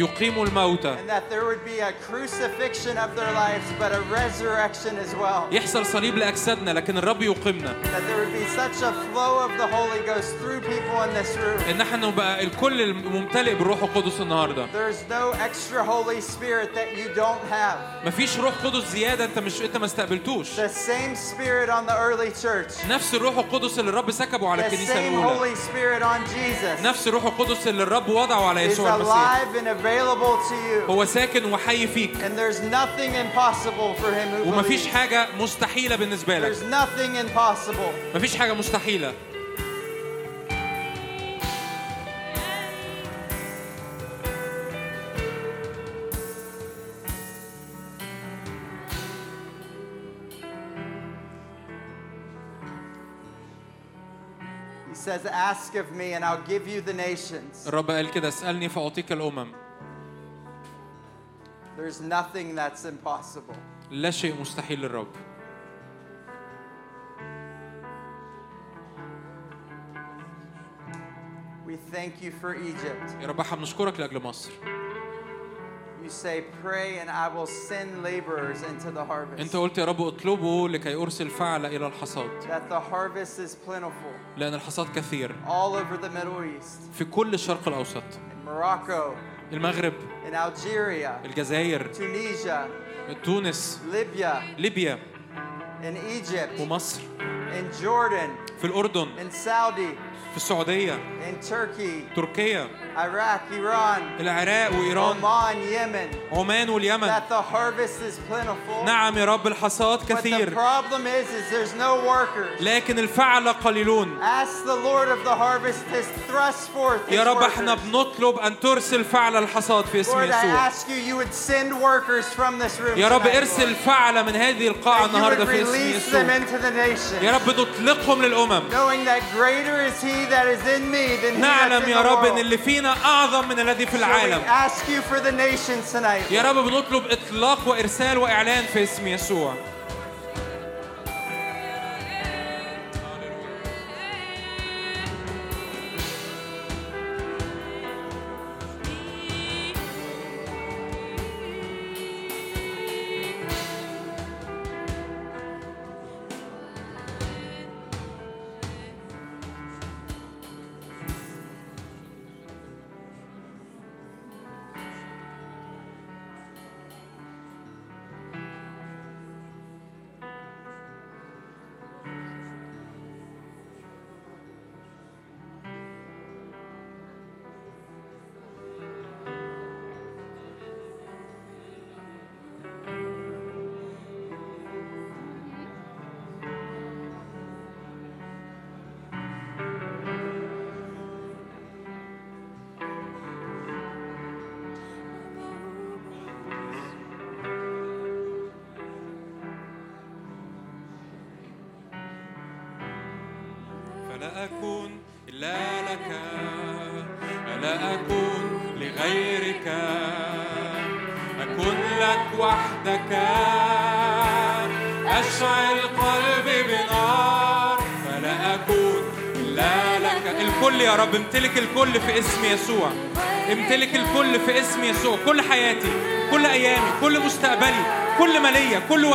الموتى And that there would be a crucifixion of their lives, but a resurrection as well. يحصل صليب لاجسادنا لكن الرب يقيمنا That there would be such a flow of the Holy Ghost through people in this room. ان إحنا نبقى الكل ممتلئ بالروح القدس النهارده There's no extra Holy Spirit that you don't have. مفيش روح قدس زياده انت مش ما استقبلتوش The same Spirit on the early church. نفس الروح القدس اللي الرب سكبه على The same Holy Spirit on Jesus نفس الروح القدس اللي الرب وضعه على يسوع المسيح. هو ساكن وحي فيك. ومفيش حاجة مستحيلة بالنسبة لك. مفيش حاجة مستحيلة. says, Ask of me, and I'll give you the nations. الرب قال كده اسالني فاعطيك الامم There's nothing that's impossible. لا شيء مستحيل للرب We thank you for Egypt. يا رب احنا بنشكرك لاجل مصر You Say, Pray, and I will send laborers into the harvest. انت قلت يا رب اطلبوا لكي ارسل فعل إلى الحصاد That the harvest is plentiful لأن الحصاد كثير all over the Middle East, في كل الشرق الاوسط in Morocco, المغرب in Algeria, الجزائر Tunisia, تونس Libya, ليبيا in Egypt, ومصر in Jordan, في الاردن in Saudi, في السعوديه in Turkey, تركيا Iraq, Iran, العراق وايران Oman, Yemen, عمان واليمن that the harvest is plentiful. نعم يا رب الحصاد But the كثير problem is, is there's no workers. لكن الفعل قليلون Ask the Lord of the harvest to thrust forth his يا رب إحنا. بنطلب ان ترسل فعل الحصاد في اسم Lord, I يسوع ask you, you would send workers from this room يا رب ارسل. فعل من هذه القاعة النهاردة في اسم release them يسوع into the nation. يا رب نطلقهم للأمم Knowing that greater is he that is in me than he نعلم in يا رب ان world. اللي فينا أعظم من الذي في العالم. يا رب بنطلب إطلاق وإرسال وإعلان في اسم يسوع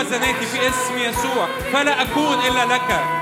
وزناتي في اسم يسوع فلا أكون إلا لك.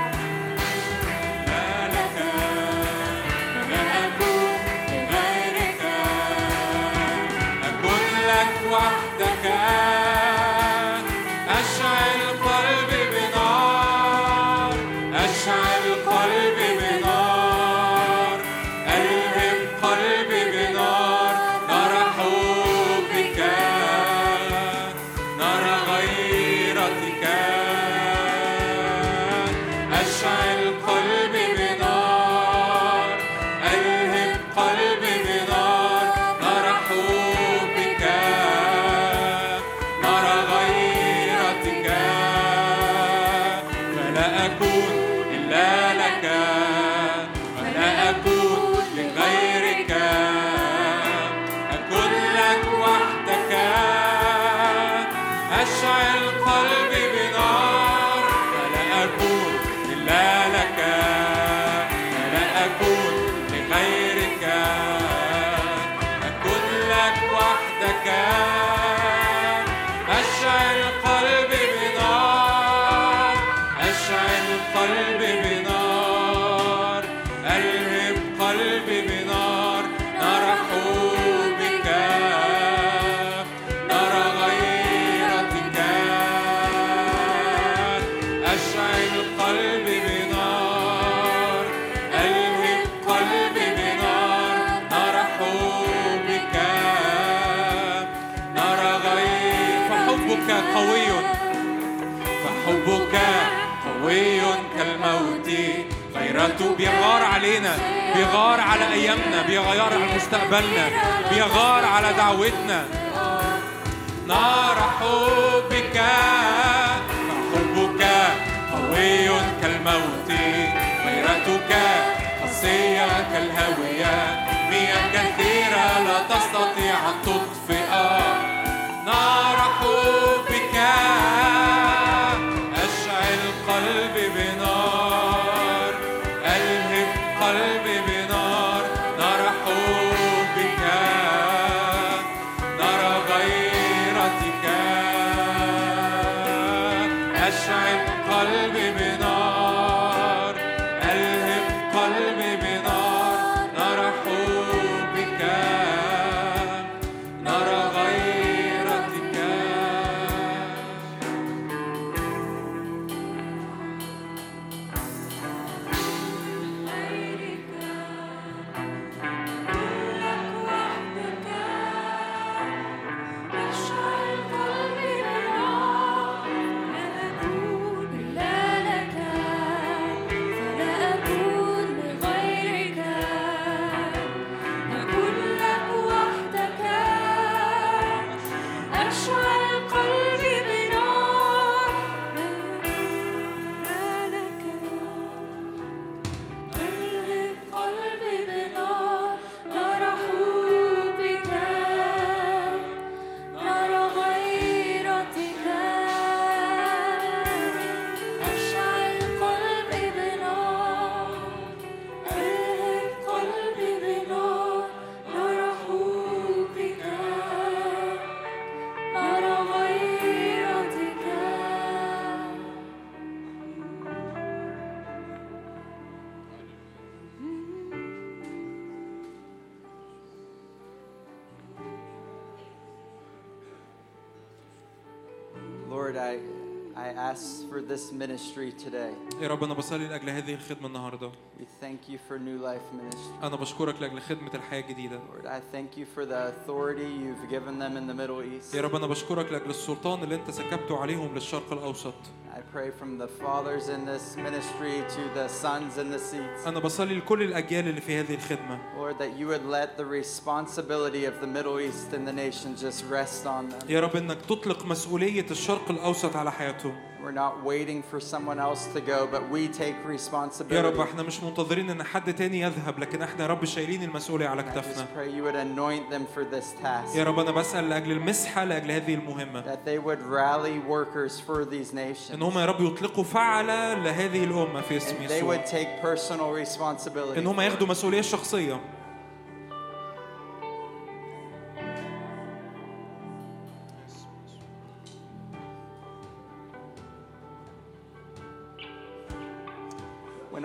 غيرته بيغار علينا بيغار على أيامنا بيغار على مستقبلنا بيغار على دعوتنا. نار حبك فحبك قوي كالموت. غيرتك قاسية كالهاوية مياه كثيرة لا تستطيع أن تطفئ نار حبك ask for this ministry today. يا رب أنا بصلي لأجل هذه الخدمة النهاردة We thank you for New Life Ministry. أنا بشكرك لأجل خدمة الحياة الجديدة Lord, I thank you for the authority you've given them in the Middle East. يا رب أنا بشكرك لأجل السلطان اللي أنت سكبته عليهم للشرق الأوسط I pray from the fathers in this ministry to the sons in the seats. أنا بصلي لكل الأجيال اللي في هذه الخدمة Lord, that you would let the responsibility of the Middle East and the nations just rest on them. يا رب إنك تطلق مسؤولية الشرق الأوسط على حياتهم We're not waiting for someone else to go, but we take يا رب responsibility. احنا مش منتظرين ان حد تاني يذهب لكن احنا يا رب شايلين المسؤولية على I كتافنا just pray you would anoint them for this task. يا رب انا بسأل لأجل المسحة لأجل هذه المهمة That they would rally workers for these ان nations. هم يا رب يطلقوا فعلة لهذه الأمة في اسم And they يسوع would take personal responsibility. ان هم ياخدوا مسؤولية شخصية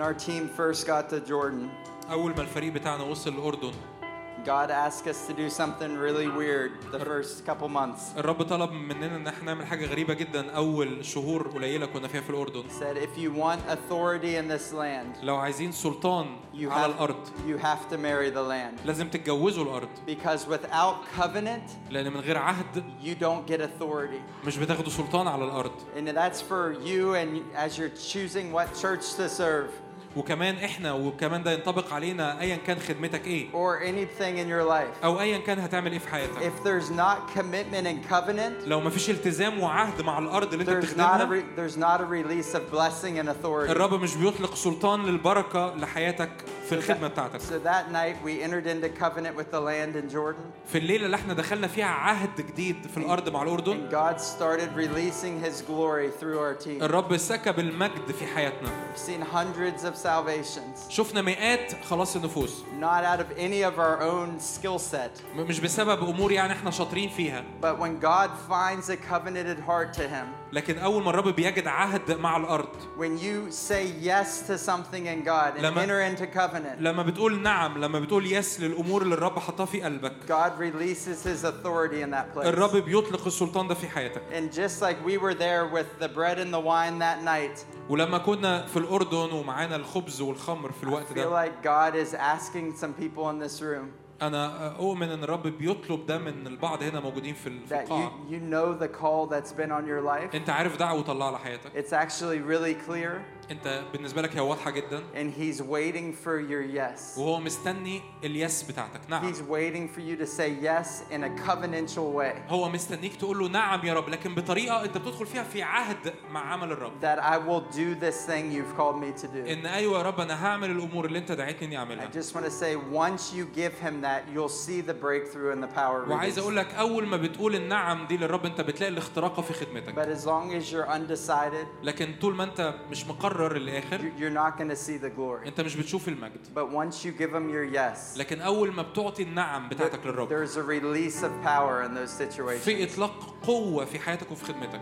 When our team first got to Jordan, أول ما الفريق بتاعنا وصل الأردن God asked us to do something really weird the first couple months. الرب طلب مننا ان احنا نعمل حاجة غريبة جدا أول شهور قليلة كنا فيها في الأردن He said, if you want authority in this land, لو عايزين سلطان you على have, الأرض you have to marry the land. لازم تتجوزوا الأرض Because without covenant, لأن من غير عهد you don't get authority. مش بتاخدوا سلطان على الأرض And that's for you and as you're choosing what church to serve. وكمان إحنا وكمان ده ينطبق علينا ايا كان خدمتك إيه or anything in your life, أو ايا كان هتعمل إيه في حياتك if there's not commitment and covenant, لو مفيش التزام وعهد مع الأرض اللي انت بتخدمها re- there's not a release of blessing and authority. الرب مش بيطلق سلطان للبركه لحياتك في الخدمه بتاعتك So that night we entered into covenant with the land in Jordan, في الليلة اللي إحنا دخلنا فيها عهد جديد في الأرض مع الاردن and God started releasing His glory through our team. الرب سكب المجد في حياتنا We've seen hundreds of salvations, شفنا مئات خلاص النفوس not out of any of our own skill set, م- مش بسبب امور يعني احنا شاطرين فيها but when God finds a covenanted heart to Him, لكن اول ما الرب بيجد عهد مع الأرض when you say yes to something in God and لما- enter into covenant, لما بتقول نعم لما بتقول يس للامور اللي الرب حطها في قلبك God releases His authority in that place. الرب بيطلق السلطان ده في حياتك And just like we were there with the bread and the wine that night, ولما كنا في الاردن ومعانا الخبز والخمر في I الوقت feel ده like God is asking some people in this room أنا أؤمن إن الرب بيطلب ده من البعض هنا موجودين في ال- في that you, القاعة. you know the call that's been on your life. أنت عارف دعوة الله على حياتك. It's actually really clear, انت بالنسبة لك هي واضحة جدا and He's waiting for your yes. وهو مستني اليس بتاعتك نعم He's waiting for you to say yes in a covenantal way. هو مستنيك تقول له نعم يا رب لكن بطريقة انت بتدخل فيها في عهد مع عمل الرب That I will do this thing you've called me to do. إن أيوه يا رب أنا هعمل الأمور اللي أنت دعيتني إني I اعملها just want to say, once you give Him that, you'll see the breakthrough and the power. وعايز. أقول لك أول ما بتقول النعم دي للرب أنت بتلاقي الاختراقه في خدمتك But as long as you're undecided, لكن طول ما أنت مش مقرر للاخر you- you're not going to see the glory. أنت مش بتشوف المجد But once you give Him your yes, لكن أول ما بتعطي النعم بتاعتك للرب there's a release of power in those situations. في إطلاق قوة في حياتك وفي خدمتك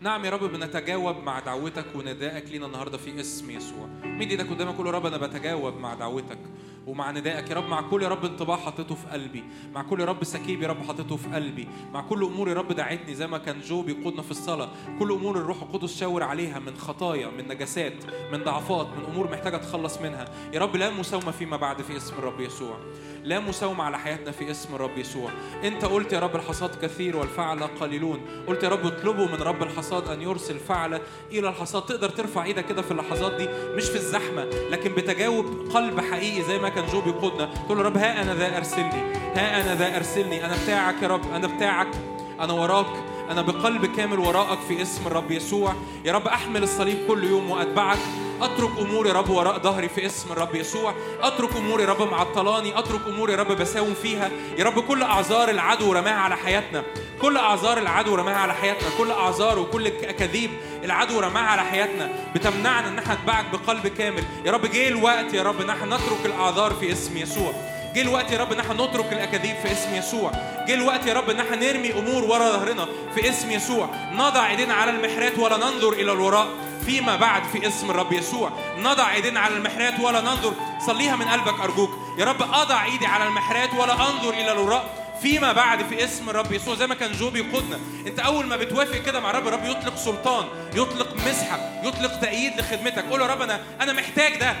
نعم يا رب بنتجاوب مع دعوتك وندائك لينا النهارده في اسم يسوع مين إيدك قدامك قول يا رب أنا بتجاوب مع دعوتك ومع ندائك يا رب مع كل يا رب انطباع حطيته في قلبي مع كل يا رب سكيب يا رب حطيته في قلبي مع كل أمور يا رب دعيتني زي ما كان جو بيقودنا في الصلاة كل أمور الروح القدس شاور عليها من خطايا من نجاسات من ضعفات من أمور محتاجة تخلص منها. يا رب لا مساومة فيما بعد في اسم الرب يسوع. لا مساومة على حياتنا في اسم الرب يسوع. أنت قلت يا رب الحصاد كثير والفعلة قليلون. قلت يا رب اطلبوا من رب الحصاد أن يرسل فعلة إلى الحصاد. تقدر ترفع إيدك كده في اللحظات دي مش في الزحمة لكن بتجاوب قلب حقيقي زي ما كان جو بيقودنا تقول له رب ها أنا ذا أرسلني. ها أنا ذا أرسلني. أنا بتاعك يا رب. أنا بتاعك. أنا وراك. أنا بقلب كامل وراءك في اسم الرب يسوع. يا رب أحمل الصليب كل يوم وأتبعك. أترك امور يا رب وراء ظهري في اسم الرب يسوع. أترك امور يا رب معطلاني. أترك امور يا رب بساوم فيها. يا رب كل أعذار العدو رماها على حياتنا. كل أعذار العدو رماها على حياتنا. كل أعذار وكل اكاذيب العدو رماها على حياتنا. بتمنعنا إن إحنا نتبعك بقلب كامل. يا رب جه الوقت يا رب إن إحنا نترك الأعذار في اسم يسوع. جه الوقت يا رب إن إحنا نترك الأكاذيب في اسم يسوع. جه الوقت يا رب إن إحنا نرمي أمور ورا ظهرنا في اسم يسوع. نضع إيدينا على المحرات ولا ننظر إلى الوراء. فيما بعد في اسم الرب يسوع. نضع إيدينا على المحرات ولا ننظر. صليها من قلبك أرجوك. يا رب أضع إيدي على المحرات ولا أنظر إلى الوراء. فيما بعد في اسم الرب يسوع زي ما كان جو بيقودنا انت أول ما بتوافق كده مع الرب الرب يطلق سلطان يطلق مسحه يطلق تأييد لخدمتك. قول يا رب أنا أنا محتاج ده.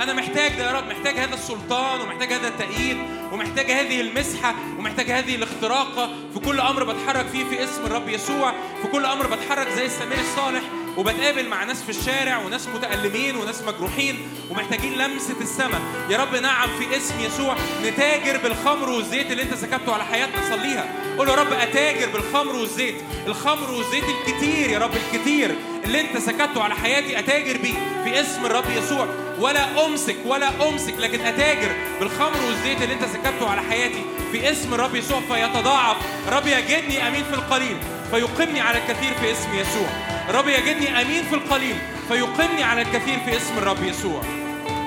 أنا محتاج ده يا رب. محتاج هذا السلطان ومحتاج هذا التأييد ومحتاج هذه المسحة ومحتاج هذه الاختراقة في كل أمر بتحرك فيه في اسم الرب يسوع في كل أمر بتحرك زي السمير الصالح. وبتقابل مع ناس في الشارع وناس متألمين وناس مجروحين ومحتاجين لمسة السماء. يا رب نعم في اسم يسوع نتاجر بالخمر والزيت اللي انت سكبته على حياتنا صليها. قول يا رب أتاجر بالخمر والزيت. الخمر والزيت الكتير يا رب الكتير اللي انت سكبته على حياتي أتاجر بيه في اسم الرب يسوع. ولا أمسك ولا أمسك لكن أتاجر بالخمر والزيت اللي انت سكبته على حياتي في اسم الرب يسوع. فيتضاعف. رب يجدني أمين في القليل. فيقيمني على الكثير في اسم يسوع. رب يجدني أمين في القليل فيقيمني على الكثير في اسم الرب يسوع.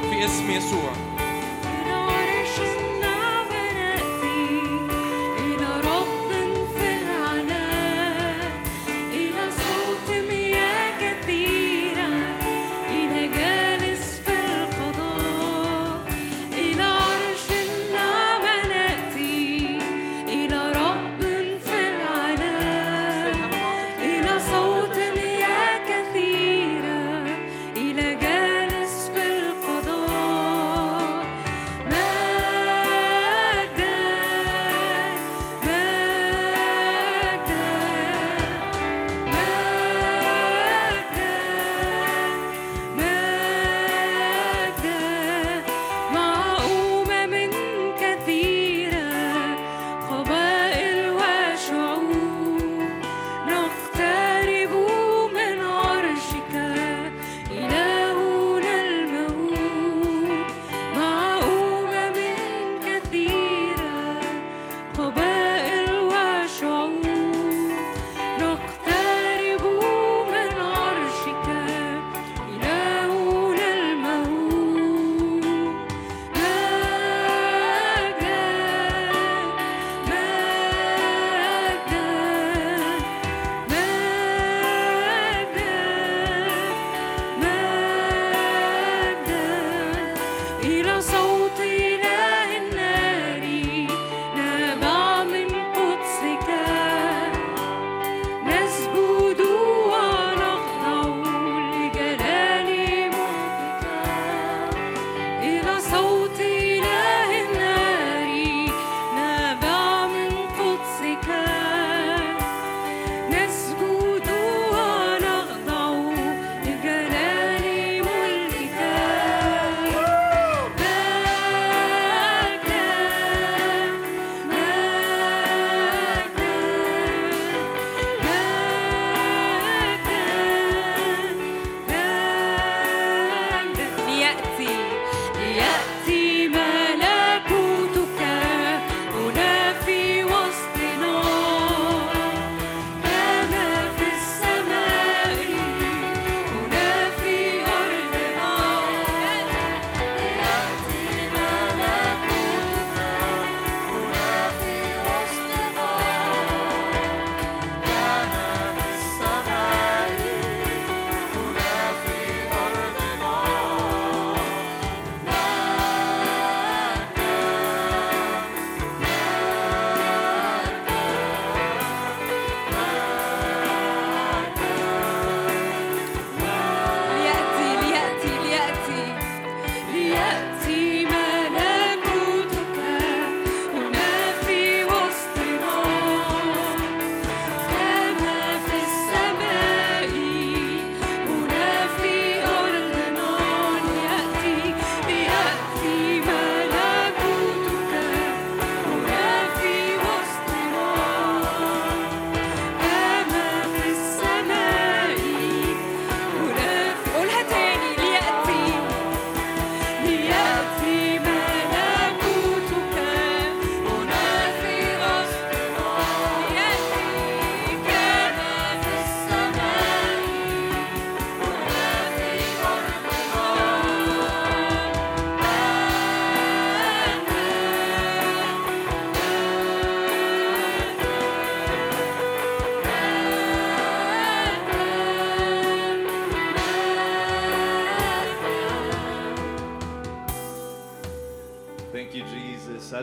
في اسم يسوع.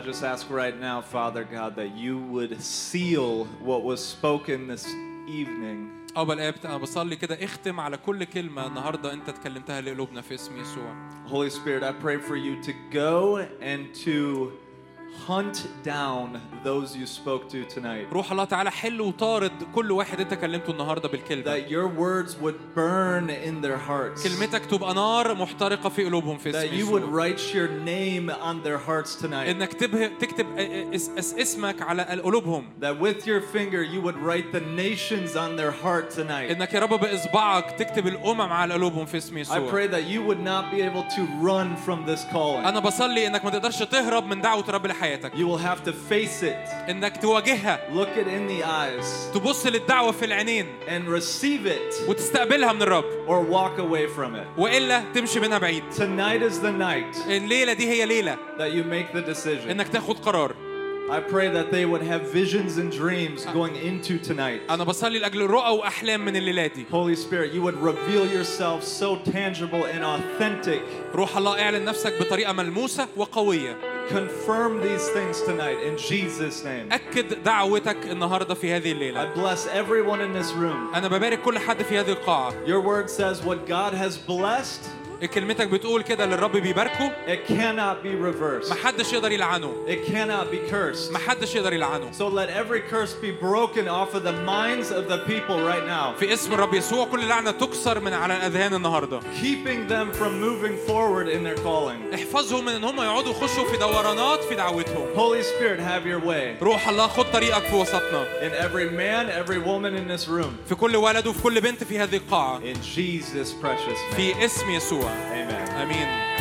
I just ask right now, Father God, that you would seal what was spoken this evening. أبا الآب أنا بصلي كده اختم على كل كلمة النهاردة أنت اتكلمتها لقلوبنا في اسم يسوع Holy Spirit, I pray for you to go and to hunt down those you spoke to tonight. روح الله تعالى حل وطارد كل واحد أنت كلمته النهاردة بالكلمة That your words would burn in their hearts. كلمتك تبقى نار محترقة في قلوبهم في That اسم you would يسوع write your name on their hearts tonight. انك تبه تكتب اس اس اسمك على قلوبهم That with your finger you would write the nations on their heart tonight. انك يا رب باصبعك تكتب الامم على قلوبهم في اسم I يسوع pray that you would not be able to run from this calling. انا بصلي انك ما تقدرش تهرب من دعوه الرب لحياتك You will have to face it, انك تواجهها look it in the eyes, تبص للدعوه في العينين and receive it وتستقبلها من الرب or walk away from it. والا تمشي منها بعيد Tonight is the night الليله دي هي ليله that you make the decision. انك تاخد قرار I pray that they would have visions and dreams going into tonight. انا بصلي لاجل رؤى واحلام من الليله دي Holy Spirit, you would reveal yourself so tangible and authentic. روح الله اعلن نفسك بطريقه ملموسه وقويه Confirm these things tonight in Jesus' name. اكد دعوتك النهارده في هذه I الليله bless everyone in this room. انا ببارك كل حد في هذه القاعه Your word says what God has blessed, كلمتك بتقول كده اللي الرب بيباركه it cannot be reversed. محدش يقدر يلعنه It cannot be cursed. محدش يقدر يلعنه So let every curse be broken off of the minds of the people right now, في اسم الرب يسوع كل لعنه تكسر من على الاذهان النهارده keeping them from moving forward in their calling. احفظهم من ان هم يقعدوا يخشوا في دورانات في دعوتهم Holy Spirit, have your way روح الله خد طريقك في وسطنا in every man, every woman in this room. في كل ولد وفي كل بنت في هذه القاعه In Jesus' precious name. في اسم يسوع Amen. امين امين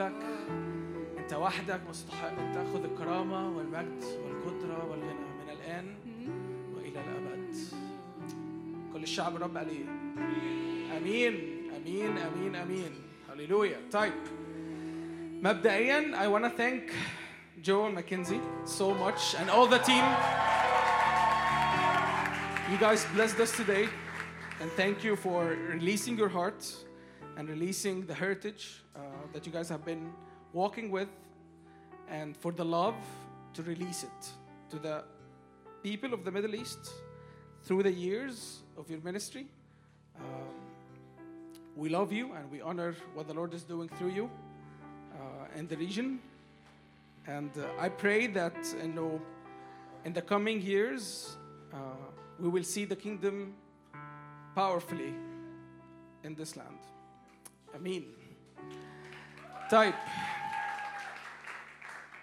بنحبك أنت وحدك مستحق أن تأخذ الكرامة والمجد والقدرة والغنى من الآن وإلى الأبد كل الشعب الرب عليه أمين أمين أمين أمين هللويا طيب مبدئيا I want to thank Joel McKenzie so much and all the team You guys blessed us today, and thank you for releasing your heart and releasing the heritage uh, that you guys have been walking with, and for the love to release it to the people of the Middle East through the years of your ministry. Um, we love you and we honor what the Lord is doing through you uh, in the region. And uh, I pray that you know, in the coming years, uh, we will see the kingdom powerfully in this land. Amen. طيب